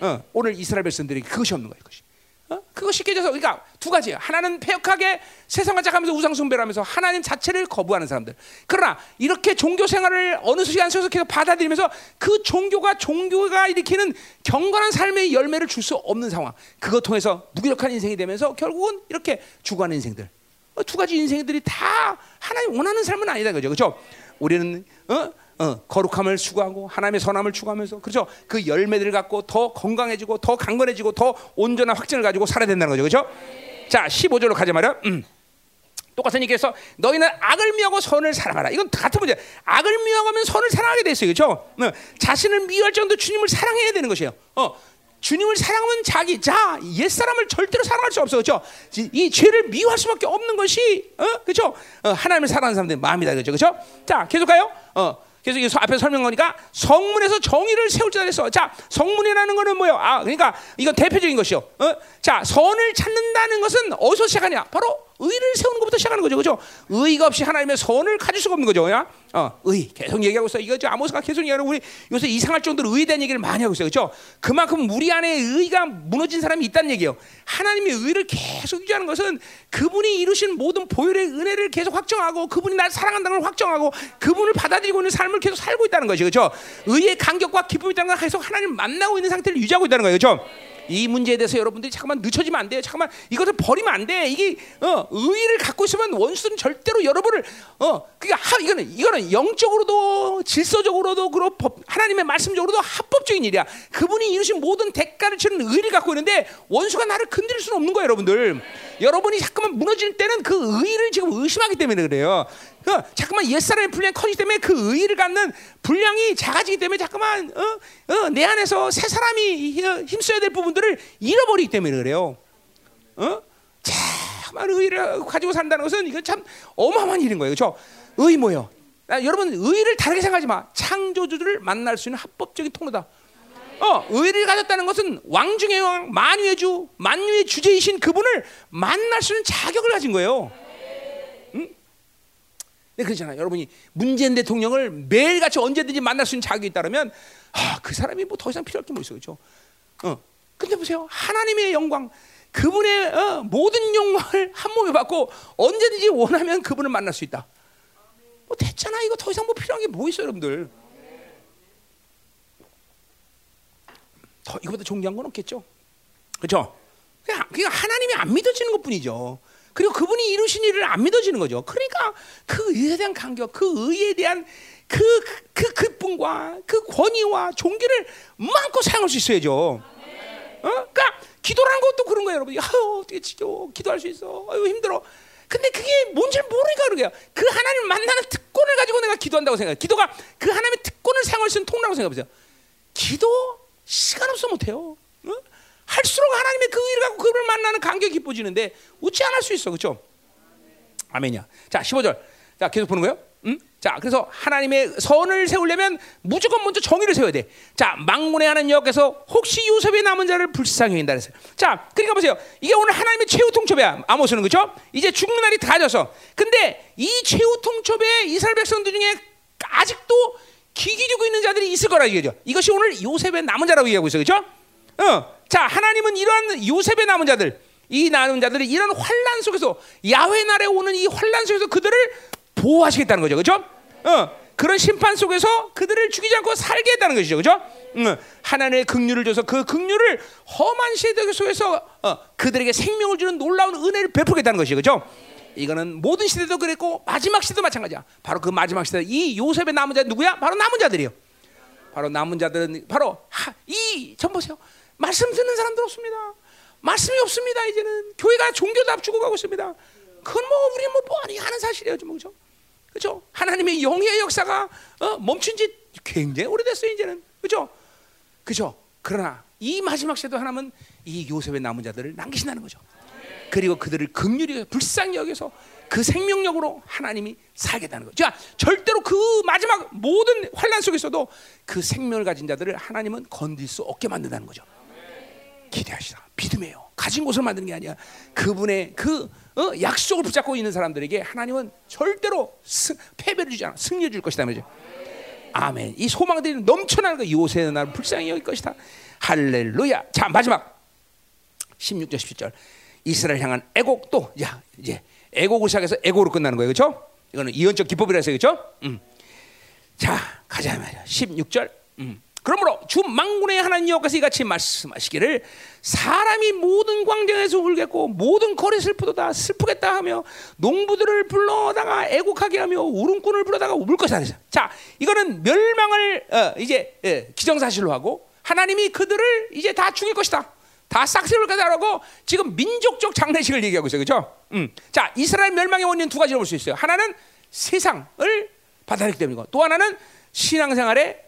Speaker 1: 어, 오늘 이스라엘 백성들이 그것이 없는 거예요, 그것이. 어? 그것이 깨져서 그러니까 두 가지예요. 하나는 폐역하게 세상과 짝하면서 우상 숭배를 하면서 하나님 자체를 거부하는 사람들. 그러나 이렇게 종교 생활을 어느 시간 속에서 계속 받아들이면서 그 종교가 종교가 일으키는 경건한 삶의 열매를 줄 수 없는 상황. 그것 통해서 무기력한 인생이 되면서 결국은 이렇게 죽어가는 인생들. 어, 두 가지 인생들이 다 하나님 원하는 삶은 아니다 그죠? 그죠? 우리는 어? 어, 거룩함을 추구하고 하나님의 선함을 추구하면서 그렇죠? 그 열매들을 갖고 더 건강해지고 더 강건해지고 더 온전한 확증을 가지고 살아야 된다는 거죠. 그렇죠? 자, 15절로 가자 말이야. 음. 똑같은 얘기해서 너희는 악을 미워하고 선을 사랑하라. 이건 같은 문제. 악을 미워하면 선을 사랑하게 됐어요. 그렇죠? 어, 자신을 미워할 정도 주님을 사랑해야 되는 것이에요. 어, 주님을 사랑하면 자기 자 옛사람을 절대로 사랑할 수 없어 그렇죠? 이 죄를 미워할 수밖에 없는 것이 어? 그렇죠? 어, 하나님을 사랑하는 사람들의 마음이다 그렇죠? 그렇죠? 자, 계속 가요. 어. 그래서 이 앞에 설명하니까 성문에서 정의를 세울 줄 알았어. 자, 성문이라는 거는 뭐요? 아, 그러니까 이건 대표적인 것이요. 어? 자, 선을 찾는다는 것은 어디서 시작하냐? 바로 의를 세우는 것부터 시작하는 거죠, 그죠? 의가 없이 하나님의 선을 가질 수가 없는 거죠, 야. 어, 의 계속 얘기하고 있어. 이거 저 아모스가 계속 얘기하고 우리 요새 이상할 정도로 의에 대한 얘기를 많이 하고 있어요, 그죠? 그만큼 우리 안에 의가 무너진 사람이 있다는 얘기예요. 하나님의 의를 계속 유지하는 것은 그분이 이루신 모든 보혈의 은혜를 계속 확정하고 그분이 날 사랑한다는 걸 확정하고 그분을 받아들이고 있는 삶을 계속 살고 있다는 거죠, 그죠? 의의 간격과 기쁨이 있다는 걸 계속 하나님 만나고 있는 상태를 유지하고 있다는 거예요, 그죠? 이 문제에 대해서 여러분들이 잠깐만 늦춰지면 안 돼요. 잠깐만 이것을 버리면 안 돼. 이게 어, 의의를 갖고 있으면 원수는 절대로 여러분을 어 그러니까 하, 이거는 이거는 영적으로도 질서적으로도 그렇고 법, 하나님의 말씀적으로도 합법적인 일이야. 그분이 이루신 모든 대가를 치는 의를 갖고 있는데 원수가 나를 건드릴 수는 없는 거예요, 여러분들. 여러분이 잠깐만 무너질 때는 그 의의를 지금 의심하기 때문에 그래요. 그 잠깐만 옛사람의 분량이 커지기 때문에 그 의의를 갖는 분량이 작아지기 때문에 잠깐만 어, 어, 내 안에서 새 사람이 힘써야 될 부분들을 잃어버리기 때문에 그래요. 어? 잠깐만 의의를 가지고 산다는 것은 이건 참 어마어마한 일인 거예요. 그렇죠? 의의 뭐요? 아, 여러분 의의를 다르게 생각하지 마. 창조주를 만날 수 있는 합법적인 통로다. 어, 의를 가졌다는 것은 왕 중의 왕, 만유의 주, 만유의 주제이신 그분을 만날 수 있는 자격을 가진 거예요. 응? 네, 그렇잖아요. 여러분이 문재인 대통령을 매일같이 언제든지 만날 수 있는 자격이 있다면 아, 그 사람이 뭐 더 이상 필요할 게 뭐 있어, 그렇죠? 어, 근데 보세요, 하나님의 영광, 그분의 어, 모든 영광을 한 몸에 받고 언제든지 원하면 그분을 만날 수 있다. 뭐 됐잖아, 이거 더 이상 뭐 필요한 게 뭐 있어, 여러분들? 더 이거보다 존귀한 건 없겠죠. 그렇죠? 그냥, 하나님이 안 믿어지는 것뿐이죠. 그리고 그분이 이루신 일을 안 믿어지는 거죠. 그러니까 그 의에 대한 간격, 그 의에 대한 그, 그, 그 기쁨과 그 권위와 종기를 마음껏 사용할 수 있어야죠. 어? 그러니까 기도라는 것도 그런 거예요, 여러분. 아유, 어떻게 지겨 기도할 수 있어? 아유, 힘들어. 근데 그게 뭔지 모르니까 그러게요. 그 하나님 만나는 특권을 가지고 내가 기도한다고 생각해요. 기도가 그 하나님의 특권을 사용할 수 있는 통로라고 생각해보세요. 기도 시간 없어 못해요. 어? 할수록 하나님의 그 일을 갖고 그를 만나는 간격이 깊어지는데 안할수 있어, 그렇죠? 아멘이야. 자, 15절. 자, 계속 보는 거예요. 음? 자, 그래서 하나님의 선을 세우려면 무조건 먼저 정의를 세워야 돼. 자, 망군의 하는 여께서 혹시 요셉의 남은 자를 불쌍히 여긴다 그랬어요. 자, 그러니까 보세요. 이게 오늘 하나님의 최후 통첩이야. 아모스는 그렇죠? 이제 죽는 날이 다져서. 근데 이 최후 통첩에 이스라엘 백성들 중에 아직도 기기주고 있는 자들이 있을 거라 얘기죠. 이것이 오늘 요셉의 남은 자라고 얘기하고 있어요. 그렇죠? 어. 자, 하나님은 이러한 요셉의 남은 자들, 이 남은 자들이 이런 환란 속에서 야훼 날에 오는 이 환란 속에서 그들을 보호하시겠다는 거죠. 그렇죠? 어. 그런 심판 속에서 그들을 죽이지 않고 살게 했다는 것이죠. 그렇죠? 응. 하나님의 긍휼을 줘서 그 긍휼을 험한 시대 속에서 어, 그들에게 생명을 주는 놀라운 은혜를 베풀겠다는 것이죠. 그렇죠? 이거는 모든 시대도 그랬고 마지막 시대도 마찬가지야. 바로 그 마지막 시대 이 요셉의 남은 자 누구야? 바로 남은 자들이요. 바로 남은 자들은 바로 이전 보세요. 말씀 듣는 사람들 없습니다. 말씀이 없습니다. 이제는 교회가 종교도 앞주고 가고 있습니다. 그건 뭐 우리 뭐 뻔히 하는 사실이에요, 좀 그죠? 그죠? 하나님의 영의 역사가 어, 멈춘 지 굉장히 오래됐어요, 이제는 그죠? 그죠? 그러나 이 마지막 시대도 하나님은 이 요셉의 남은 자들을 남기신다는 거죠. 그리고 그들을 극률이 불쌍히 여겨서 그 생명력으로 하나님이 살겠다는 거죠. 자, 절대로 그 마지막 모든 환란 속에서도 그 생명을 가진 자들을 하나님은 건들 수 없게 만든다는 거죠. 기대하시라. 믿음이에요. 가진 곳을 만드는 게 아니야. 그분의 그 어? 약속을 붙잡고 있는 사람들에게 하나님은 절대로 스, 패배를 주지 않아. 승리를 줄 것이다 말이죠. 아멘. 이 소망들이 넘쳐나는 거 요새는 나를 불쌍히 여길 것이다. 할렐루야. 자, 마지막 16절 17절. 이스라엘 향한 애곡도 야, 이제 애곡을 시작해서 애곡으로 끝나는 거예요. 그렇죠? 이거는 이언적 기법이라서 그렇죠? 음. 자, 가자 말이야. 16절. 음. 그러므로 주 망군의 하나님 여호와께서 이같이 말씀하시기를 사람이 모든 광장에서 울겠고 모든 거리 슬프도다 슬프겠다 하며 농부들을 불러다가 애곡하게 하며 울음꾼을 불러다가 울 것이다. 자, 이거는 멸망을 어, 이제 예, 기정사실로 하고 하나님이 그들을 이제 다 죽일 것이다. 다 싹쓸이를 가자라고 지금 민족적 장례식을 얘기하고 있어요. 그렇죠? 음. 자, 이스라엘 멸망의 원인 두 가지를 볼수 있어요. 하나는 세상을 받아들이기 때문이고 또 하나는 신앙생활에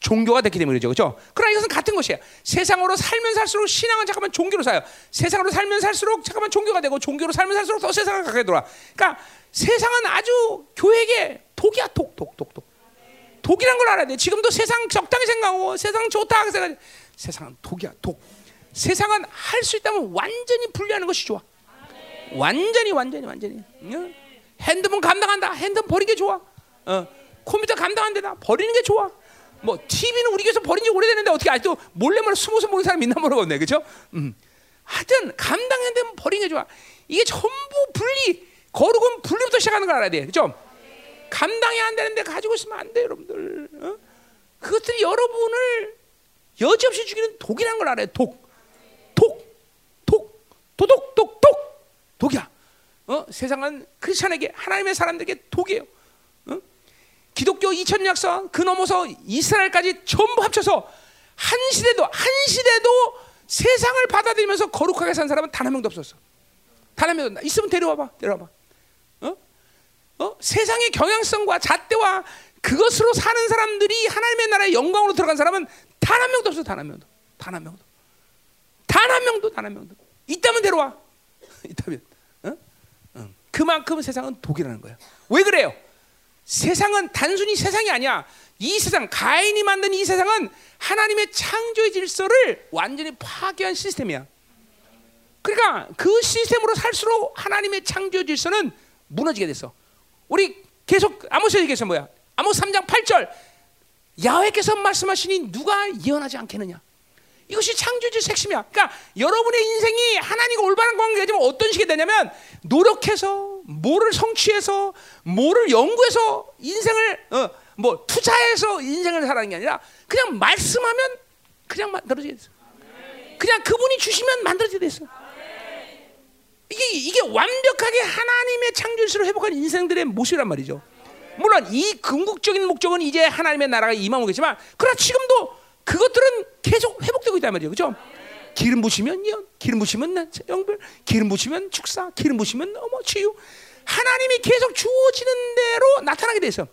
Speaker 1: 종교가 됐기 때문이죠. 그렇죠? 그러나 이것은 같은 것이에요. 세상으로 살면 살수록 신앙은 잠깐만 종교로 사요. 세상으로 살면 살수록 잠깐만 종교가 되고 종교로 살면 살수록 더 세상을 가게 돌아. 그러니까 세상은 아주 교회에게 독이야, 독, 독, 독, 독. 독이란 걸 알아야 돼. 지금도 세상 적당히 생각하고 세상 좋다 생각. 세상은 독이야, 독. 세상은 할 수 있다면 완전히 분리하는 것이 좋아. 완전히, 완전히, 완전히. 응? 핸드폰 감당한다. 핸드폰 버리는 게 좋아. 어. 컴퓨터 감당 안 되나? 버리는 게 좋아. 뭐 TV는 우리 교회에서 버린 지 오래됐는데 어떻게 아직도 몰래 몰래 숨어서 보는 사람이 있나 모르겠네, 그렇죠? 음. 하여튼 감당해야 되면 버리는 게 좋아. 이게 전부 분리, 거룩은 분리부터 시작하는 걸 알아야 돼, 그렇죠? 감당이 안 되는데 가지고 있으면 안 돼, 여러분들. 어? 그것들이 여러분을 여지없이 죽이는 독이라는 걸 알아요. 독, 도독, 독, 독, 독이야. 어? 세상은 크리스천에게 하나님의 사람들에게 독이에요. 기독교 2000년 역사 그 넘어서 이스라엘까지 전부 합쳐서 한 시대도 한 시대도 세상을 받아들이면서 거룩하게 산 사람은 단 한 명도 없었어. 단 한 명도 있으면 데려와봐, 데려와봐. 어? 어? 세상의 경향성과 잣대와 그것으로 사는 사람들이 하나님의 나라의 영광으로 들어간 사람은 단 한 명도 없어, 단 한 명도, 단 한 명도, 단 한 명도, 단 한 명도. 있다면 데려와. 있다면. 어? 어. 그만큼 세상은 독이라는 거야. 왜 그래요? 세상은 단순히 세상이 아니야. 이 세상 가인이 만든 이 세상은 하나님의 창조의 질서를 완전히 파괴한 시스템이야. 그러니까 그 시스템으로 살수록 하나님의 창조 질서는 무너지게 됐어. 우리 계속 아모스 얘기해서 뭐야? 아모스 3장 8절 야훼께서 말씀하시니 누가 예언하지 않겠느냐? 이것이 창조주의 핵심이야. 그러니까 여러분의 인생이 하나님과 올바른 관계가 되면 어떤 식이 되냐면 노력해서 뭐를 성취해서 뭐를 연구해서 인생을 어, 뭐 투자해서 인생을 살아가는 게 아니라 그냥 말씀하면 그냥 만들어지게 됐어. 그냥 그분이 주시면 만들어지게 됐어. 이게 이게 완벽하게 하나님의 창조주로 회복한 인생들의 모습이란 말이죠. 물론 이 궁극적인 목적은 이제 하나님의 나라가 임하겠지만 그러나 지금도 그것들은 계속 회복되고 있단 말이에요. 그죠? 기름 부시면 연, 기름 부시면 영별, 기름 부시면 축사, 기름 부시면 어머 치유. 하나님이 계속 주어지는 대로 나타나게 돼서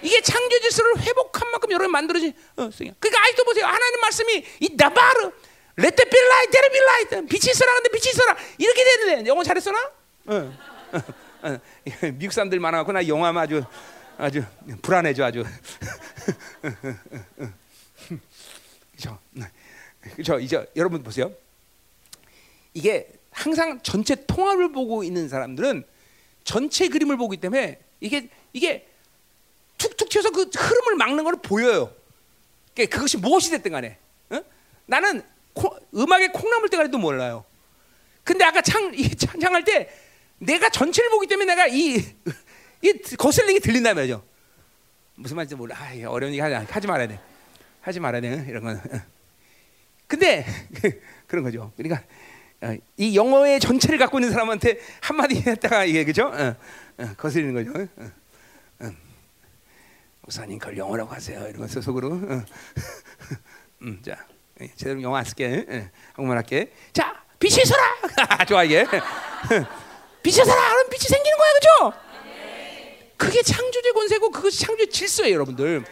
Speaker 1: 이게 창조 질서를 회복한 만큼 여러분 만들어진 어, 그러니까 아직도 보세요. 하나님 말씀이 이 나바르 light, there be light. 빛이 있어라 근데 빛이 있어라 이렇게 되는데 영어 잘했어 나? 어. 어. 미국 사람들 많아갖고 나 영어하면 아주 아주 불안해져 아주. 그렇죠. 그렇죠. 이제 여러분 보세요. 이게 항상 전체 통합을 보고 있는 사람들은 전체 그림을 보기 때문에 이게 이게 툭툭 튀어서 그 흐름을 막는 걸 보여요. 그것이 무엇이 됐든 간에 어? 나는 코, 음악에 콩나물 때가리도 몰라요. 근데 아까 창, 이 찬양할 때 내가 전체를 보기 때문에 내가 이, 이 거슬리게 들린다 말이죠. 무슨 말인지 몰라. 아, 어려운 얘기 하지, 하지 말아야 돼. 하지 말아야 돼. 이런 건. 근데 그런 거죠. 그러니까 어, 이 영어의 전체를 갖고 있는 사람한테 한 마디 했다가 이게 그죠? 어, 어, 거슬리는 거죠. 목사님 그걸 영어라고 하세요. 이러면서 속으로. 음, 자, 예, 제대로 영어 안 쓸게. 예, 한국말 할게. 자, 빛이 서라. 좋아 이게. 빛이 서라. 그럼 빛이 생기는 거야, 그죠? 그게 창조의 권세고 그것이 창조의 질서예요, 여러분들.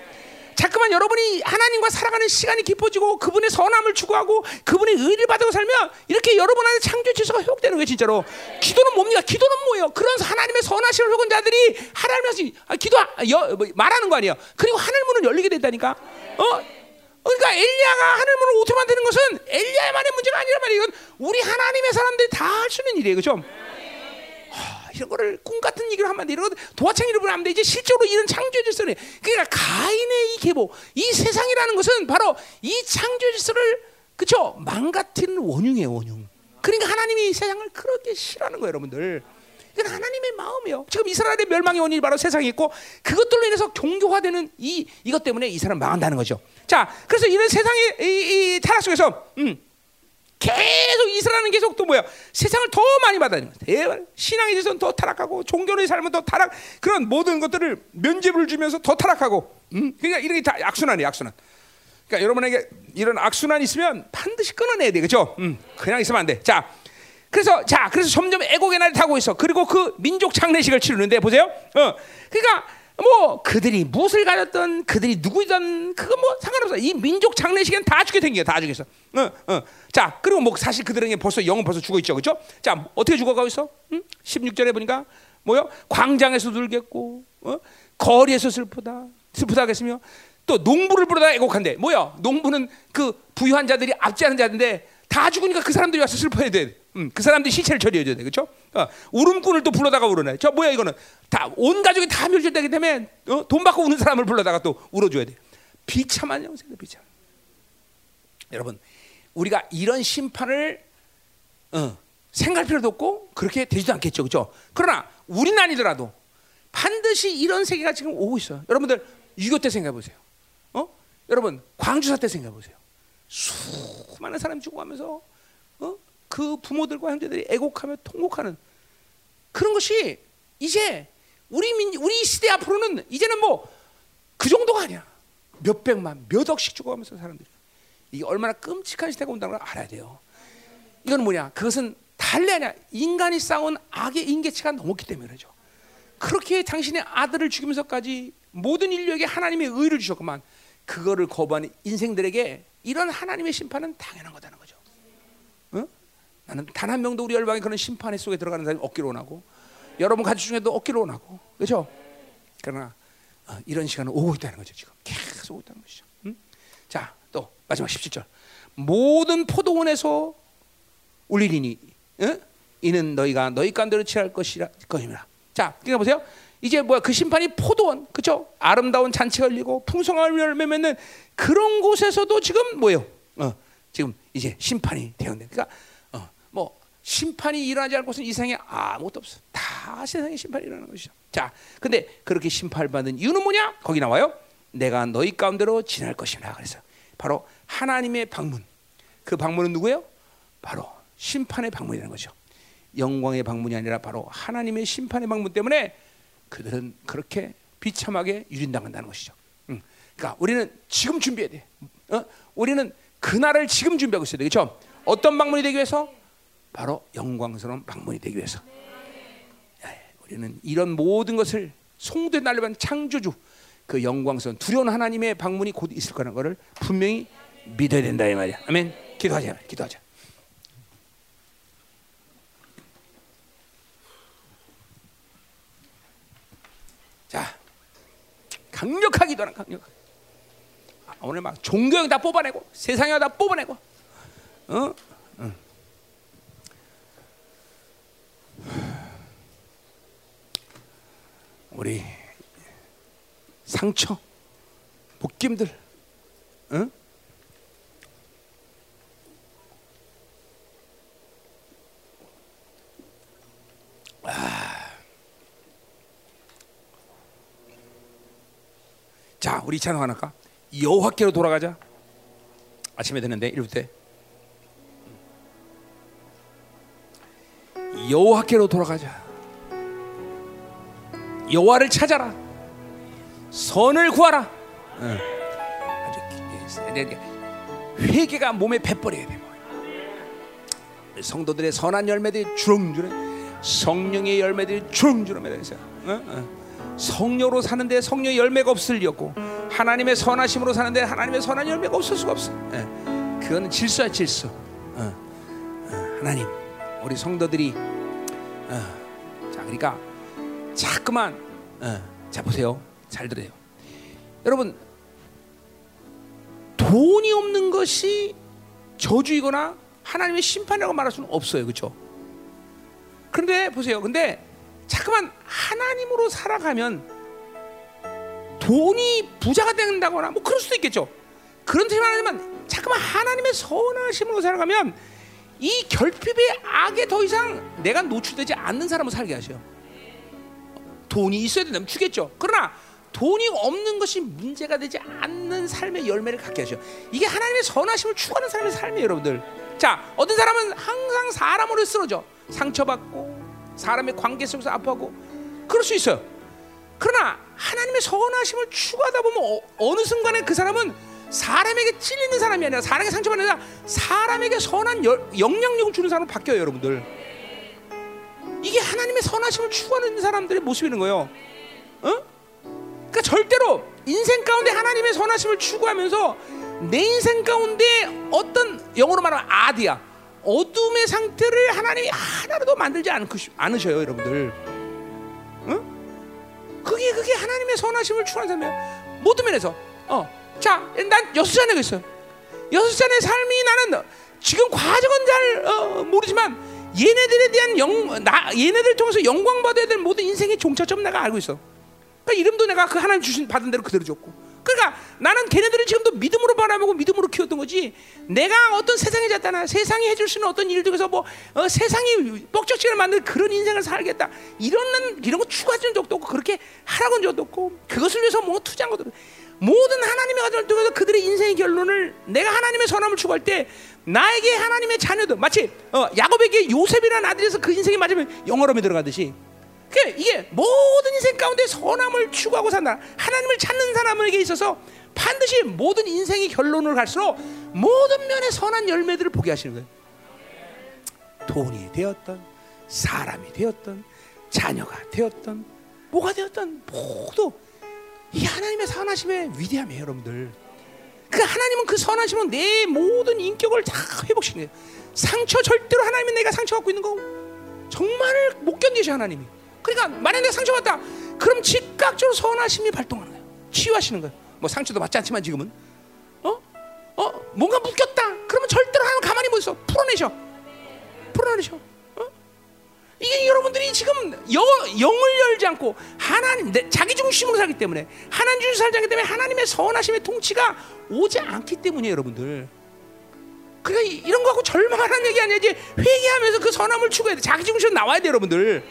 Speaker 1: 자꾸만 여러분이 하나님과 살아가는 시간이 깊어지고 그분의 선함을 추구하고 그분의 의를 받고 살면 이렇게 여러분 안에 창조 질서가 회복되는 거예요 진짜로. 기도는 뭡니까? 기도는 뭐예요? 그런 하나님의 선하심을 회복한 자들이 하나님께서 아, 기도 여, 뭐, 말하는 거 아니에요? 그리고 하늘 문은 열리게 된다니까? 어? 그러니까 엘리야가 하늘 문을 오토 만드는 것은 엘리야만의 문제가 아니란 말이에요. 이건 우리 하나님의 사람들이 다 할 수 있는 일이에요 그죠 이런 거를 꿈 같은 얘기를 하면 안 돼. 이런 거 동화책으로 보면 안 돼. 이제 실제로 이런 창조 질서를 그러니까 가인의 이 계보, 이 세상이라는 것은 바로 이 창조 질서를 그쵸 망가뜨리는 원흉이에요, 원흉. 그러니까 하나님이 세상을 그렇게 싫어하는 거예요, 여러분들. 이건 하나님의 마음이에요. 지금 이스라엘의 멸망의 원인이 바로 세상에 있고 그것들로 인해서 종교화되는 이 이것 때문에 이 사람 망한다는 거죠. 자, 그래서 이런 세상의 이, 이 타락 속에서 음. 계속 이스라엘은 계속 또 뭐야 세상을 더 많이 받아들이는 거야. 신앙에 있어서는 더 타락하고 종교의 삶은 더 타락 그런 모든 것들을 면죄부를 주면서 더 타락하고 음? 그러니까 이렇게 다 악순환이야 악순환. 그러니까 여러분에게 이런 악순환이 있으면 반드시 끊어내야 돼 그죠? 음, 그냥 있으면 안 돼. 자, 그래서 자 그래서 점점 애곡의 날이 타고 있어. 그리고 그 민족 장례식을 치르는데 보세요. 어, 그러니까 뭐 그들이 무엇을 가졌던 그들이 누구이던 그거 뭐 상관없어. 이 민족 장례식은 다 죽게 된 거야. 다 죽였어. 어, 어. 자, 그리고 뭐 사실 그들에게 벌써 영은 벌써 죽어 있죠. 그렇죠? 자, 어떻게 죽어 가고 있어? 응? 16절에 보니까 뭐요? 광장에서 울겠고 어? 거리에서 슬프다. 슬프다 하겠으며 또 농부를 부르다 애곡한대. 뭐야? 농부는 그 부유한 자들이 압제하는 자인데 다 죽으니까 그 사람들이 와서 슬퍼해야 돼. 음, 그 사람들이 시체를 처리해줘야 돼, 그렇죠? 어, 울음꾼을 또 불러다가 울어내. 저 뭐야 이거는 다 온 가족이 다 멸절되기 때문에 어? 돈 받고 우는 사람을 불러다가 또 울어줘야 돼. 비참한 영생다 비참. 여러분, 우리가 이런 심판을 어, 생각할 필요도 없고 그렇게 되지도 않겠죠, 그렇죠? 그러나 우리는 아니더라도 반드시 이런 세계가 지금 오고 있어요. 여러분들 유교 때 생각해 보세요. 어? 여러분 광주사 때 생각해 보세요. 수많은 사람이 죽어가면서 어? 그 부모들과 형제들이 애곡하며 통곡하는 그런 것이 이제 우리 민 우리 시대 앞으로는 이제는 뭐 그 정도가 아니야. 몇 백만, 몇 억씩 죽어가면서 사람들이 이게 얼마나 끔찍한 시대가 온다는 걸 알아야 돼요. 이건 뭐냐? 그것은 달리 아니야. 인간이 쌓은 악의 인계치가 넘었기 때문에 그러죠. 그렇게 당신의 아들을 죽이면서까지 모든 인류에게 하나님의 의를 주셨구만. 그거를 거부한 인생들에게 이런 하나님의 심판은 당연한 거다는 거죠. 어? 나는 단 한 명도 우리 열방에 그런 심판 속에 들어가는 사람이 없기로 원하고 여러분 가족 중에도 없기로 원하고 그렇죠? 그러나 어, 이런 시간은 오고 있다는 거죠. 지금 계속 오고 있다는 것이죠. 음? 자, 또 마지막 17절. 모든 포도원에서 울리리니 어? 이는 너희가 너희 가운데로 취할 것이라 것이라. 자, 그러니까 보세요. 이제 뭐야 그 심판이 포도원, 그렇죠? 아름다운 잔치가 열리고 풍성한 열매 맺는 그런 곳에서도 지금 뭐예요? 어, 지금 이제 심판이 되었네. 그러니까 어, 뭐 심판이 일어나지 않을 곳은 이상에 아무것도 없어. 다 세상에 심판이 일어나는 것이죠. 자, 근데 그렇게 심판받는 이유는 뭐냐? 거기 나와요. 내가 너희 가운데로 지날 것이라 그래서 바로 하나님의 방문. 그 방문은 누구예요? 바로 심판의 방문이라는 거죠. 영광의 방문이 아니라 바로 하나님의 심판의 방문 때문에 그들은 그렇게 비참하게 유린당한다는 것이죠. 응. 그러니까 우리는 지금 준비해야 돼. 어? 우리는 그날을 지금 준비하고 있어야 돼. 그렇죠? 어떤 방문이 되기 위해서? 바로 영광스러운 방문이 되기 위해서. 예, 우리는 이런 모든 것을 송대 날려면 창조주 그 영광스러운 두려운 하나님의 방문이 곧 있을 거라는 것을 분명히 믿어야 된다 이 말이야. 아멘. 기도하자. 기도하자. 자, 강력하게 기도하는 강력. 아, 오늘 막 종교형 다 뽑아내고 세상에 다 뽑아내고, 어, 응. 우리 상처, 목김들, 응? 자, 우리 찬양 하나까 여호와께로 돌아가자. 아침에 듣는데 1부 때 여호와께로 돌아가자. 여호와를 찾아라. 선을 구하라. 응. 회개가 몸에 배버려야 돼. 성도들의 선한 열매들이 주렁주렁 성령의 열매들이 주렁주렁 맺어 있어요. 응? 응. 성녀로 사는데 성녀 열매가 없고 하나님의 선하심으로 사는데 하나님의 선한 열매가 없을 수가 없어. 예. 그거는 질서야 질서. 어. 어. 하나님, 우리 성도들이 어. 자 그러니까 자꾸만 어. 자 보세요. 잘 들어요. 여러분 돈이 없는 것이 저주이거나 하나님의 심판이라고 말할 수는 없어요, 그렇죠? 그런데 보세요. 근데 자꾸만 하나님으로 살아가면 돈이 부자가 된다거나 뭐 그럴 수도 있겠죠. 그런 뜻만 하지만 자꾸만 하나님의 선하심으로 살아가면 이 결핍의 악에 더 이상 내가 노출되지 않는 사람을 살게 하셔요. 돈이 있어야 된다면 주겠죠. 그러나 돈이 없는 것이 문제가 되지 않는 삶의 열매를 갖게 하셔. 이게 하나님의 선하심을 추구하는 삶의 삶이에요, 여러분들. 자, 어떤 사람은 항상 사람으로 쓰러져 상처받고 사람의 관계 속에서 아파하고 그럴 수 있어요. 그러나 하나님의 선하심을 추구하다 보면 어, 느 순간에 그 사람은 사람에게 찔리는 사람이 아니라 사람에게 상처받는 아니라 사람에게 선한 여, 영향력을 주는 사람으로 바뀌어요, 여러분들. 이게 하나님의 선하심을 추구하는 사람들의 모습이는 거예요. 어? 그러니까 절대로 인생 가운데 하나님의 선하심을 추구하면서 내 인생 가운데 어떤 영어로 말하면 아디야 어둠의 상태를 하나님이 하나라도 만들지 않으셔요, 여러분들. 응? 그게 그게 하나님의 선하심을 추구하는 사람이야. 모든 면에서. 어, 자, 난 여섯 자녀가 있어. 여섯 자녀의 삶이 나는 지금 과정은 잘 어, 모르지만 얘네들에 대한 영, 나 얘네들 통해서 영광 받아야 될 모든 인생의 종착점 내가 알고 있어. 그러니까 이름도 내가 그 하나님 주신 받은 대로 그대로 줬고. 그러니까 나는 걔네들을 지금도 믿음으로 바라보고 믿음으로 키웠던 거지. 내가 어떤 세상에 잤다나 세상이 해줄 수 있는 어떤 일 중에서 뭐 어, 세상이 뻑적지를 만들 그런 인생을 살겠다. 이런 이런 거 추구하는 적도 없고 그렇게 하라고 한 적도 없고 그것을 위해서 뭐 투자한 것도 모든 하나님의 가정을 통해서 그들의 인생의 결론을 내가 하나님의 선함을 추구할 때 나에게 하나님의 자녀들 마치 어, 야곱에게 요셉이라는 아들에서 그 인생이 맞으면 영어로에 들어가듯이 그 이게 모든 인생 가운데 선함을 추구하고 산다. 하나님을 찾는 사람에게 있어서 반드시 모든 인생의 결론을 갈수록 모든 면의 선한 열매들을 보게 하시는 거예요. 돈이 되었던 사람이 되었던 자녀가 되었던 뭐가 되었던 모두 이 하나님의 선하심의 위대함이에요, 여러분들. 그 하나님은 그 선하심은 내 모든 인격을 다 회복시키는 거예요. 상처 절대로 하나님은 내가 상처 갖고 있는 거 정말 못 견디셔 하나님이. 그러니까 만약 내가 상처받다, 그럼 즉각적으로 선하심이 발동하는 거예요. 치유하시는 거예요. 뭐 상처도 받지 않지만 지금은 어? 어? 뭔가 묶였다. 그러면 절대로 하나님 가만히 못 있어. 풀어내셔. 풀어내셔. 어? 이게 여러분들이 지금 영, 영을 열지 않고 하나님 내, 자기 중심으로 살기 때문에 하나님 중심으로 살지 않기 때문에 하나님의 선하심의 통치가 오지 않기 때문이에요, 여러분들. 그러니까 이- 이런 거 하고 절망하는 얘기 아니야. 이제 회개하면서 그 선함을 추구해야 돼. 자기 중심으로 나와야 돼, 여러분들.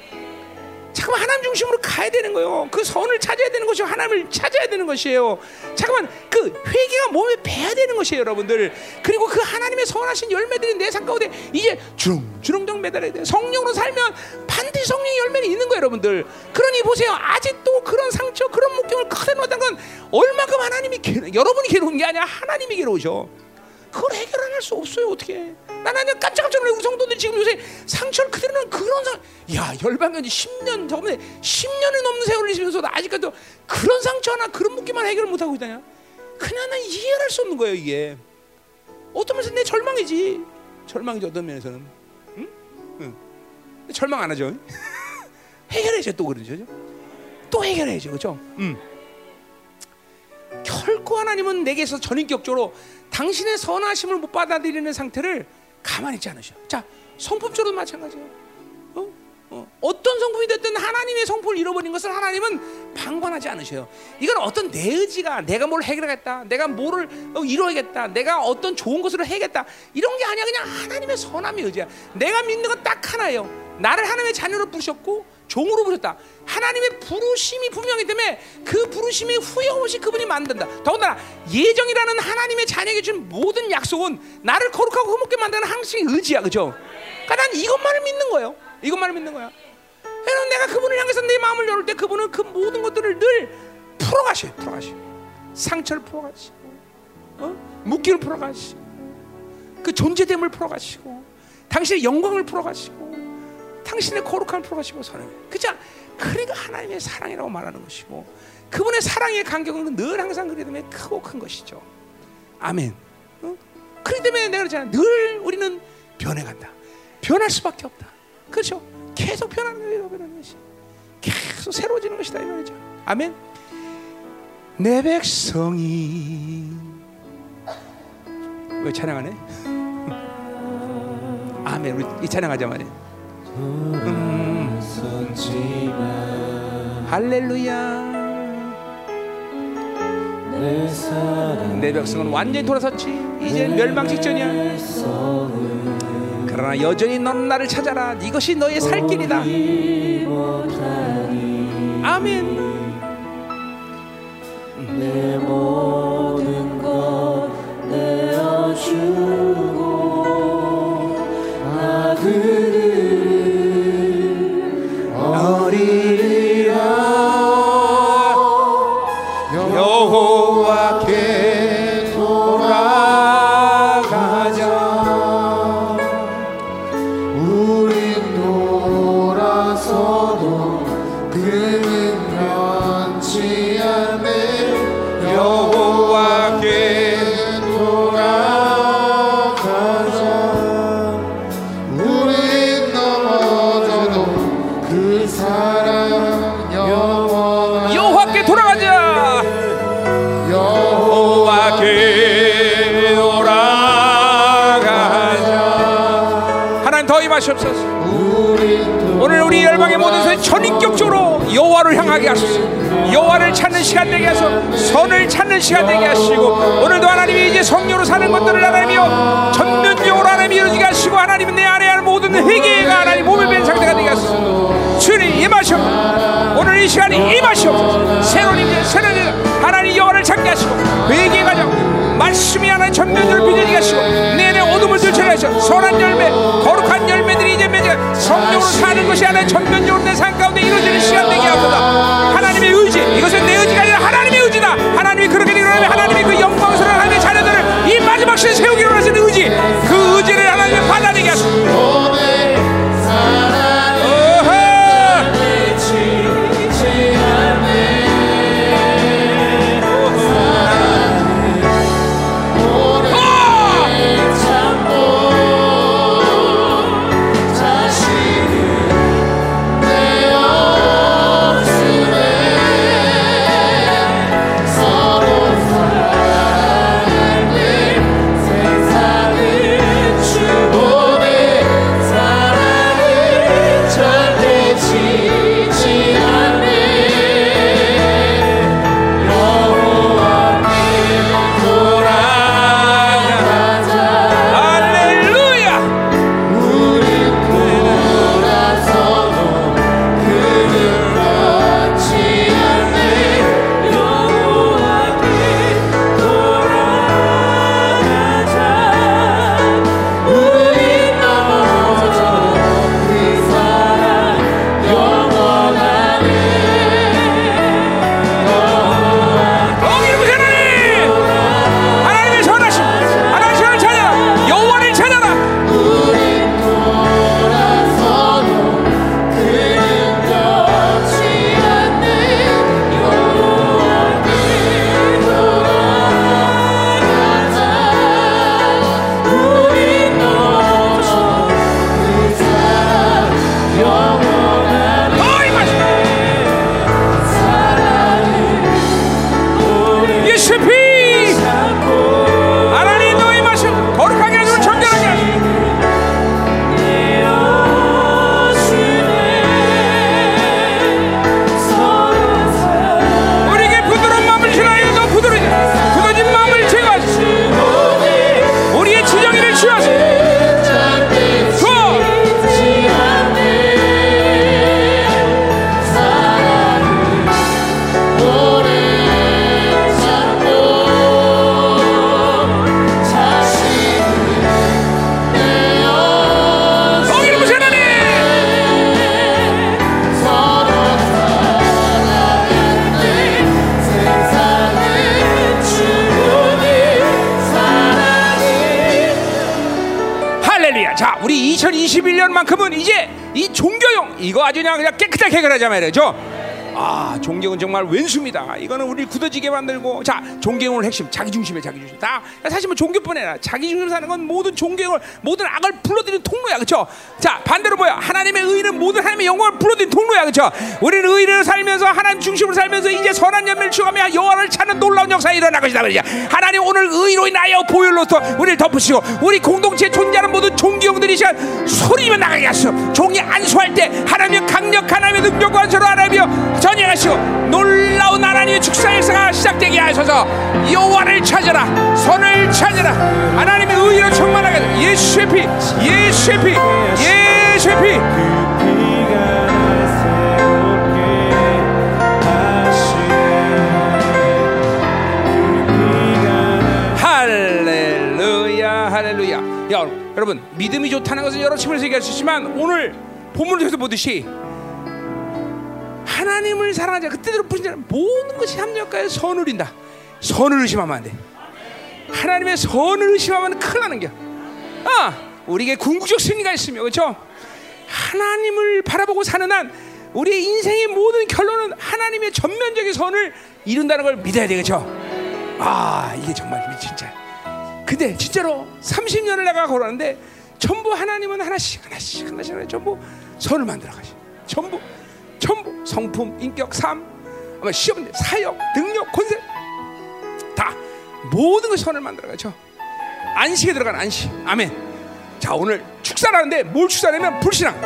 Speaker 1: 잠깐만 하나님 중심으로 가야 되는 거예요. 그 선을 찾아야 되는 것이고 하나님을 찾아야 되는 것이에요. 잠깐만 그 회개가 몸에 배야 되는 것이에요, 여러분들. 그리고 그 하나님의 선하신 열매들이 내 삶 가운데 이제 주렁주렁 매달아야 돼. 성령으로 살면 반드시 성령의 열매는 있는 거예요, 여러분들. 그러니 보세요. 아직도 그런 상처, 그런 목경을 그대로 놓았다는 건 얼마큼 하나님이 괴, 여러분이 괴로운 게 아니라 하나님이 괴로우셔. 그걸 해결 안 할 수 없어요 어떻게 나는 그냥 깜짝 깜짝 놀래 우리 성도들 지금 요새 상처를 그대로 는 그런 상, 야 열방간지 10년 저번에 10년이 넘는 세월을 지면서도 아직까지도 그런 상처 하나 그런 묶기만 해결을 못 하고 있다냐? 그냥 난 이해할 수 없는 거예요 이게. 어떤 면에서 내 절망이지. 절망이지 어떤 면에서는. 응? 응. 절망 안 하죠. 해결해야죠 또 그러죠? 또 해결해야죠 그죠? 응. 결코 하나님은 내게서 전인격적으로 당신의 선하심을 못 받아들이는 상태를 가만히 있지 않으셔. 자, 성품적으로도 마찬가지예요. 어? 어. 어 떤 성품이 됐든 하나님의 성품을 잃어버린 것을 하나님은 방관하지 않으셔요. 이건 어떤 내 의지가 내가 뭘 해결하겠다, 내가 뭐를 어, 이루어야겠다, 내가 어떤 좋은 것으로 해야겠다 이런 게 아니야. 그냥 하나님의 선함의 의지야. 내가 믿는 건 딱 하나예요. 나를 하나님의 자녀로 부르셨고 종으로 부르셨다. 하나님의 부르심이 분명히 때문에 그 부르심이 후회 없이 그분이 만든다. 더군다나 예정이라는 하나님의 자녀에게 준 모든 약속은 나를 거룩하고 흠없게 만드는 항상 의지야, 그죠? 그러니까 난 이것만을 믿는 거예요. 이것만을 믿는 거야. 그래서 내가 그분을 향해서 내 마음을 열을 때 그분은 그 모든 것들을 늘 풀어가셔요, 풀어가셔. 상처를 풀어가시고, 어? 묶기를 풀어가시고, 그 존재됨을 풀어가시고, 당신의 영광을 풀어가시고. 당신의 거룩함을 풀어가시고 선을 그죠? 그러니까 하나님의 사랑이라고 말하는 것이고 그분의 사랑의 간격은 늘 항상 그리 때문에 크고 큰 것이죠. 아멘. 어? 그렇기 때문에 내가 그러잖아. 늘 우리는 변해간다. 변할 수밖에 없다. 그렇죠? 계속 변하는 거예요. 변하는 것이. 계속 새로워지는 것이다 이 말이죠. 아멘. 내 백성이 왜 찬양하네? 아멘. 우리 이 찬양하자 말이야. 할렐루야. 내 백성은 완전히 돌아섰지. 이제 멸망 직전이야. 그러나 여전히 넌 나를 찾아라. 이것이 너의 살 길이다. 아멘
Speaker 2: 우린
Speaker 1: 오늘 우리 열방의 모든 소리 전인격적으로 여호와를 향하게 하소서. 여호와를 찾는 시간 되게 하소서. 선을 찾는 시간 되게 하시고 오늘도 하나님이 이제 성령으로 사는 것들을 하나님이여 전면적으로 하나님이 이루어지게 하시고 하나님은 내 안에 하는 모든 회개가 하나님 몸에 밴 상태가 되게 하소서. 주님 임하시옵소서. 오늘 이 시간에 임하시옵소서. 새로운 임재 새로운 임 하나님 여호와를 찾게 하시고 회개 가정 말씀이 하나님 전면적으로 비춰지게 하시고 내내 어둠을 하시고 선한 열매 거룩한 열매들이 이제 맺어 성령으로 사는 것이 하나님 전면적으로 내 삶 가운데 이루어지는 시간 되게 하소서. 하나님의 의지 이것은 내 의지가 아니라 하나님의 의지다. 하나님이 그렇게 일어나면 하나님이 그 영광스러운 하나님의 자녀들을 이 마지막 시대 세우기로 하시는 의지 그 의지를 그냥, 깨끗하게 해결하자 말이죠. 아 존경은 정말 왼수입니다. 이거는 우리 굳어지게 만들고 자 존경을 핵심 자기 중심에 자기 중심 다 사실 뭐 종교뿐 아니라 자기 중심 사는 건 모든 존경을 모든 악을 통로야 그렇죠? 자 반대로 뭐야 하나님의 의는 모든 하나님의 영광을 불러들이는 통로야 그렇죠? 우리는 의를 살면서 하나님 중심으로 살면서 이제 선한 연매를 추가하며 여호와를 찾는 놀라운 역사가 일어날 것이다 말이야. 하나님 오늘 의로 인하여 보혈로서 우리를 덮으시고 우리 공동체에 존재하는 모든 종교들이 시간 소리면 나가게 하시오. 종이 안수할 때 하나님의 강력한 하나님의 능력과 안수로 하나님이여 전행하시고 놀라운 하나님의 축사 역사가 시작되게 하셔서 여호와를 찾아라 선을 찾아라 하나님의 의로 충만하게 하소서. 예수의 피 예수의 피 예수의 피.
Speaker 3: 새롭게 하시네
Speaker 1: 할렐루야. 여러분 믿음이 좋다는 것은 여러 측면에서 얘기할 수 있지만 오늘 본문을 통해서 보듯이 하나님을 사랑하자 그때대로 부신 자는 모든 것이 합력하여 선을 이룬다. 선을 의심하면 안돼. 하나님의 선을 의심하면 큰일 나는 겨 아, 우리에게 궁극적 승리가 있으며 그렇죠 하나님을 바라보고 사는 한 우리의 인생의 모든 결론은 하나님의 전면적인 선을 이룬다는 걸 믿어야 되겠죠 아 이게 정말 진짜 근데 진짜로 30년을 내가 걸었는데 전부 하나님은 하나씩 하나씩 하나씩 하나씩 전부 선을 만들어 가시. 전부 전부 성품, 인격, 삶, 아마 시험, 사역, 능력, 권세 다 모든 것이 선을 만들어 가죠. 안식에 들어간 안식. 아멘. 자 오늘 축사라는데 뭘 축사냐면 불신앙.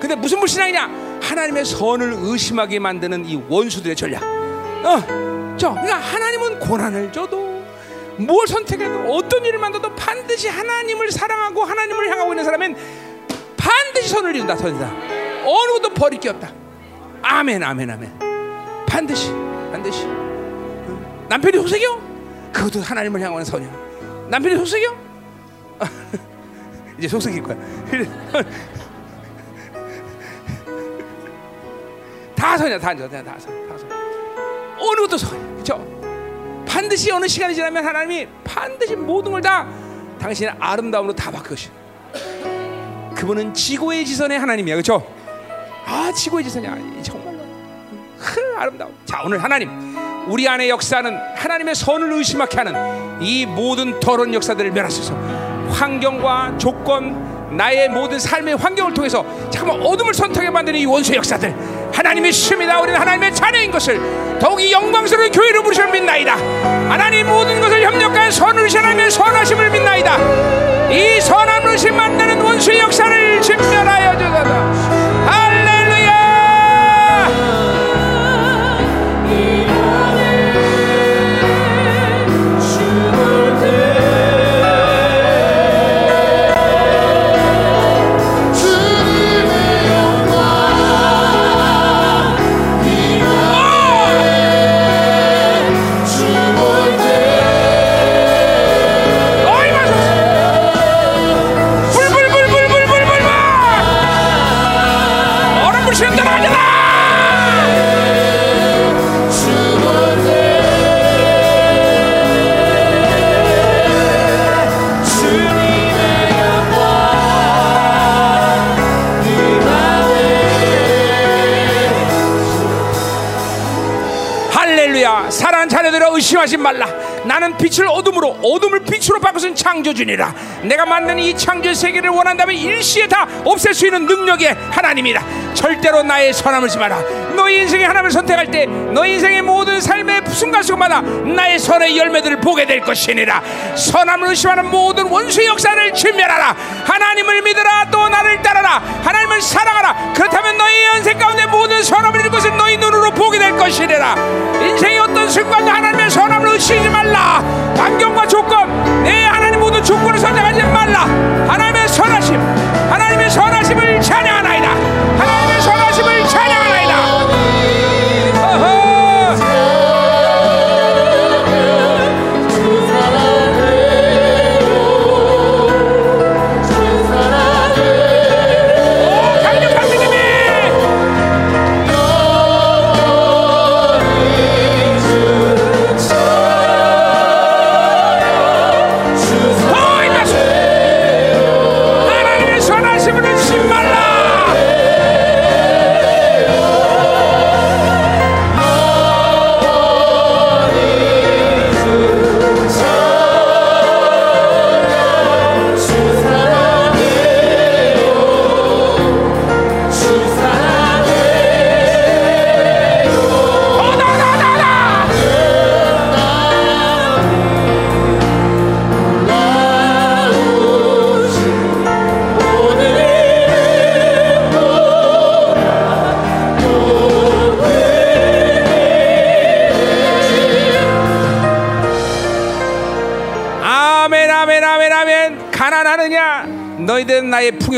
Speaker 1: 근데 무슨 불신앙이냐? 하나님의 선을 의심하게 만드는 이 원수들의 전략. 어, 저 그러니까 하나님은 고난을 줘도 뭘 선택해도 어떤 일을 만들어도 반드시 하나님을 사랑하고 하나님을 향하고 있는 사람은 반드시 선을 이룬다 선이다 어느 것도 버릴 게 없다 아멘 아멘 아멘 반드시 반드시 응. 남편이 속삭여 그것도 하나님을 향하는 선이야 남편이 속삭여 이제 속삭일 거야 다 선이야 다 선이야 다 선, 다 선. 어느 것도 선이야 그렇죠 반드시 어느 시간이 지나면 하나님이 반드시 모든 걸 다 당신의 아름다움으로 다 바꾸시. 그분은 지고의 지선의 하나님이야, 그렇죠? 아, 지고의 지선이야, 정말로 흐, 아름다워. 자, 오늘 하나님 우리 안에 역사는 하나님의 선을 의심하게 하는 이 모든 더러운 역사들을 멸하소서. 환경과 조건, 나의 모든 삶의 환경을 통해서 잠깐만 어둠을 선택해 만드는 이 원수의 역사들. 하나님의 심이다. 우리는 하나님의 자녀인 것을 더욱 이 영광스러운 교회로 부르심을 믿나이다. 하나님 모든 것을 협력하여 선을 하나님의 선하심을 믿나이다. 이 선한 의심 만드는 원수의 역사를 진멸하여 주소서 의심하지 말라. 나는 빛을 어둠으로 어둠을 빛으로 바꾸신 창조주니라. 내가 만든 이 창조의 세계를 원한다면 일시에 다 없앨 수 있는 능력의 하나님이라. 절대로 나의 선함을 심하라 너희 인생의 하나님을 선택할 때 너희 인생의 모든 삶의 순간순간마다 나의 선의 열매들을 보게 될 것이니라. 선함을 의심하는 모든 원수의 역사를 진멸하라. 하나님을 믿으라. 또 나를 따라라. 하나님을 사랑하라. 그렇다면 너희 연생 가운데 모든 선함을 이룰 것을 너희 눈으로 보게 될 것이니라. 인생의 어떤 순간도 하나님의 선함을 의심하지 말라. 환경과 조건. 내 하나님 모든 조건을 선택하지 말라. 하나님의 선하심. 하나님의 선하심을 찬양하나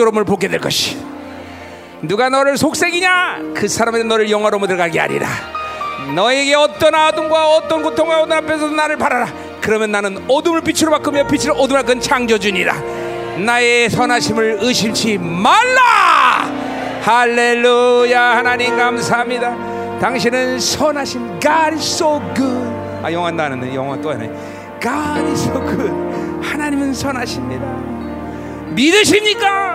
Speaker 1: 풍요로움을 보게 될 것이. 누가 너를 속삭이냐? 그 사람은 너를 영화로 못 들어가게 하리라. 너에게 어떤 아픔과 어떤 고통과 어떤 앞에서 나를 바라라. 그러면 나는 어둠을 빛으로 바꾸며 빛을 어둠을 바꾼 창조주니라. 나의 선하심을 의심치 말라! 할렐루야. 하나님 감사합니다. 당신은 선하심 God is so good. 아 영화 나는데 영화 또 하네 God is so good. 하나님은 선하십니다. 믿으십니까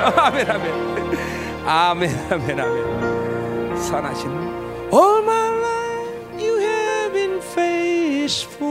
Speaker 1: 아멘 아멘 아멘 아멘 아멘 선하심 All my life you have been faithful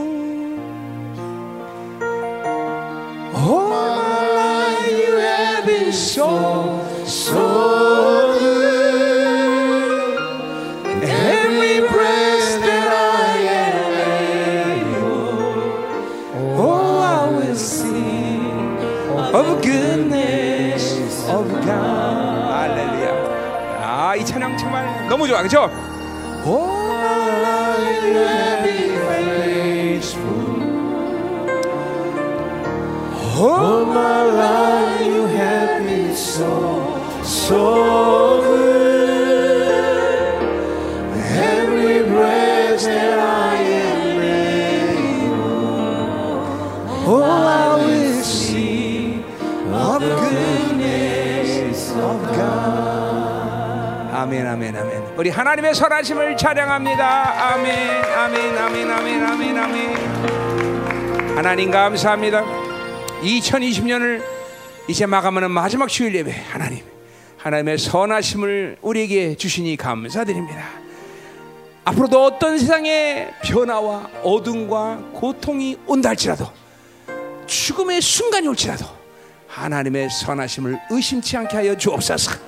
Speaker 1: 하나님의 선하심을 찬양합니다. 아멘, 아멘, 아멘, 아멘, 아멘, 아멘. 하나님 감사합니다. 2020년을 이제 마감하는 마지막 주일 예배 하나님 하나님의 선하심을 우리에게 주시니 감사드립니다. 앞으로도 어떤 세상의 변화와 어둠과 고통이 온다 할지라도 죽음의 순간이 올지라도 하나님의 선하심을 의심치 않게 하여 주옵소서.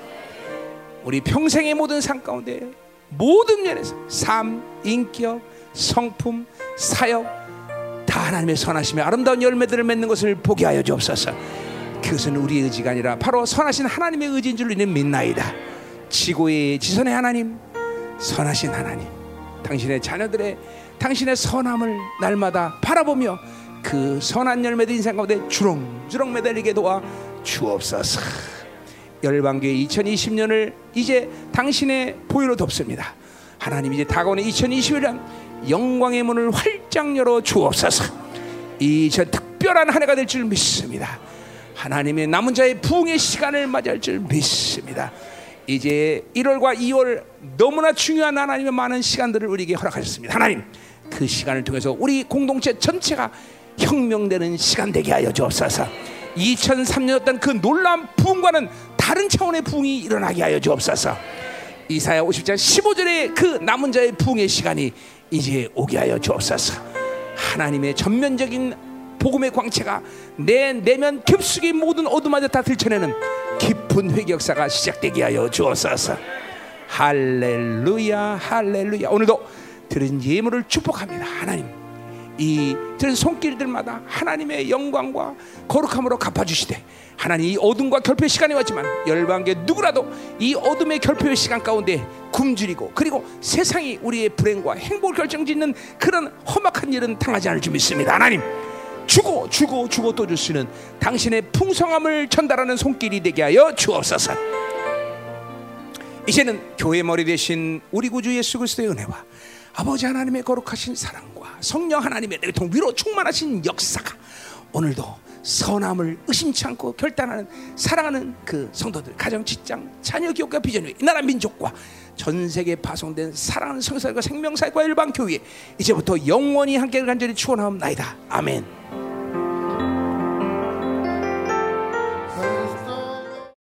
Speaker 1: 우리 평생의 모든 삶 가운데 모든 면에서 삶, 인격, 성품, 사역 다 하나님의 선하심의 아름다운 열매들을 맺는 것을 보게 하여 주옵소서. 그것은 우리의 의지가 아니라 바로 선하신 하나님의 의지인 줄 우리는 믿나이다. 지고의 지선의 하나님, 선하신 하나님, 당신의 자녀들의 당신의 선함을 날마다 바라보며 그 선한 열매들 인생 가운데 주렁주렁 매달리게 도와 주옵소서. 열방교회 2020년을 이제 당신의 보혈로 덮습니다. 하나님 이제 다가오는 2021년 영광의 문을 활짝 열어 주옵소서. 이저 특별한 한 해가 될 줄 믿습니다. 하나님의 남은 자의 부흥의 시간을 맞이할 줄 믿습니다. 이제 1월과 2월 너무나 중요한 하나님의 많은 시간들을 우리에게 허락하셨습니다. 하나님 그 시간을 통해서 우리 공동체 전체가 혁명되는 시간 되게 하여 주옵소서. 2003년 어떤 그 놀라운 부흥과는 다른 차원의 부흥이 일어나게 하여 주옵소서. 이사야 50장 15절의 그 남은 자의 부흥의 시간이 이제 오게 하여 주옵소서. 하나님의 전면적인 복음의 광채가 내 내면 깊숙이 모든 어둠마저 다 들춰내는 깊은 회개 역사가 시작되게 하여 주옵소서. 할렐루야, 할렐루야. 오늘도 들은 예물을 축복합니다. 하나님, 이 들은 손길들마다 하나님의 영광과 거룩함으로 갚아주시되 하나님 이 어둠과 결핍의 시간이 왔지만 열방계 누구라도 이 어둠의 결핍의 시간 가운데 굶주리고 그리고 세상이 우리의 불행과 행복을 결정짓는 그런 험악한 일은 당하지 않을 줄 믿습니다. 하나님 주고 주고 주고 또 주시는 당신의 풍성함을 전달하는 손길이 되게 하여 주옵소서. 이제는 교회 머리 대신 우리 구주 예수 그리스도의 은혜와 아버지 하나님의 거룩하신 사랑과 성령 하나님의 내통 위로 충만하신 역사가 오늘도 선함을 의심치 않고 결단하는 사랑하는 그 성도들 가정 직장 자녀 기업과 비전 위이 나라 민족과 전 세계 파송된 사랑하는 성사과 생명사과 일반 교회 이제부터 영원히 함께 간절히 축원하옵나이다 아멘.